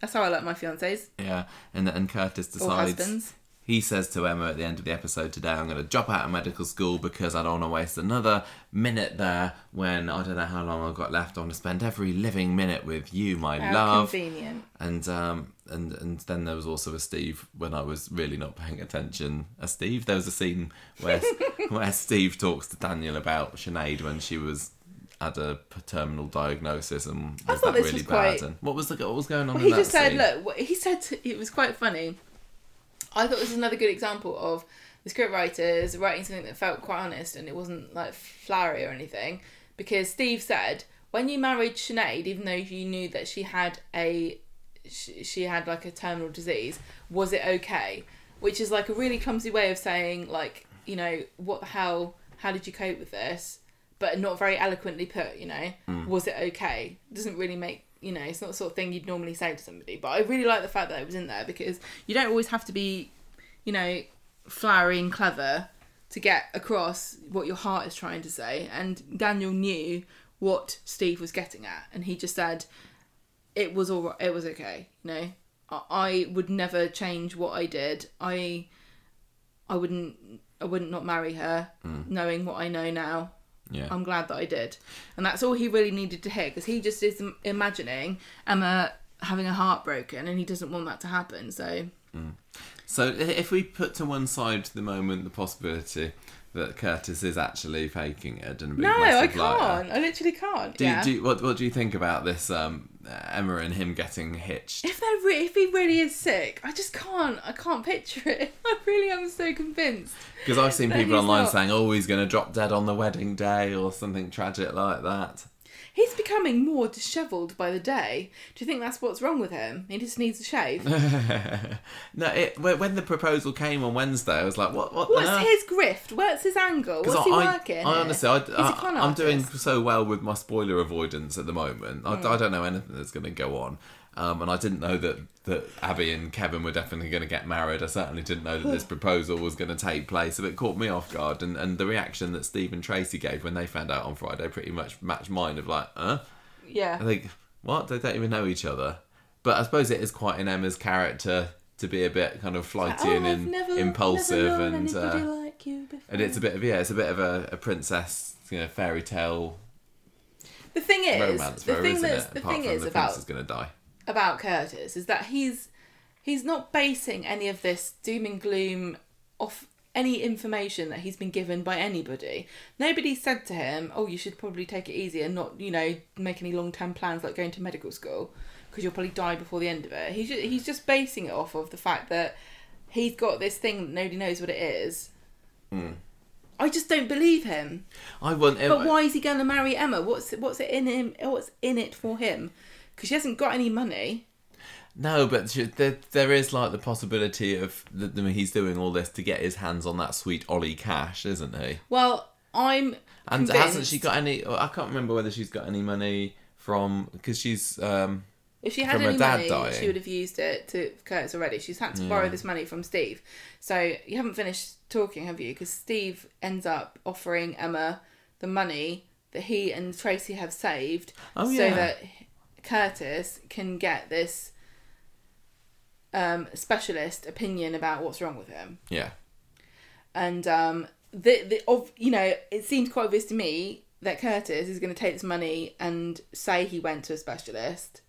That's how I like my fiancés Yeah, and and Curtis decides. husbands. He says to Emma at the end of the episode today, I'm going to drop out of medical school because I don't want to waste another minute there when I don't know how long I've got left. I want to spend every living minute with you, my How love. convenient. And um and and then there was also a Steve when I was really not paying attention. A Steve. There was a scene where where Steve talks to Daniel about Sinead when she was had a terminal diagnosis and was that really was bad. quite- And what was the what was going on? Well, he just said, scene? look, what- he said it was quite funny. I thought this was another good example of the script writers writing something that felt quite honest and it wasn't like flowery or anything. Because Steve said, when you married Sinead, even though you knew that she had a she, she had like a terminal disease, was it okay? Which is like a really clumsy way of saying like, you know, what the hell? How did you cope with this? But not very eloquently put. You know, hmm. was it okay? Doesn't really make you know, it's not the sort of thing you'd normally say to somebody. But I really like the fact that it was in there because you don't always have to be, you know, flowery and clever to get across what your heart is trying to say. And Daniel knew what Steve was getting at, and he just said it was all right, it was okay. You know, I, I would never change what I did. I, I wouldn't, I wouldn't not marry her, hmm. knowing what I know now. Yeah. I'm glad that I did. And that's all he really needed to hear because he just is im- imagining Emma having a heartbroken and he doesn't want that to happen. So, mm. So if we put to one side the moment the possibility that Curtis is actually faking it and big no, I can't. I literally can't. Do, yeah. do what what do you think about this um, Emma and him getting hitched? if they're re- if he really is sick, I just can't. I can't picture it. I really am so convinced. Because I've seen people online not. saying, "Oh, he's going to drop dead on the wedding day" or something tragic like that. He's becoming more dishevelled by the day. Do you think that's what's wrong with him? He just needs a shave. no, it, when the proposal came on Wednesday, I was like, "What? What? What's his grift? What's his angle? What's he I, working? I honestly, I, I, am doing so well with my spoiler avoidance at the moment. Mm. I, I don't know anything that's going to go on. Um, and I didn't know that, that Abi and Kevin were definitely going to get married. I certainly didn't know that this proposal was going to take place. So it caught me off guard. And, and the reaction that Steve and Tracy gave when they found out on Friday pretty much matched mine of like, huh? Yeah. I think, what? They don't even know each other. But I suppose it is quite in Emma's character to be a bit kind of flighty Oh, and in, never- impulsive never and uh, like you and it's a bit of yeah, it's a bit of a, a princess, you know, fairy tale the thing is, romance the thing it? the Apart thing is the about is going to die. About Curtis is that he's he's not basing any of this doom and gloom off any information that he's been given by anybody. Nobody said to him, "Oh, you should probably take it easy and not, you know, make any long-term plans like going to medical school because you'll probably die before the end of it." He's just, he's just basing it off of the fact that he's got this thing that nobody knows what it is. Hmm. I just don't believe him. I want. Emma. But why is he going to marry Emma? What's what's it in him? What's in it for him? Because she hasn't got any money. No, but sh- there, there is like the possibility of that he's doing all this to get his hands on that sweet Ollie cash, isn't he? Well, I'm And convinced hasn't she got any? I can't remember whether she's got any money from because she's. um If she had any dad money, dying? she would have used it to Curtis already. She's had to borrow this money from Steve. So you haven't finished talking, have you? Because Steve ends up offering Emma the money that he and Tracy have saved, Oh, so yeah. that Curtis can get this um, specialist opinion about what's wrong with him. Yeah, and um, the the of you know it seems quite obvious to me that Curtis is going to take this money and say he went to a specialist.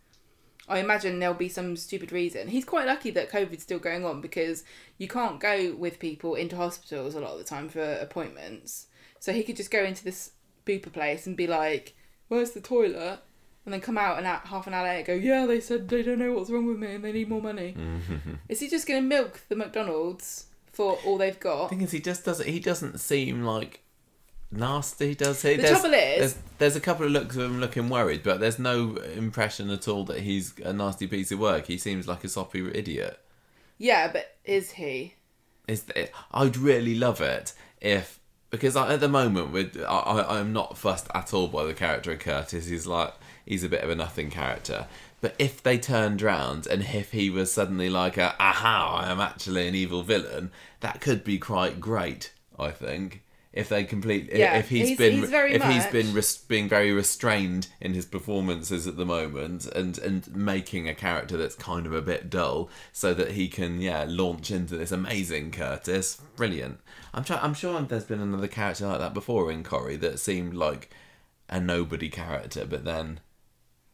I imagine there'll be some stupid reason. He's quite lucky that COVID's still going on because you can't go with people into hospitals a lot of the time for appointments. So he could just go into this BUPA place and be like, "Where's the toilet?" And then come out and out half an hour later go, "Yeah, they said they don't know what's wrong with me and they need more money." Mm-hmm. Is he just going to milk the McDonald's for all they've got? thing is, he just doesn't. He doesn't seem like nasty, does he? The trouble is- there's, there's a couple of looks of him looking worried, but there's no impression at all that he's a nasty piece of work. He seems like a soppy idiot. Yeah, but is he? is that I'd really love it if because I, at the moment with I, I I'm not fussed at all by the character of Curtis. He's like he's a bit of a nothing character. But if they turned round and if he was suddenly like a aha, I am actually an evil villain, that could be quite great. I think if they complete Yeah, if he's he's- been he's very if he's much- been res- being very restrained in his performances at the moment and and making a character that's kind of a bit dull so that he can yeah launch into this amazing Curtis brilliant I'm try- I'm sure there's been another character like that before in Corrie that seemed like a nobody character but then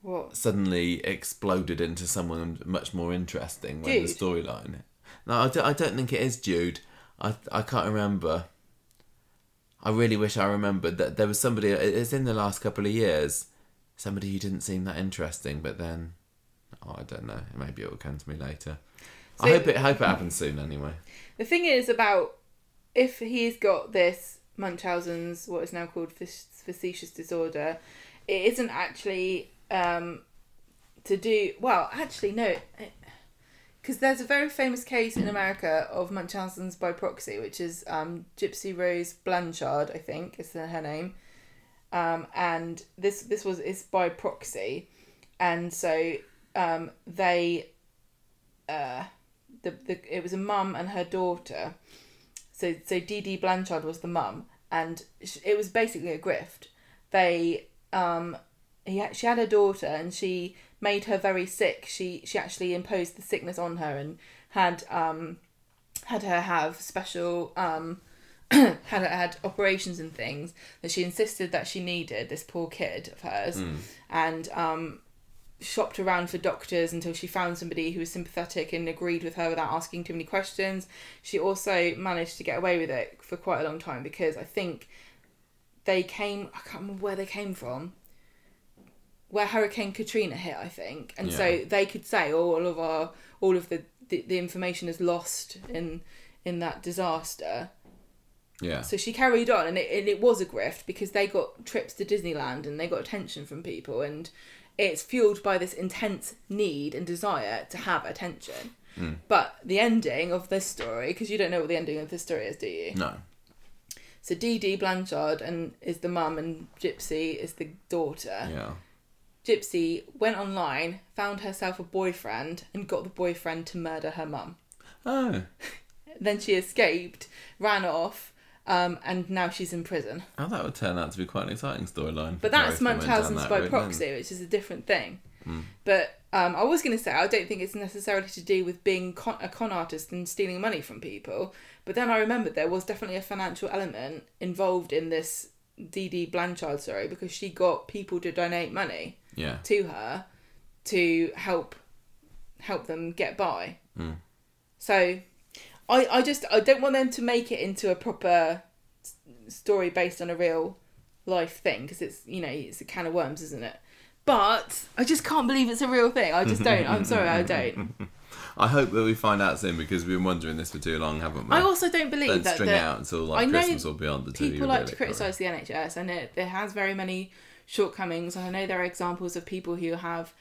What? suddenly exploded into someone much more interesting when the Jude? storyline no I don't, I don't think it is Jude I I can't remember I really wish I remembered that there was somebody. It's in the last couple of years. Somebody who didn't seem that interesting, but then, oh, I don't know. Maybe it will come to me later. I So- hope it. Hope it happens soon. Anyway. The thing is about if he's got this Munchausen's, what is now called fac- factitious disorder, it isn't actually um, to do. Well, actually, no. Because there's a very famous case in America of Munchausen's by proxy, which is um, Gypsy Rose Blanchard, I think is her name. Um, and this this was is by proxy, and so um, they uh, the, the it was a mum and her daughter. So so Dee Dee Blanchard was the mum, and it was basically a grift. They um he she had a daughter and she made her very sick. She she actually imposed the sickness on her and had um had her have special um had had operations and things that she insisted that she needed this poor kid of hers and um shopped around for doctors until she found somebody who was sympathetic and agreed with her without asking too many questions. She also managed to get away with it for quite a long time because I think they came I can't remember where they came from. Where Hurricane Katrina hit, I think. And so they could say "Oh, all of our all of the, the, the information is lost in in that disaster. Yeah. So she carried on, and it, and it was a grift because they got trips to Disneyland and they got attention from people, and it's fueled by this intense need and desire to have attention. Hmm. But the ending of this story, because you don't know what the ending of this story is, do you? No. So Dee Dee Blanchard and is the mum, and Gypsy is the daughter. Yeah. Gypsy went online, found herself a boyfriend, and got the boyfriend to murder her mum. Oh, Then she escaped, ran off, um, and now she's in prison. oh, that would turn out to be quite an exciting storyline. But that's if we went down Munchausen's that by route then. proxy, which is a different thing. Hmm. But um, I was going to say, I don't think it's necessarily to do with being con- a con artist and stealing money from people. But then I remembered there was definitely a financial element involved in this Dee Dee Blanchard sorry, because she got people to donate money Yeah. to her to help help them get by. Mm. So I I just I don't want them to make it into a proper story based on a real life thing because it's you know it's a can of worms, isn't it? But I just can't believe it's a real thing. I just don't. I'm sorry, I don't. I hope that we find out soon because we've been wondering this for too long, haven't we? I also don't believe Let's that string it out until like I know Christmas or beyond the people like to criticise the NHS, and it, it has very many shortcomings. And I know there are examples of people who have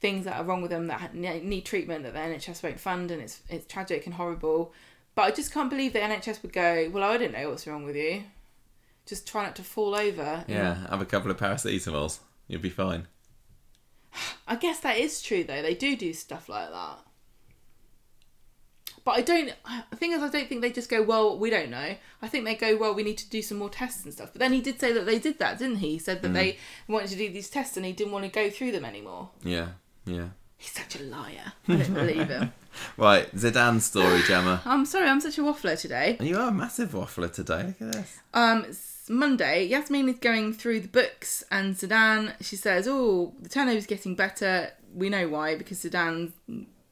things that are wrong with them that need treatment that the NHS won't fund, and it's it's tragic and horrible. But I just can't believe the NHS would go, well, I don't know what's wrong with you. Just try not to fall over. Yeah, have a couple of paracetamols. You'll be fine. I guess that is true though. They do do stuff like that. But I don't. The thing is, I don't think they just go, "Well, we don't know." I think they go, "Well, we need to do some more tests and stuff." But then he did say that they did that, didn't he? He said that they wanted to do these tests and he didn't want to go through them anymore. Yeah, yeah. He's such a liar. I don't believe him. Right, Zeedan's story, Gemma. I'm sorry, I'm such a waffler today. You are a massive waffler today. Look at this. Um, Monday, Yasmeen is going through the books, and Zeedan, she says, "Oh, the turnover's getting better. We know why because Zeedan's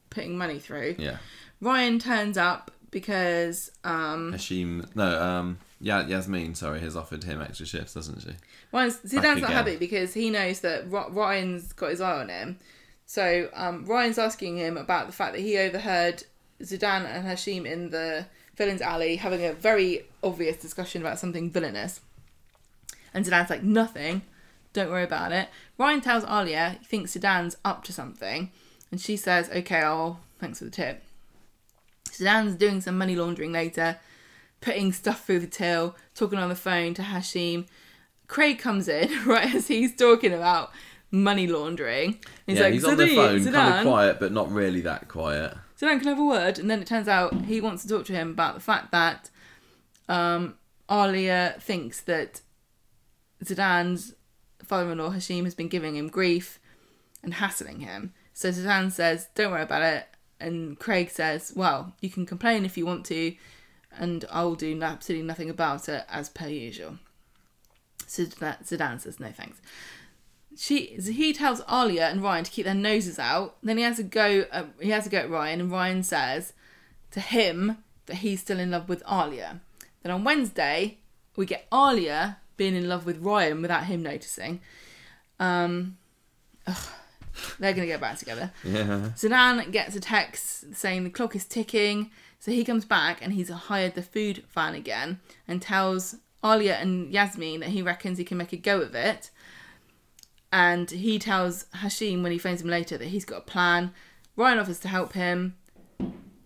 putting money through." Yeah. Ryan turns up because um Hashim, no, um, yeah, Yasmeen, sorry, has offered him extra shifts, doesn't she? Ryan's, Zeedan's not again. happy because he knows that Ro- Ryan's got his eye on him. So um, Ryan's asking him about the fact that he overheard Zeedan and Hashim in the villains alley having a very obvious discussion about something villainous. And Zeedan's like, nothing. Don't worry about it. Ryan tells Alya he thinks Zeedan's up to something. And she says, okay, I'll, thanks for the tip. Zeedan's doing some money laundering later, putting stuff through the till, talking on the phone to Hashim. Craig comes in right as he's talking about money laundering. He's yeah, like, he's on the "Zeedan, phone, kind of quiet, but not really that quiet. Zeedan can have a word. And then it turns out he wants to talk to him about the fact that um, Alya thinks that Zeedan's father-in-law Hashim has been giving him grief and hassling him. So Zeedan says, "Don't worry about it." And Craig says, "Well, you can complain if you want to, and I'll do absolutely nothing about it as per usual." So Zeedan says, "No thanks." She he tells Alya and Ryan to keep their noses out. Then he has a go. At, he has a go at Ryan, and Ryan says to him that he's still in love with Alya. Then on Wednesday, we get Alya being in love with Ryan without him noticing. Um, ugh, they're gonna get back together. Yeah. Zeedan gets a text saying the clock is ticking. So he comes back and he's hired the food van again and tells Alya and Yasmeen that he reckons he can make a go of it. And he tells Hashim when he phones him later that he's got a plan. Ryan offers to help him.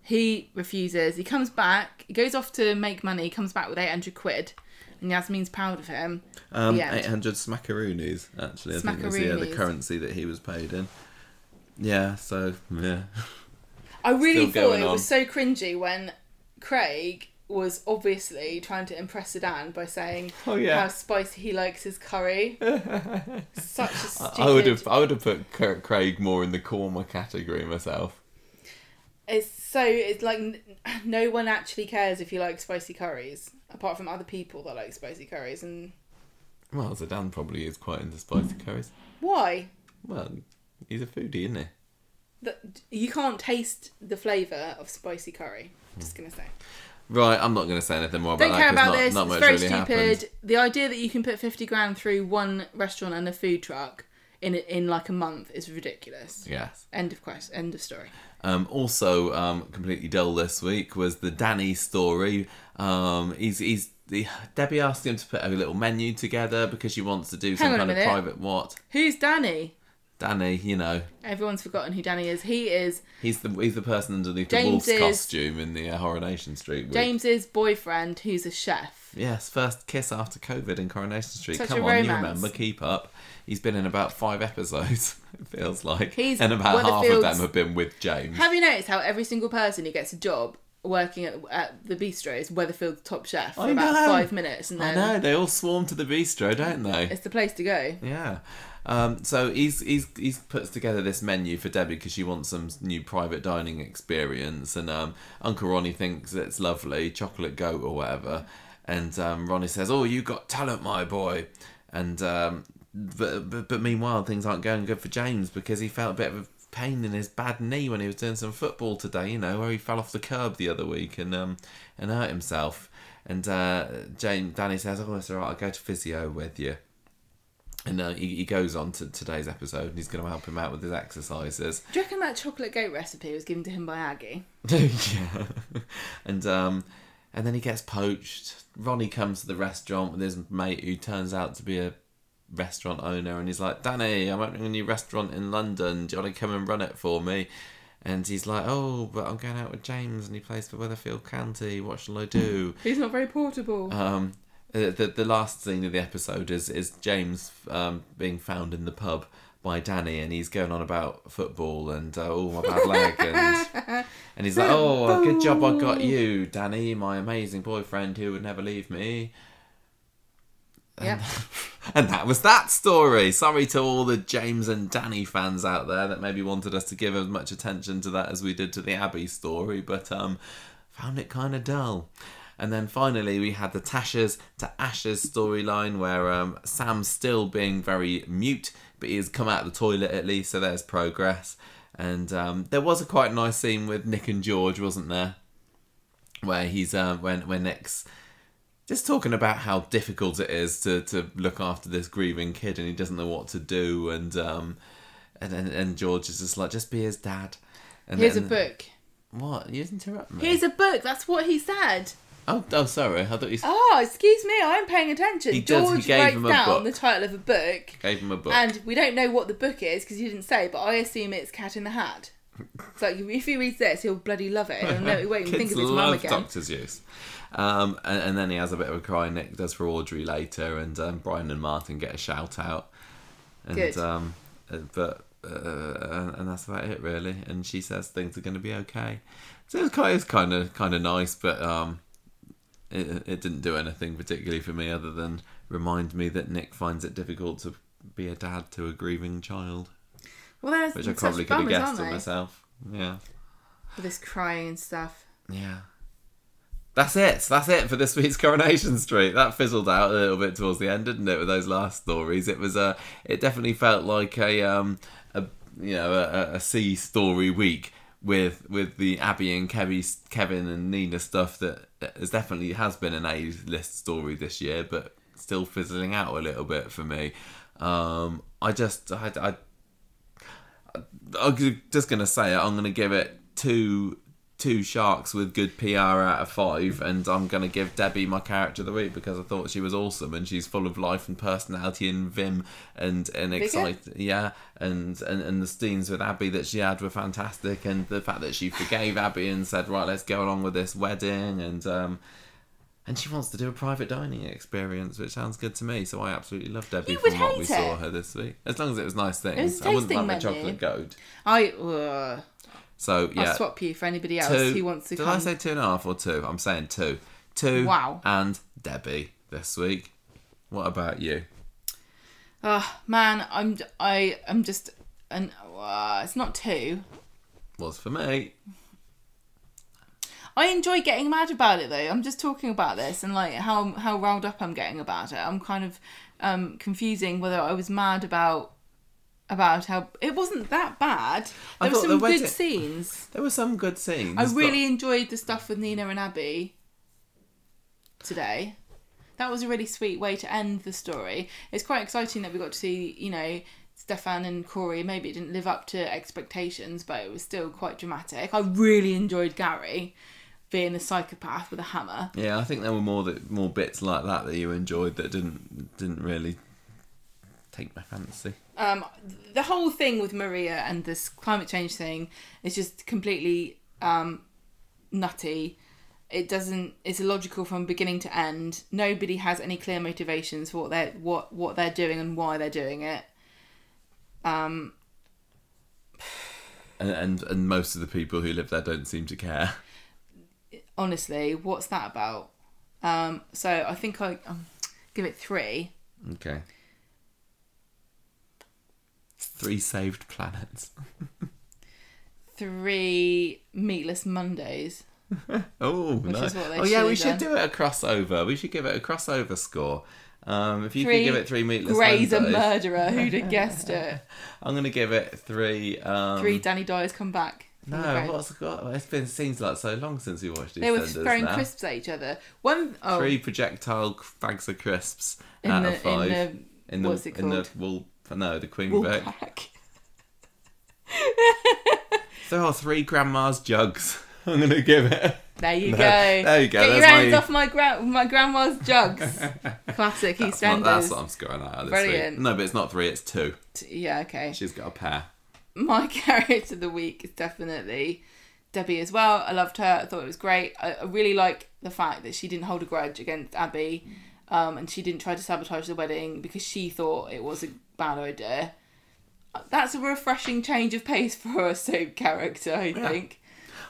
He refuses. He comes back. He goes off to make money. He comes back with 800 quid. And Yasmeen's proud of him. Um, The 800 smackaroonies, actually, I think was yeah, the currency that he was paid in. Yeah, so, yeah. I really Still thought it on. was so cringy when Craig was obviously trying to impress Zeedan by saying Oh, yeah. how spicy he likes his curry. Such a stupid. I would have I would have put Cra- Craig more in the korma category myself. It's so it's like n- no one actually cares if you like spicy curries, apart from other people that like spicy curries. And Well, Zeedan probably is quite into spicy curries. why? Well, he's a foodie, isn't he? That you can't taste the flavour of spicy curry. I'm Just gonna say. Right, I'm not going to say anything more about Don't that. care 'cause about not, this. Not it's much very really stupid. happened. The idea that you can put fifty grand through one restaurant and a food truck in in like a month is ridiculous. Yes. End of quest. End of story. Um, also, um, completely dull this week was the Danny story. Um, he's he's the, Debbie asked him to put a little menu together because she wants to do some Hang on a kind of private what. Who's Danny? Danny, you know, Everyone's forgotten who Danny is. He is he's the he's the person underneath James the wolf's costume in the uh, Coronation Street. wig. James's boyfriend, who's a chef. Yes, first kiss after COVID in Coronation Street. Such Come on, you remember? Keep up. He's been in about five episodes. It feels like, He's and about one of half of them have been with James. Have you noticed how every single person who gets a job working at, at the bistro is Weatherfield's top chef for I about know. five minutes, and then... I know they all swarm to the bistro, don't they? it's the place to go. Yeah. Um, so he's he's he's puts together this menu for Debbie because she wants some new private dining experience, and um, Uncle Ronnie thinks it's lovely, chocolate goat or whatever, and um, Ronnie says, "Oh, you got talent, my boy," and um, but, but but meanwhile things aren't going good for James because he felt a bit of a pain in his bad knee when he was doing some football today. You know where he fell off the curb the other week and um and hurt himself. And uh, James Danny says, "Oh, it's alright. I'll go to physio with you." And uh, he, he goes on to today's episode and he's going to help him out with his exercises. Do you reckon that chocolate goat recipe was given to him by Aggie? yeah. And um, and then he gets poached. Ronnie comes to the restaurant with his mate who turns out to be a restaurant owner and he's like, Danny, I'm opening a new restaurant in London. Do you want to come and run it for me? And he's like, Oh, but I'm going out with James and he plays for Weatherfield County. What shall I do? He's not very portable. Um, uh, the the last scene of the episode is is James um, being found in the pub by Danny, and he's going on about football and uh, oh my bad leg, and and he's like, oh, good job I got you, Danny, my amazing boyfriend who would never leave me. Yep. And that was that story. Sorry to all the James and Danny fans out there that maybe wanted us to give as much attention to that as we did to the Abi story, but um, found it kind of dull. And then finally, we had the Tasha's to Ashes storyline where um, Sam's still being very mute, but he has come out of the toilet at least, so there's progress. And um, there was a quite nice scene with Nick and George, wasn't there? Where he's um, when when Nick's just talking about how difficult it is to, to look after this grieving kid and he doesn't know what to do and um and and, and George is just like just be his dad. And Here's a book. What? You interrupt me. Here's a book. That's what he said. oh, oh, sorry. I thought you Oh, excuse me. I'm paying attention. He does, he George gave writes him a down book. the title of a book, gave him a book. and we don't know what the book is because you didn't say. But I assume it's Cat in the Hat. It's like if he reads this, he'll bloody love it. And no, he won't even think of his mum again. Doctor's use. Um, and, and then he has a bit of a cry. Nick does for Audrey later, and um, Brian and Martin get a shout out. And, Good. Um, uh, but uh, and that's about it really. And she says things are going to be okay. So it's kind, it's kind of kind of nice, but um, it, it didn't do anything particularly for me other than remind me that Nick finds it difficult to be a dad to a grieving child, Well, there's which I probably could have guessed they? myself. Yeah. This crying and stuff. Yeah. That's it. That's it for this week's Coronation Street. That fizzled out a little bit towards the end, didn't it? With those last stories, it was a. It definitely felt like a um a you know a, a C story week with with the Abi and Kevin Kevin and Nina stuff that has definitely has been an A list story this year, but still fizzling out a little bit for me. Um, I just I, I I'm just gonna say it. I'm gonna give it two two sharks with good PR out of five, and I'm gonna give Debbie my character of the week because I thought she was awesome and she's full of life and personality and vim and and excited, Yeah, and, and and the scenes with Abi that she had were fantastic, and the fact that she forgave Abi and said, right, let's go along with this wedding, and um. And she wants to do a private dining experience, which sounds good to me. So I absolutely love Debbie You from what we hate saw her this week. As long as it was nice things. I was I wouldn't like a menu. chocolate goat. I. Uh, So yeah, I'll swap you for anybody else two. who wants to Did come. I say two and a half or two? I'm saying two. Two. Wow. And Debbie this week. What about you? Oh man, I'm I I'm just and uh, it's not two. Was for me. I enjoy getting mad about it though. I'm just talking about this and like how how riled up I'm getting about it. I'm kind of um confusing whether I was mad about about how it wasn't that bad. I There were some good wedding- scenes. There were some good scenes. I but- really enjoyed the stuff with Nina and Abi today. That was a really sweet way to end the story. It's quite exciting that we got to see, you know, Stefan and Corey. Maybe it didn't live up to expectations, but it was still quite dramatic. I really enjoyed Gary being a psychopath with a hammer. Yeah, I think there were more that more bits like that that you enjoyed that didn't didn't really take my fancy. Um, the whole thing with Maria and this climate change thing is just completely um, nutty. it doesn't. It's illogical from beginning to end. Nobody has any clear motivations for what they're what what they're doing and why they're doing it. Um, And, and and most of the people who live there don't seem to care. honestly, what's that about? Um, so I think I um, give it three. Okay. Three saved planets. Three meatless Mondays. Oh, Which no. is what they oh yeah, we should do it a crossover. We should give it a crossover score. Um, if you Three could give it three meatless Mondays. Gray's a murderer. Who'd have guessed it? I'm gonna give it three. Um, Three Danny Dyers come back. No, what's got? It's been seems like so long since we watched it. They were throwing now. crisps at each other. One oh Three projectile bags of crisps in out the of five. in in the what's it in the called? wool. No, the queen the wool There are three grandma's jugs. I'm gonna give it. There you No, go. there you go, Get your hands my- off my gra- my grandma's jugs. Classic That's what, that's what I'm scoring at. This Brilliant. Week. No, but it's not three. It's two. Yeah, okay. She's got a pair. My character of the week is definitely Debbie as well. I loved her. I thought it was great. I, I really like the fact that she didn't hold a grudge against Abi, um, and she didn't try to sabotage the wedding because she thought it was a bad idea. That's a refreshing change of pace for a soap character, I think.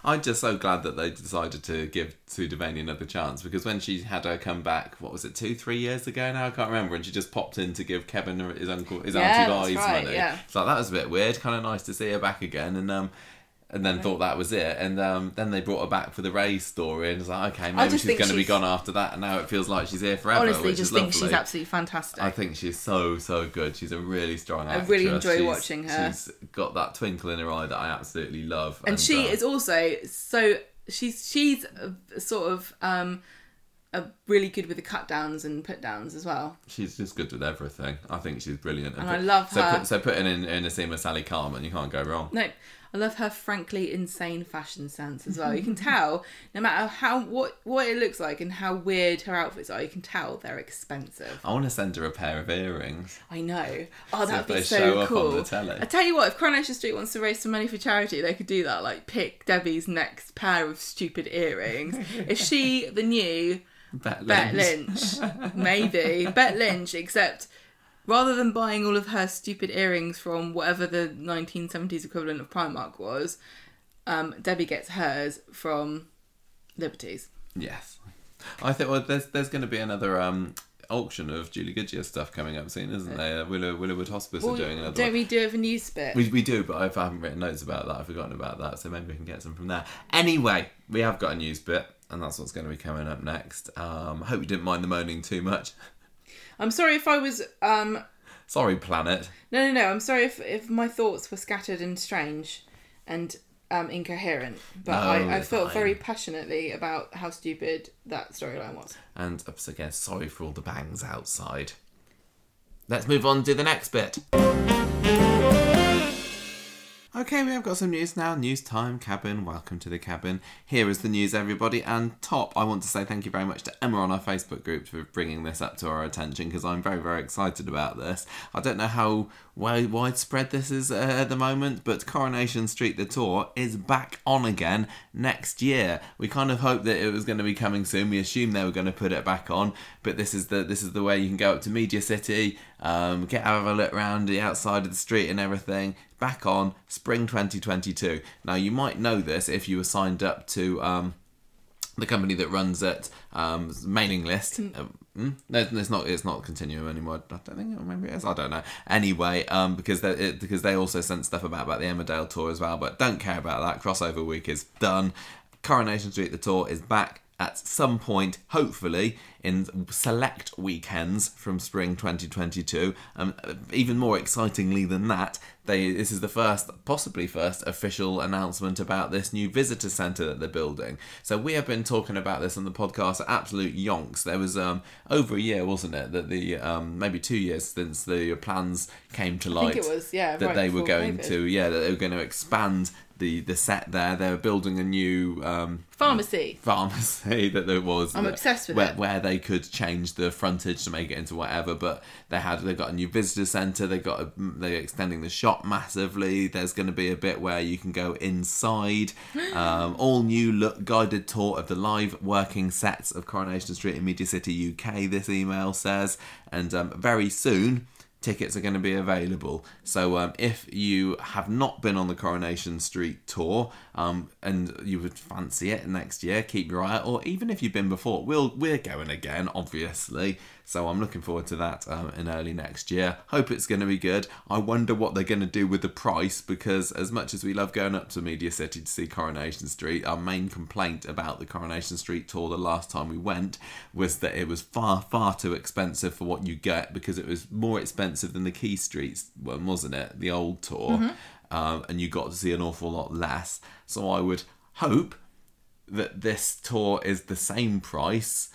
I'm just so glad that they decided to give Sue Devaney another chance because when she had her come back, what was it, two, three years ago now? I can't remember. And she just popped in to give Kevin his uncle, his Yeah, auntie that's Vi's right, money. yeah. So that was a bit weird. Kind of nice to see her back again. And um, and then thought that was it. And um, then they brought her back for the Ray story, and it's like, okay, maybe she's going to be gone after that. And now it feels like she's here forever. Honestly, which just is think she's lovely. absolutely fantastic. I think she's so so good. She's a really strong I actress. really enjoy She's- watching her. She's got that twinkle in her eye that I absolutely love. and she uh, is also so she's she's sort of um a really good with the cut downs and put downs as well. She's just good with everything. I think she's brilliant. And I love so her. Put, so putting in in a scene with Sally Carman, you can't go wrong. No, I love her frankly insane fashion sense as well. You can tell no matter how what what it looks like and how weird her outfits are, you can tell they're expensive. I want to send her a pair of earrings. I know. Oh, that'd be so cool. the telly. I tell you what, if Coronation Street wants to raise some money for charity, they could do that. Like pick Debbie's next pair of stupid earrings. Is she the new Bet Bet Lynch. Lynch. Maybe. Bet Lynch, except rather than buying all of her stupid earrings from whatever the 1970s equivalent of Primark was, um, Debbie gets hers from Liberties. Yes, I think. Well, there's there's going to be another um auction of Julie Goodyear stuff coming up soon, isn't there? Willow Willowwood Hospice Well, are doing another. don't one. we do it for news bit? We, we do, but I've, I haven't written notes about that. I've forgotten about that, so maybe we can get some from there. Anyway, we have got a news bit, and that's what's going to be coming up next. Um, I hope you didn't mind the moaning too much. I'm sorry if I was. Um, Sorry, Planet. no, no, no. I'm sorry if, if my thoughts were scattered and strange and um, incoherent. But No, I, I felt fine. very passionately about how stupid that storyline was. And once again, sorry for all the bangs outside. Let's move on to the next bit. Okay, we have got some news now. News time, cabin. Welcome to the cabin. Here is the news, everybody. And top, I want to say thank you very much to Emma on our Facebook group for bringing this up to our attention because I'm very, very excited about this. I don't know how wi- widespread this is uh, at the moment, but Coronation Street the tour is back on again next year. We kind of hoped that it was going to be coming soon. We assumed they were going to put it back on, but this is the this is the way you can go up to Media City, um, get have a look around the outside of the street and everything. Back on spring 2022. Now you might know this if you were signed up to. Um, the company that runs it um, mailing list. Uh, mm? no, it's not. It's not Continuum anymore. I don't think. Maybe it is. I don't know. Anyway, um, because they it, because they also sent stuff about about the Emmerdale tour as well. But don't care about that. Crossover week is done. Coronation Street the tour is back at some point, hopefully, in select weekends from spring 2022. Um, even more excitingly than that, they this is the first, possibly first, official announcement about this new visitor centre that they're building. So we have been talking about this on the podcast absolute yonks. There was um, over a year, wasn't it, that the um, maybe two years since the plans came to light I think it was, yeah, that right they were going COVID. to yeah that they were going to expand the the set there. They were building a new um, Pharmacy. pharmacy that there was. I'm that- obsessed with where, it. Where they could change the frontage to make it into whatever, but they had they got a new visitor centre. They got a, they're extending the shop massively. There's going to be a bit where you can go inside. Um, all new look guided tour of the live working sets of Coronation Street in Media City UK. This email says, and um, very soon tickets are going to be available. So um, if you have not been on the Coronation Street tour um, and you would fancy it next year, keep your eye out. Or even if you've been before, we'll we're going again, obviously. So I'm looking forward to that um, in early next year. Hope it's going to be good. I wonder what they're going to do with the price because as much as we love going up to Media City to see Coronation Street, our main complaint about the Coronation Street tour the last time we went was that it was far far too expensive for what you get because it was more expensive than the Quay Streets one, wasn't it? The old tour, um, and you got to see an awful lot less. So I would hope that this tour is the same price.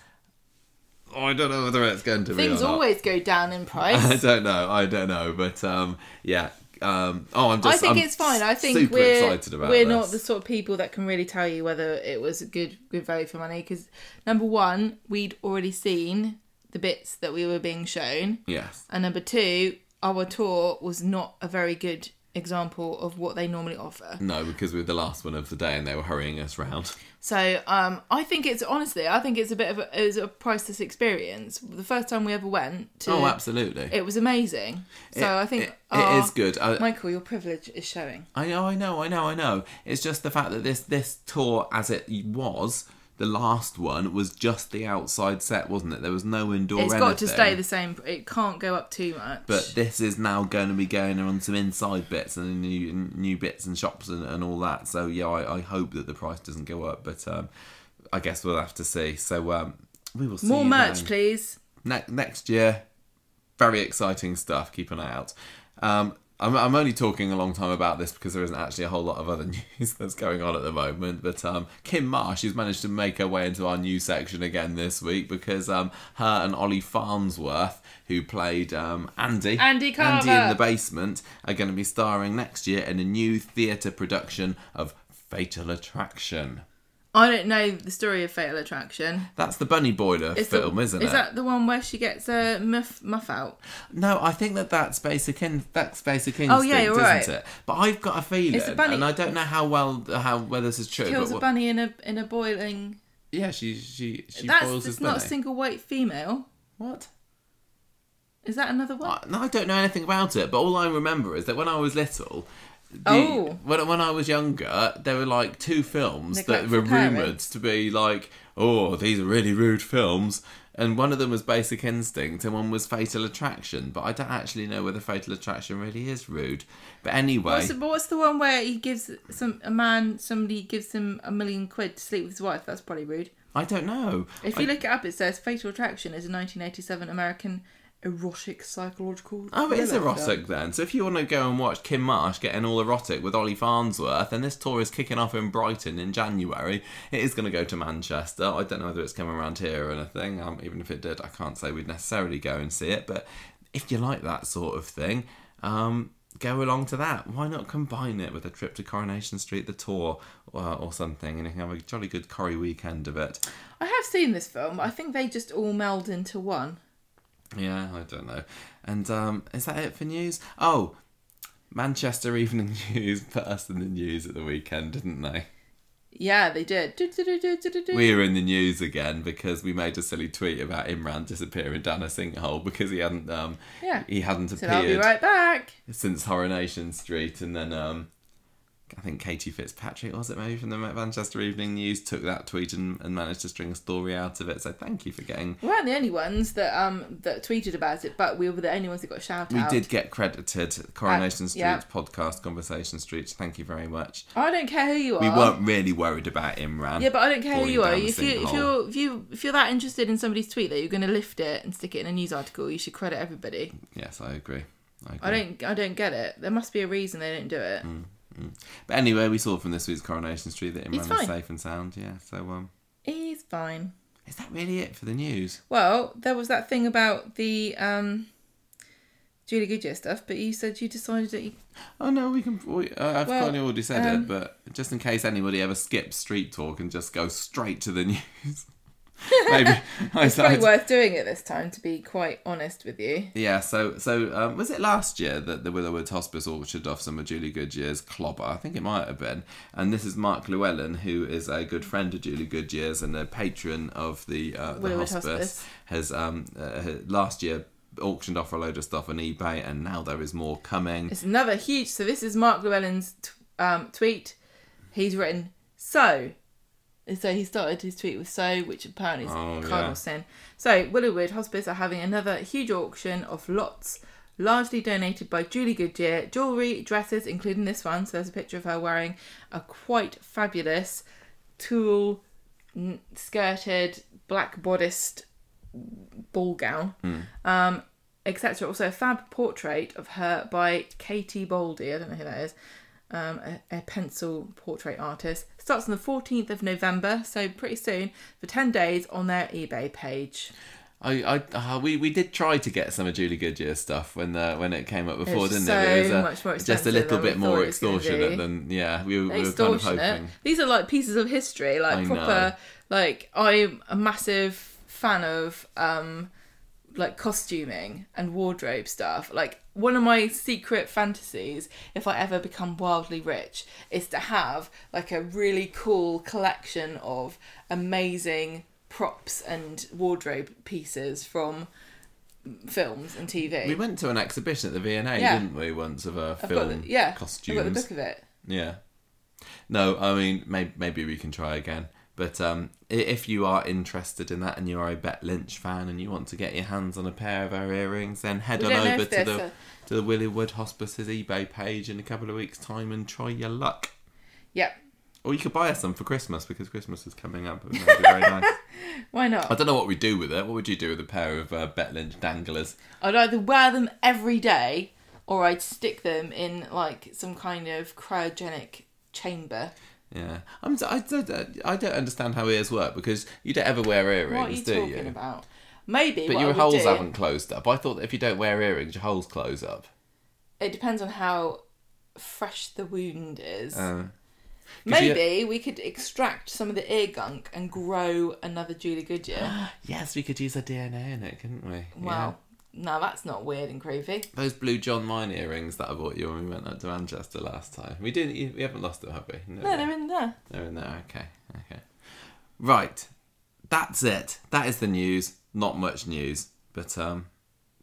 I don't know whether it's going to be. Things always go down in price. I don't know. I don't know, but um, yeah. Um, oh, I'm I just. think I'm it's fine. I think we're excited about we're this. not the sort of people that can really tell you whether it was a good good value for money because number one, we'd already seen the bits that we were being shown, Yes. and number two, our tour was not a very good example of what they normally offer. No, because we were the last one of the day, and they were hurrying us round. So um, I think it's honestly, I think it's a bit of a, it was a priceless experience. The first time we ever went to, Oh, absolutely. it was amazing. So It- I think it- it our- is good. I, Michael, your privilege is showing. I know, I know, I know, I know. It's just the fact that this this tour, as it was, the last one was just the outside set, wasn't it? There was no indoor. It's got to stay the same. It can't go up too much. But this is now going to be going on some inside bits and new new bits and shops and, and all that. So yeah, I, I hope that the price doesn't go up, but um, I guess we'll have to see. So um, we will see. more merch, then. please. Ne- next year, very exciting stuff. Keep an eye out. Um, I'm, I'm only talking a long time about this because there isn't actually a whole lot of other news that's going on at the moment. But um, Kim Marsh has managed to make her way into our news section again this week because um, her and Ollie Farnsworth, who played um, Andy, Andy Andy in the Basement, are going to be starring next year in a new theatre production of Fatal Attraction. I don't know the story of Fatal Attraction. That's the Bunny Boiler It's film, isn't is it? that the one where she gets a muff muff out? No, I think that that's basic in that's basic instinct, Oh, yeah, you're isn't right. it? But I've got a feeling, It's a bunny- and I don't know how well how whether this is true. Kills but a bunny in a in a boiling. yeah, she she she That's boils his not a single white female. what? Is that another one? I, no, I don't know anything about it. But all I remember is that when I was little. The, Oh. When, when I was younger, there were like two films that were rumoured to be like, oh, these are really rude films. And one of them was Basic Instinct and one was Fatal Attraction. But I don't actually know whether Fatal Attraction really is rude. But anyway. What's the, but what's the one where he gives some a man somebody gives him a million quid to sleep with his wife? That's probably rude. I don't know. If I- you look it up, it says Fatal Attraction is a 1987 American erotic psychological. Oh, it is erotic then. So if you want to go and watch Kim Marsh getting all erotic with Ollie Farnsworth, and this tour is kicking off in Brighton in January, it is going to go to Manchester. I don't know whether it's coming around here or anything. Um, even if it did, I can't say we'd necessarily go and see it. But if you like that sort of thing, um, go along to that. Why not combine it with a trip to Coronation Street, the tour, uh, or something, and you can have a jolly good curry weekend of it. I have seen this film. I think they just all meld into one. Yeah, I don't know. And um, is that it for news? Oh, Manchester Evening News put us in the news at the weekend, didn't they? Yeah, they did. Do-do-do-do-do-do. We were in the news again because we made a silly tweet about Imran disappearing down a sinkhole because he hadn't um Yeah. he hadn't Said I'll be appeared right back. since Coronation Street, and then um. I think Katie Fitzpatrick was it maybe from the Manchester Evening News took that tweet and, and managed to string a story out of it. So thank you for getting We weren't the only ones that um that tweeted about it, but we were the only ones that got shouted. We out. did get credited Coronation Street yeah. podcast, Conversation Street. Thank you very much. I don't care who you are. We weren't really worried about Imran. Yeah, but I don't care who you are. If you if you're if you if you're that interested in somebody's tweet that you're going to lift it and stick it in a news article, you should credit everybody. yes, I agree. I. I don't I don't get it. There must be a reason they didn't do it. Mm. But anyway, we saw from this week's Coronation Street that Imran is safe and sound. Yeah. So um, He's fine. is that really it for the news? Well, there was that thing about the um Julie Goodyear stuff, but you said you decided that you. Oh no, we can. We, uh, I've Well, kind of already said um, it, but just in case anybody ever skips street talk and just goes straight to the news, maybe It's probably worth doing it this time, to be quite honest with you. Yeah, so so um, was it last year that the Willowwood Hospice auctioned off some of Julie Goodyear's clobber? I think it might have been. And this is Mark Llewellyn, who is a good friend of Julie Goodyear's and a patron of the uh, the hospice. Hospice. Has um uh, last year auctioned off a load of stuff on eBay, and now there is more coming. It's another huge. So this is Mark Llewellyn's t- um, tweet. He's written so. So he started his tweet with so, which apparently is Oh, cardinal yeah. sin. So Willowwood Hospice are having another huge auction of lots, largely donated by Julie Goodyear, jewellery, dresses, including this one. So there's a picture of her wearing a quite fabulous tulle n- skirted black bodiced ball gown um, etc. Also, a fab portrait of her by Katie Baldy. I don't know who that is. Um, a, a pencil portrait artist. Starts on the 14th of November, so pretty soon, for 10 days on their eBay page. I, I uh, we, we did try to get some of Julie Goodyear stuff when uh, when it came up before, didn't so it? It was uh, much more just a little bit more extortionate than yeah. We, were- we were kind of hoping. These are like pieces of history, like I proper. know. Like I'm a massive fan of um, like costuming and wardrobe stuff. Like one of my secret fantasies, if I ever become wildly rich, is to have like a really cool collection of amazing props and wardrobe pieces from films and TV. We went to an exhibition at the V&A, Yeah. didn't we, once of a I've film the, yeah, costumes. I've got the book of it. Yeah. No, I mean, maybe, maybe we can try again. But um, if you are interested in that and you are a Bet Lynch fan and you want to get your hands on a pair of her earrings, then head on over to the so- to the Willowwood Hospice's eBay page in a couple of weeks' time and try your luck. Yep. Or you could buy us some for Christmas because Christmas is coming up. It would be very nice. why not? I don't know what we'd do with it. What would you do with a pair of uh, Bet Lynch danglers? I'd either wear them every day or I'd stick them in like some kind of cryogenic chamber. Yeah, I'm. I don't. I don't understand how ears work because you don't ever wear earrings, what are you do talking you? about? Maybe, But your holes do- haven't closed up. I thought that if you don't wear earrings, your holes close up. It depends on how fresh the wound is. Uh, 'cause you- Maybe we could extract some of the ear gunk and grow another Julie Goodyear. yes, we could use a DNA in it, couldn't we? wow. No, that's not weird and creepy. Those blue John Mine earrings that I bought you when we went up to Manchester last time. We didn't. We haven't lost them, have we? No, they're in there. They're in there. Okay. Okay. Right. That's it. That is the news. Not much news, but um,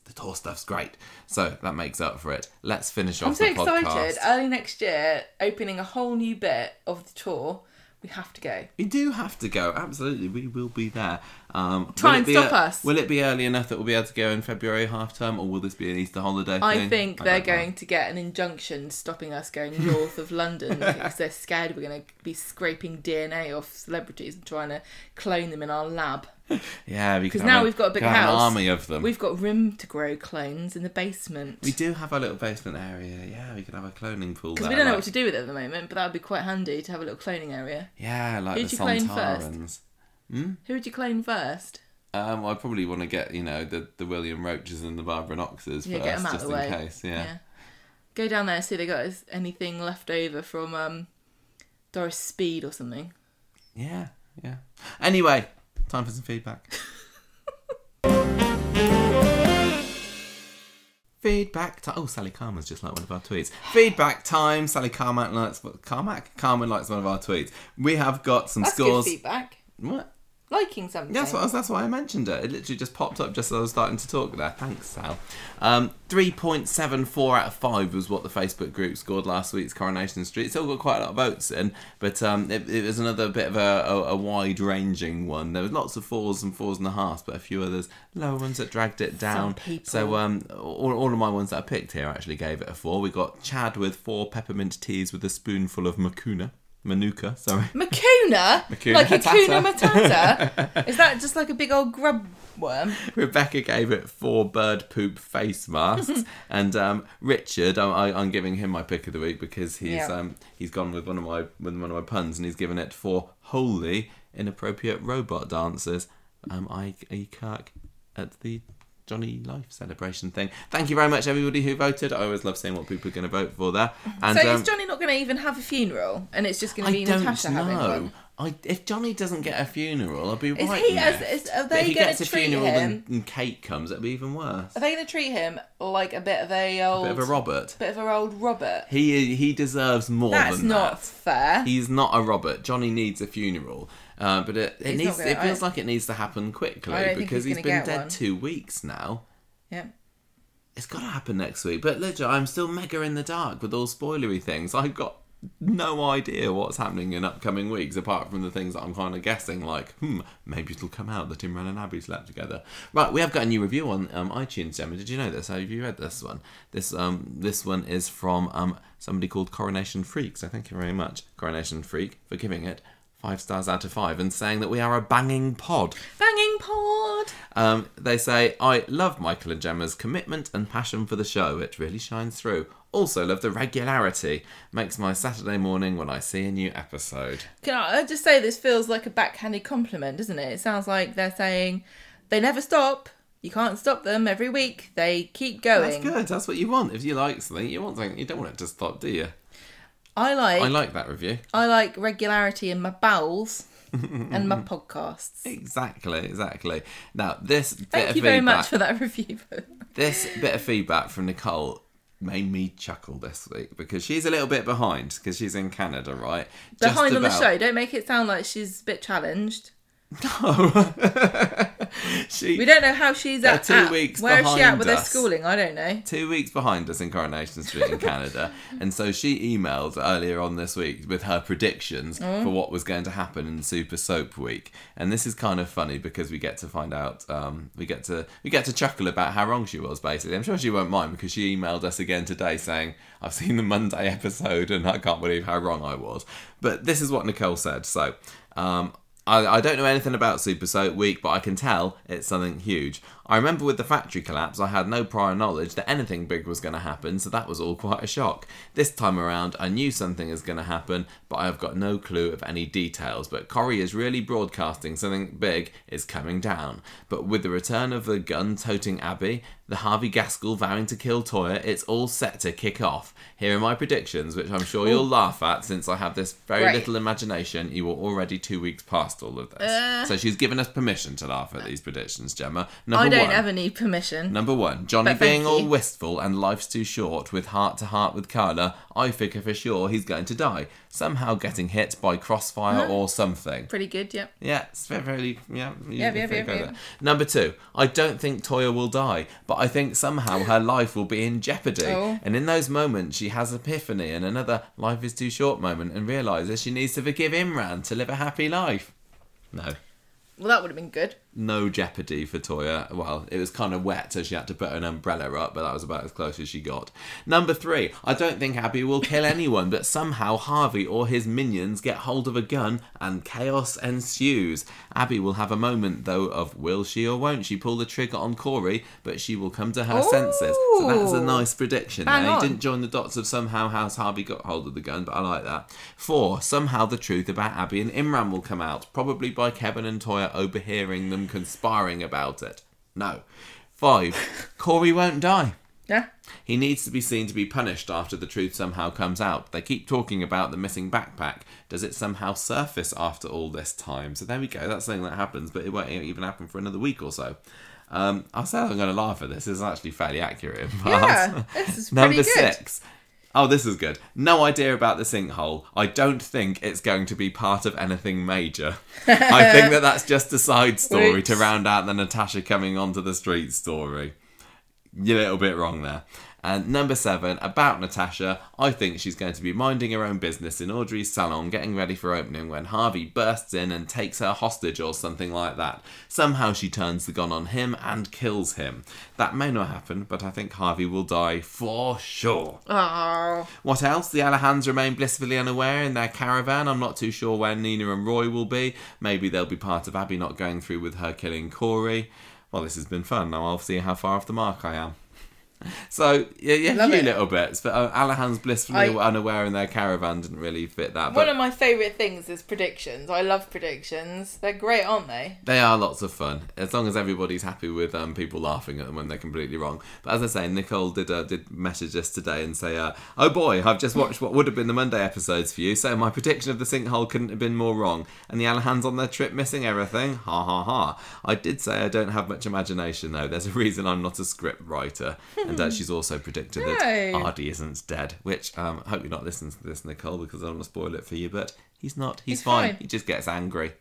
the tour stuff's great. So that makes up for it. Let's finish off I'm so the podcast. excited. Early next year, opening a whole new bit of the tour. We have to go. We do have to go. Absolutely, we will be there. Um, Try will and it be stop a- us. Will it be early enough that we'll be able to go in February half term, or will this be an Easter holiday? I thing? think I they're don't know. going to get an injunction stopping us going north of London because they're scared we're going to be scraping DNA off celebrities and trying to clone them in our lab. Yeah, Because now we've got a big An house. army of them. We've got room to grow clones in the basement. We do have a little basement area. Yeah, we could have a cloning pool. Because we don't know what to do with it at the moment, but that would be quite handy to have a little cloning area. Yeah, like Who'd the you clone first? Sontarans. Who would you clone first? Um, I probably want to get you know the the William Roaches and the Barbara Knoxes Yeah, first, get 'em out just of the in way. case. Yeah. Go down there and see if they got anything left over from um, Doris Speed or something. yeah, yeah, Anyway, time for some feedback. Feedback time. Oh, Sally Carman's just like one of our tweets. Feedback time. Sally Carmack likes Carmack. Carman likes one of our tweets. We have got some That's scores. good feedback. What? Liking something. That's what, that's why I mentioned it. It literally just popped up just as I was starting to talk there. Thanks, Sal. Um, 3.74 out of 5 was what the Facebook group scored last week's Coronation Street. Still got quite a lot of votes in, but um, it, it was another bit of a, a, a wide ranging one. There was lots of fours and fours and a half, but a few others lower ones that dragged it down. So um, all, all of my ones that I picked here actually gave it a 4. We got Chad with 4 peppermint teas with a spoonful of Makuna. Manuka, sorry. Makuna? Makuna like. Hakuna Matata? Is that just like a big old grub worm? Rebecca gave it four bird poop face masks, and um, Richard, I, I, I'm giving him my pick of the week because he's Yeah. um, he's gone with one of my with one of my puns, and he's given it for wholly inappropriate robot dancers. Um, I E Kirk at the Johnny Life celebration thing. Thank you very much, everybody who voted. I always love seeing what people are going to vote for there. And so um, is Johnny not going to even have a funeral, and it's just going to I be don't Natasha having know. one? I, if Johnny doesn't get a funeral, I'll be Is right. he? As, miffed. is, are they if he gets a funeral him? and, cake comes, it'll be even worse. Are they going to treat him like a bit of a old, Bit of a Robert. bit of a old Robert? He he deserves more That's not that. fair. He's not a Robert. Johnny needs a funeral. Uh, but it, it needs. gonna- it feels I- like it needs to happen quickly I don't think because he's he's been dead one. two weeks now. yeah. It's got to happen next week. But legit, I'm still mega in the dark with all spoilery things. I've got no idea what's happening in upcoming weeks apart from the things that I'm kind of guessing. Like, hmm, maybe it'll come out that Imran and Abi slept together. Right, we have got a new review on um, iTunes, Gemma. Did you know this? Have you read this one? This um this one is from um somebody called Coronation Freak. So thank you very much, Coronation Freak, for giving it five stars out of five and saying that we are a banging pod. Banging pod. Um, they say, I love Michael and Gemma's commitment and passion for the show. It really shines through. Also, love the regularity. Makes my Saturday morning when I see a new episode. Can I just say this feels like a backhanded compliment, doesn't it? It sounds like they're saying they never stop. You can't stop them every week. They keep going. That's good. That's what you want. If you like something, you want something. You don't want it to stop, do you? I like I like, that review. I like regularity in my bowels and my podcasts. Exactly, exactly. Now, this bit Thank you very feedback, much for that review. this bit of feedback from Nicole made me chuckle this week because she's a little bit behind because she's in Canada, right? Just Behind on the show, don't make it sound like she's a bit challenged. she We don't know how she's at. two at- weeks Where is she at with her schooling? I don't know. two weeks behind us in Coronation Street in Canada, and so she emailed earlier on this week with her predictions Mm. for what was going to happen in Super Soap Week. And this is kind of funny because we get to find out, um, we get to we get to chuckle about how wrong she was. Basically, I'm sure she won't mind because she emailed us again today saying, "I've seen the Monday episode and I can't believe how wrong I was." But this is what Nicole said. So. Um, I, I don't know anything about Super Soap Week, but I can tell it's something huge. I remember with the factory collapse, I had no prior knowledge that anything big was going to happen, so that was all quite a shock. This time around, I knew something is going to happen, but I have got no clue of any details. But Corrie is really broadcasting something big is coming down. But with the return of the gun toting Abi, the Harvey Gaskell vowing to kill Toyah, it's all set to kick off. Here are my predictions, which I'm sure you'll laugh at since I have this very Right. little imagination. You were already two weeks past all of this. so she's given us permission to laugh at these predictions, Gemma. Number don't one. ever need permission. Number one, Johnny But thank being all you. wistful and life's too short with heart to heart with Carla, I figure for sure he's going to die. Somehow getting hit by crossfire mm-hmm. or something. Pretty good, yep. Yeah, it's very, very yeah. you Yeah, can yeah, think yeah, of yeah. that. Number two, I don't think Toyah will die, but I think somehow her life will be in jeopardy. Oh. And in those moments, she has epiphany and another life is too short moment and realizes she needs to forgive Imran to live a happy life. No. Well, that would have been good. No jeopardy for Toyah. Well, it was kind of wet, so she had to put an umbrella up, but that was about as close as she got. Number three, I don't think Abi will kill anyone, but somehow Harvey or his minions get hold of a gun and chaos ensues. Abi will have a moment, though, of will she or won't she pull the trigger on Corey, but she will come to her senses. So that's a nice prediction Bang. Didn't join the dots of somehow how Harvey got hold of the gun, but I like that. Four, somehow the truth about Abi and Imran will come out, probably by Kevin and Toyah overhearing them conspiring about it. No. Five, Corey won't die. Yeah. He needs to be seen to be punished after the truth somehow comes out. They keep talking about the missing backpack. Does it somehow surface after all this time? So there we go. That's something that happens, but it won't even happen for another week or so. Um, I'll say I'm going to laugh at this. This is actually fairly accurate. Yeah, this is Number pretty good. six. Oh, this is good. No idea about the sinkhole. I don't think it's going to be part of anything major. I think that that's just a side story to round out the Natasha coming onto the street story. You're a little bit wrong there. And number seven, about Natasha, I think she's going to be minding her own business in Audrey's salon, getting ready for opening when Harvey bursts in and takes her hostage or something like that. Somehow she turns the gun on him and kills him. That may not happen, but I think Harvey will die for sure. Oh, What else? The Alahans remain blissfully unaware in their caravan. I'm not too sure where Nina and Roy will be. Maybe they'll be part of Abi not going through with her killing Corey. Well, this has been fun. Now I'll see how far off the mark I am. So yeah, yeah, Love a few it. little bits, but uh, Alahan's blissfully I- unaware in their caravan didn't really fit that. One of my favourite things is predictions. I love predictions. They're great, aren't they? they are lots of fun as long as everybody's happy with um, people laughing at them when they're completely wrong. But as I say, Nicole did uh, did message us today and say, uh, "Oh boy, I've just watched what would have been the Monday episodes for you. So my prediction of the sinkhole couldn't have been more wrong. And the Alahans on their trip missing everything. Ha ha ha. I did say I don't have much imagination though. There's a reason I'm not a script writer. and uh, she's also predicted that Aadi isn't dead. Which um, I hope you're not listening to this, Nicole, because I don't want to spoil it for you. But he's not. He's, He's fine. fine. He just gets angry.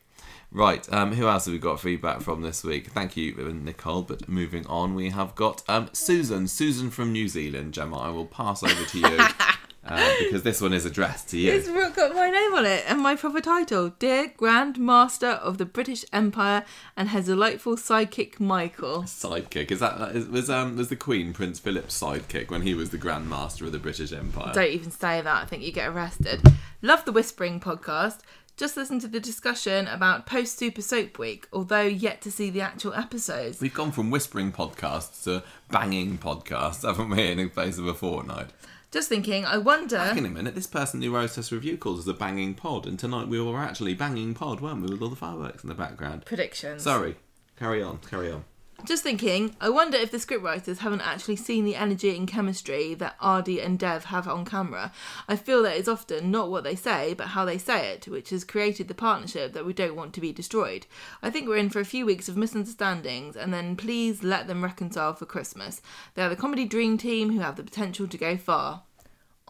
Right, um, who else have we got feedback from this week? Thank you, Nicole. But moving on, we have got um, Susan. Susan from New Zealand, Gemma. I will pass over to you uh, because this one is addressed to you. It's got my name on it and my proper title Dear Grand Master of the British Empire and her delightful sidekick Michael. Sidekick is that is, was um was the Queen Prince Philip's sidekick when he was the Grand Master of the British Empire? Don't even say that, I think you get arrested. Love the Whispering podcast. Just listen to the discussion about post Super Soap Week, although yet to see the actual episodes. We've gone from whispering podcasts to banging podcasts, haven't we, in the space of a fortnight? Just thinking, I wonder. Hang on a minute, this person who wrote us a review calls us a banging pod, and tonight we were actually banging pod, weren't we, with all the fireworks in the background? Predictions. Sorry, carry on, carry on. Just thinking, I wonder if the scriptwriters haven't actually seen the energy and chemistry that Aadi and Dev have on camera. I feel that it's often not what they say, but how they say it, which has created the partnership that we don't want to be destroyed. I think we're in for a few weeks of misunderstandings, and then please let them reconcile for Christmas. They are the comedy dream team who have the potential to go far.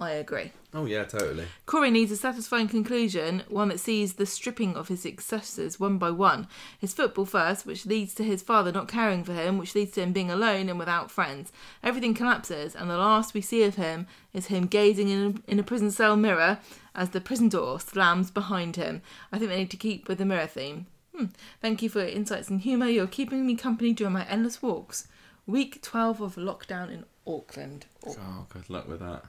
I agree. Oh yeah, totally. Corey needs a satisfying conclusion, one that sees the stripping of his successors one by one. His football first, which leads to his father not caring for him, which leads to him being alone and without friends. Everything collapses, and the last we see of him is him gazing in a, in a prison cell mirror as the prison door slams behind him. I think they need to keep with the mirror theme. Hmm. Thank you for your insights and humour. You're keeping me company during my endless walks. Week 12 of lockdown in Auckland. Oh, good luck with that.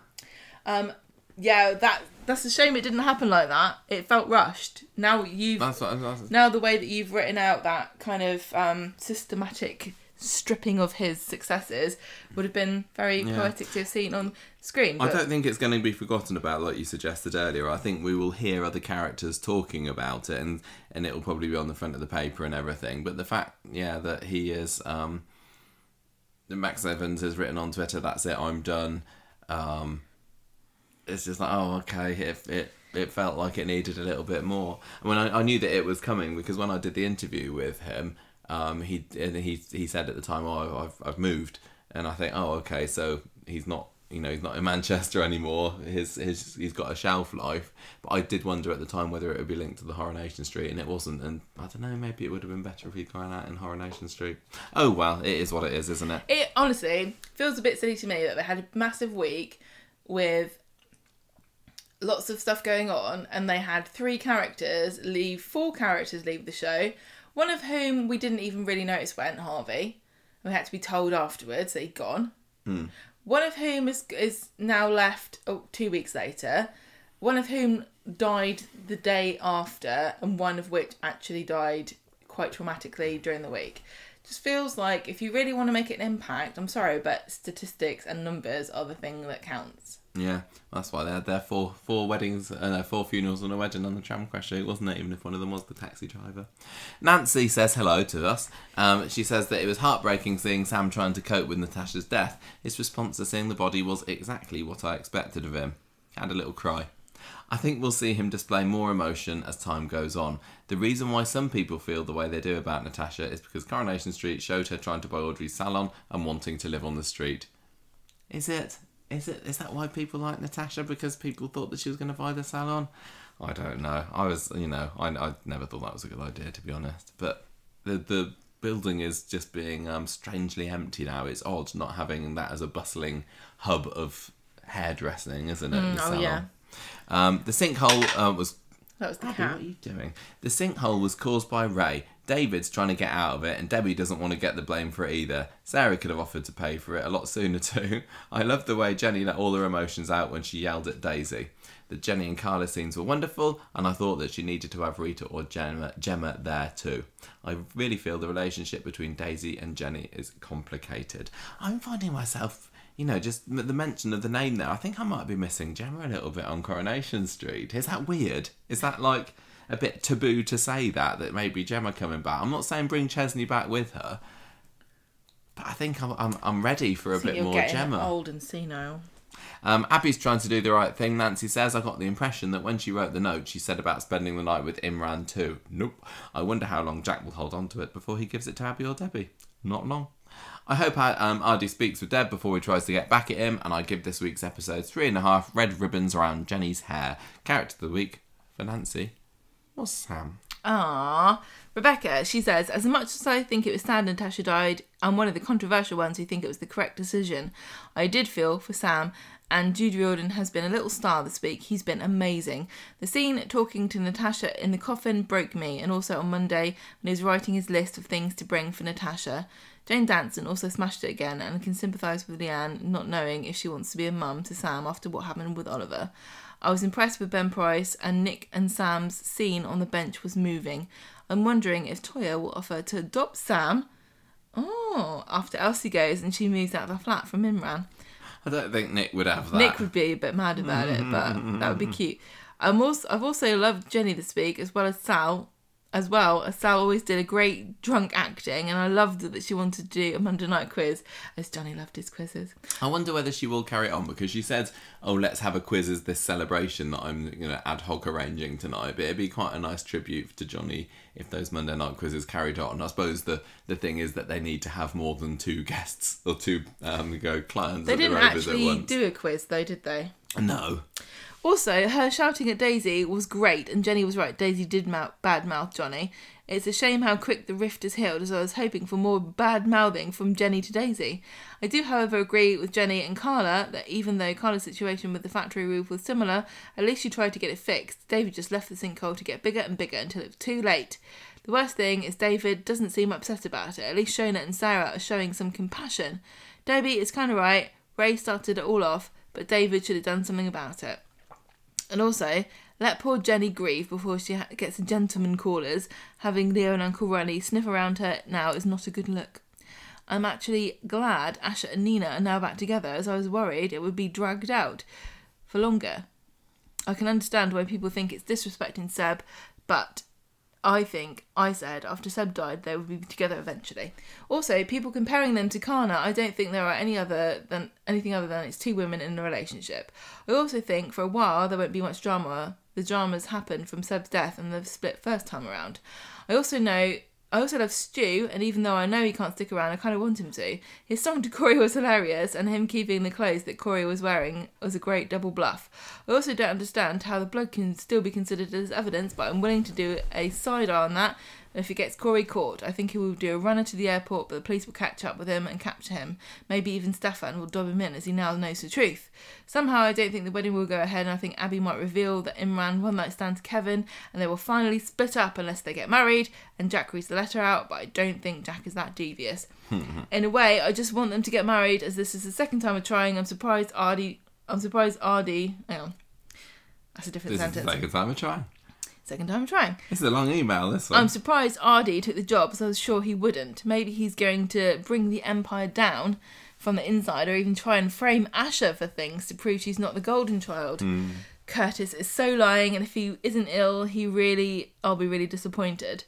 Um, yeah, that that's a shame it didn't happen like that. It felt rushed. Now you've That's what. That's, now the way that you've written out that kind of um, systematic stripping of his successes would have been very Yeah. poetic to have seen on screen. I don't think it's going to be forgotten about, like you suggested earlier. I think we will hear other characters talking about it, and and it will probably be on the front of the paper and everything. But the fact, yeah, that he is, um, that Max Evans has written on Twitter, "That's it, I'm done." Um, it's just like, oh, okay. It it it felt like it needed a little bit more. I mean, I, I knew that it was coming because when I did the interview with him, um, he he he said at the time, "Oh, I've I've moved," and I think, oh, okay, so he's not. You know, he's not in Manchester anymore. His, his, he's got a shelf life. But I did wonder at the time whether it would be linked to the Coronation Street, and it wasn't. And I don't know, maybe it would have been better if he'd gone out in Coronation Street. Oh well, it is what it is, isn't it? it honestly feels a bit silly to me that they had a massive week with lots of stuff going on, and they had three characters leave, four characters leave the show. One of whom we didn't even really notice went Harvey. We had to be told afterwards that he'd gone. Hmm. One of whom is is now left oh, two weeks later. One of whom died the day after, and one of which actually died quite traumatically during the week. Just feels like if you really want to make an impact, I'm sorry, but statistics and numbers are the thing that counts. Yeah, that's why they had their four four weddings and uh, four funerals and a wedding on the tram crash, wasn't it? Even if one of them was the taxi driver. Nancy says hello to us. Um, she says that it was heartbreaking seeing Sam trying to cope with Natasha's death. His response to seeing the body was exactly what I expected of him. Had a little cry. I think we'll see him display more emotion as time goes on. The reason why some people feel the way they do about Natasha is because Coronation Street showed her trying to buy Audrey's salon and wanting to live on the street. Is it? Is it? Is that why people like Natasha? Because people thought that she was going to buy the salon? I don't know. I was, you know, I, I never thought that was a good idea to be honest. But the the building is just being um, strangely empty now. It's odd not having that as a bustling hub of hairdressing, isn't it? the oh, salon. yeah. Um, the sinkhole uh, was That was the Abby, cat. what are you doing? The sinkhole was caused by Ray. David's trying to get out of it, and Debbie doesn't want to get the blame for it either. Sarah could have offered to pay for it a lot sooner too. I love the way Jenny let all her emotions out when she yelled at Daisy. The Jenny and Carla scenes were wonderful, and I thought that she needed to have Rita or Gemma, Gemma there too. I really feel the relationship between Daisy and Jenny is complicated. I'm finding myself you know, just the mention of the name there. I think I might be missing Gemma a little bit on Coronation Street. Is that weird? Is that like a bit taboo to say that that maybe Gemma coming back? I'm not saying bring Chesney back with her, but I think I'm I'm, I'm ready for a So bit more Gemma. old and senile. Um, Abi's trying to do the right thing. Nancy says, I got the impression that when she wrote the note, she said about spending the night with Imran too. Nope. I wonder how long Jack will hold on to it before he gives it to Abby or Debbie. Not long. I hope um, Aadi speaks with Deb before he tries to get back at him, and I give this week's episode three and a half red ribbons around Jenny's hair. Character of the week for Nancy was Sam. Ah, Rebecca, she says, as much as I think it was sad Natasha died, I'm one of the controversial ones who think it was the correct decision. I did feel for Sam, and Jude Riordan has been a little star this week. He's been amazing. The scene talking to Natasha in the coffin broke me, and also on Monday when he was writing his list of things to bring for Natasha. Jane Danson also smashed it again and can sympathise with Leanne not knowing if she wants to be a mum to Sam after what happened with Oliver. I was impressed with Ben Price, and Nick and Sam's scene on the bench was moving. I'm wondering if Toyah will offer to adopt Sam. Oh, after Elsie goes and she moves out of the flat from Imran. I don't think Nick would have that. Nick would be a bit mad about it, but that would be cute. I'm also I've also loved Jenny this week as well as Sal. As well as Sal always did a great drunk acting, and I loved that she wanted to do a Monday night quiz, as Johnny loved his quizzes. I wonder whether she will carry it on because she said, "Oh, let's have a quiz as this celebration that I'm, you know, ad hoc arranging tonight." But it'd be quite a nice tribute to Johnny if those Monday night quizzes carried on. I suppose the the thing is that they need to have more than two guests or two um go clients. They didn't actually do a quiz though, did they? No, Also, her shouting at Daisy was great, and Jenny was right. Daisy did mouth, bad mouth Johnny. It's a shame how quick the rift is healed, as I was hoping for more bad mouthing from Jenny to Daisy. I do, however, agree with Jenny and Carla that even though Carla's situation with the factory roof was similar, at least she tried to get it fixed. David just left the sinkhole to get bigger and bigger until it was too late. The worst thing is David doesn't seem upset about it. At least Shona and Sarah are showing some compassion. Debbie is kind of right. Ray started it all off, but David should have done something about it. And also, let poor Jenny grieve before she ha- gets a gentleman callers. Having Leo and Uncle Ronnie sniff around her now is not a good look. I'm actually glad Asha and Nina are now back together, as I was worried it would be dragged out for longer. I can understand why people think it's disrespecting Seb, but I think I said after Seb died they would be together eventually. Also, people comparing them to Kana, I don't think there are any other than anything other than it's two women in a relationship. I also think for a while there won't be much drama. The dramas happened from Seb's death and the split first time around. I also know I also love Stu, and even though I know he can't stick around, I kind of want him to. His song to Corey was hilarious, and him keeping the clothes that Corey was wearing was a great double bluff. I also don't understand how the blood can still be considered as evidence, but I'm willing to do a side eye on that. If he gets Corey caught, I think he will do a runner to the airport, but the police will catch up with him and capture him. Maybe even Stefan will dob him in as he now knows the truth. Somehow, I don't think the wedding will go ahead, and I think Abi might reveal that Imran one night stand to Kevin, and they will finally split up unless they get married, and Jack reads the letter out, but I don't think Jack is that devious. In a way, I just want them to get married, as this is the second time of trying. I'm surprised Aadi. I'm surprised Aadi. Hang on. That's a different this is the second time of trying. Second time trying. This is a long email. This one. I'm surprised Aadi took the job, as I was sure he wouldn't. Maybe he's going to bring the Empire down from the inside, or even try and frame Asha for things to prove she's not the Golden Child. Hmm. Curtis is so lying, and if he isn't ill, he really, I'll be really disappointed.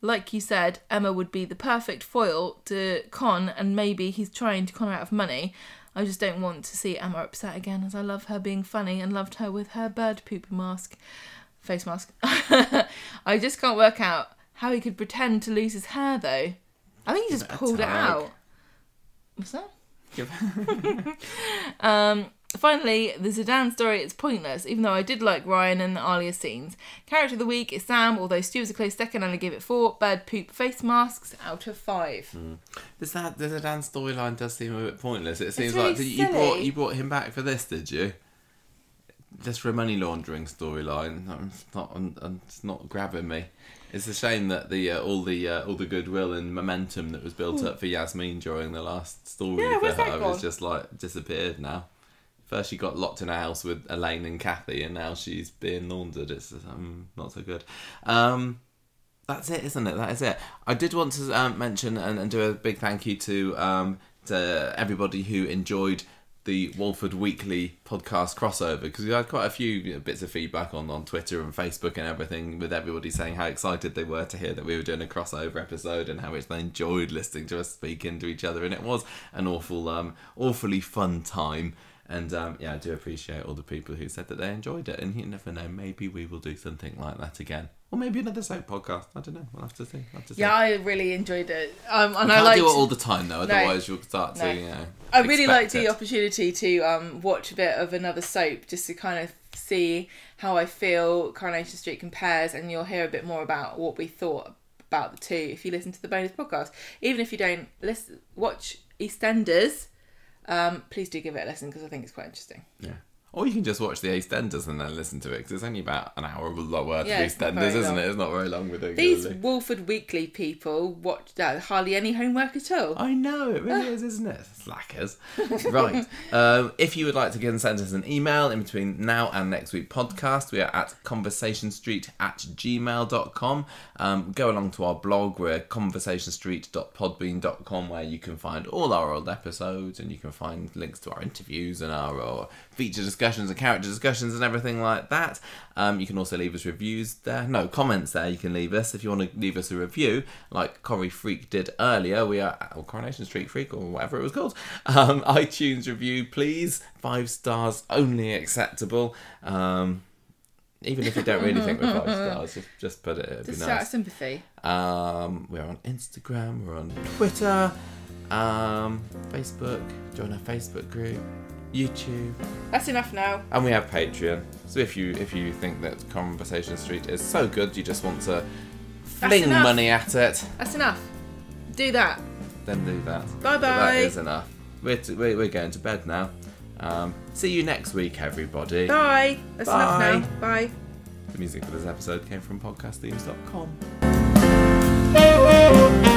Like you said, Emma would be the perfect foil to Con, and maybe he's trying to con her out of money. I just don't want to see Emma upset again, as I love her being funny and loved her with her bird poop mask, face mask. I just can't work out how he could pretend to lose his hair, though. I think he just pulled it out. What's that? Um, finally, the Zeedan story is pointless, even though I did like Ryan and the Alya's scenes. Character of the week is Sam, although Stu was a close second, and I give it four bird poop face masks out of five. Does that the Dan storyline does seem a bit pointless? It seems really like did you brought you brought him back for this, did you? Just for a money laundering storyline. I'm not, I'm, it's not grabbing me. It's a shame that the uh, all the uh, all the goodwill and momentum that was built up for Yasmeen during the last story Yeah, for her has just like disappeared now. First, she got locked in a house with Elaine and Kathy, and now she's being laundered. It's um, not so good. Um, that's it, isn't it? That is it. I did want to um, mention and, and do a big thank you to um, to everybody who enjoyed the Walford Weekly podcast crossover because we had quite a few you know, bits of feedback on, on Twitter and Facebook and everything with everybody saying how excited they were to hear that we were doing a crossover episode and how much they enjoyed listening to us speak into each other. And it was an awful um awfully fun time and um, yeah I do appreciate all the people who said that they enjoyed it and you never know maybe we will do something like that again or maybe another soap podcast I don't know we'll have to see we'll have to see. Yeah, I really enjoyed it. Um, and We I can't liked. do it all the time though, otherwise you'll start to, No. you know. I really liked the opportunity to um, watch a bit of another soap just to kind of see how I feel Coronation Street compares, and you'll hear a bit more about what we thought about the two if you listen to the bonus podcast. Even if you don't listen, watch EastEnders, um, please do give it a listen because I think it's quite interesting. Yeah. Or you can just watch the EastEnders and then listen to it because it's only about an hour worth Yeah, of EastEnders, isn't long. it? It's not very long with it. These Walford Weekly people watch uh, hardly any homework at all. I know it really is, isn't it? Slackers. right. Um, if you would like to get and send us an email in between now and next week podcast, we are at conversationstreet at gmail.com. Um, go along to our blog, we're conversationstreet.podbean.com, where you can find all our old episodes and you can find links to our interviews and our, feature discussions and character discussions and everything like that. Um, you can also leave us reviews there. No, comments there you can leave us. If you want to leave us a review, like Corey Freak did earlier, we are, or Coronation Street Freak, or whatever it was called. Um, iTunes review, please. Five stars only acceptable. Um, even if you don't really think we're five stars, just, just put it. It'd Just be out of sympathy. Um, we're on Instagram, we're on Twitter, um, Facebook. Join our Facebook group, YouTube. That's enough now. And we have Patreon. So if you if you think that Conversation Street is so good, you just want to fling money at it, That's enough. Do that. then do that. Bye bye. That is enough. We're, t- we're, we're going to bed now. Um, see you next week, everybody. Bye. That's enough Bye. now. Bye. The music for this episode came from podcastthemes.com.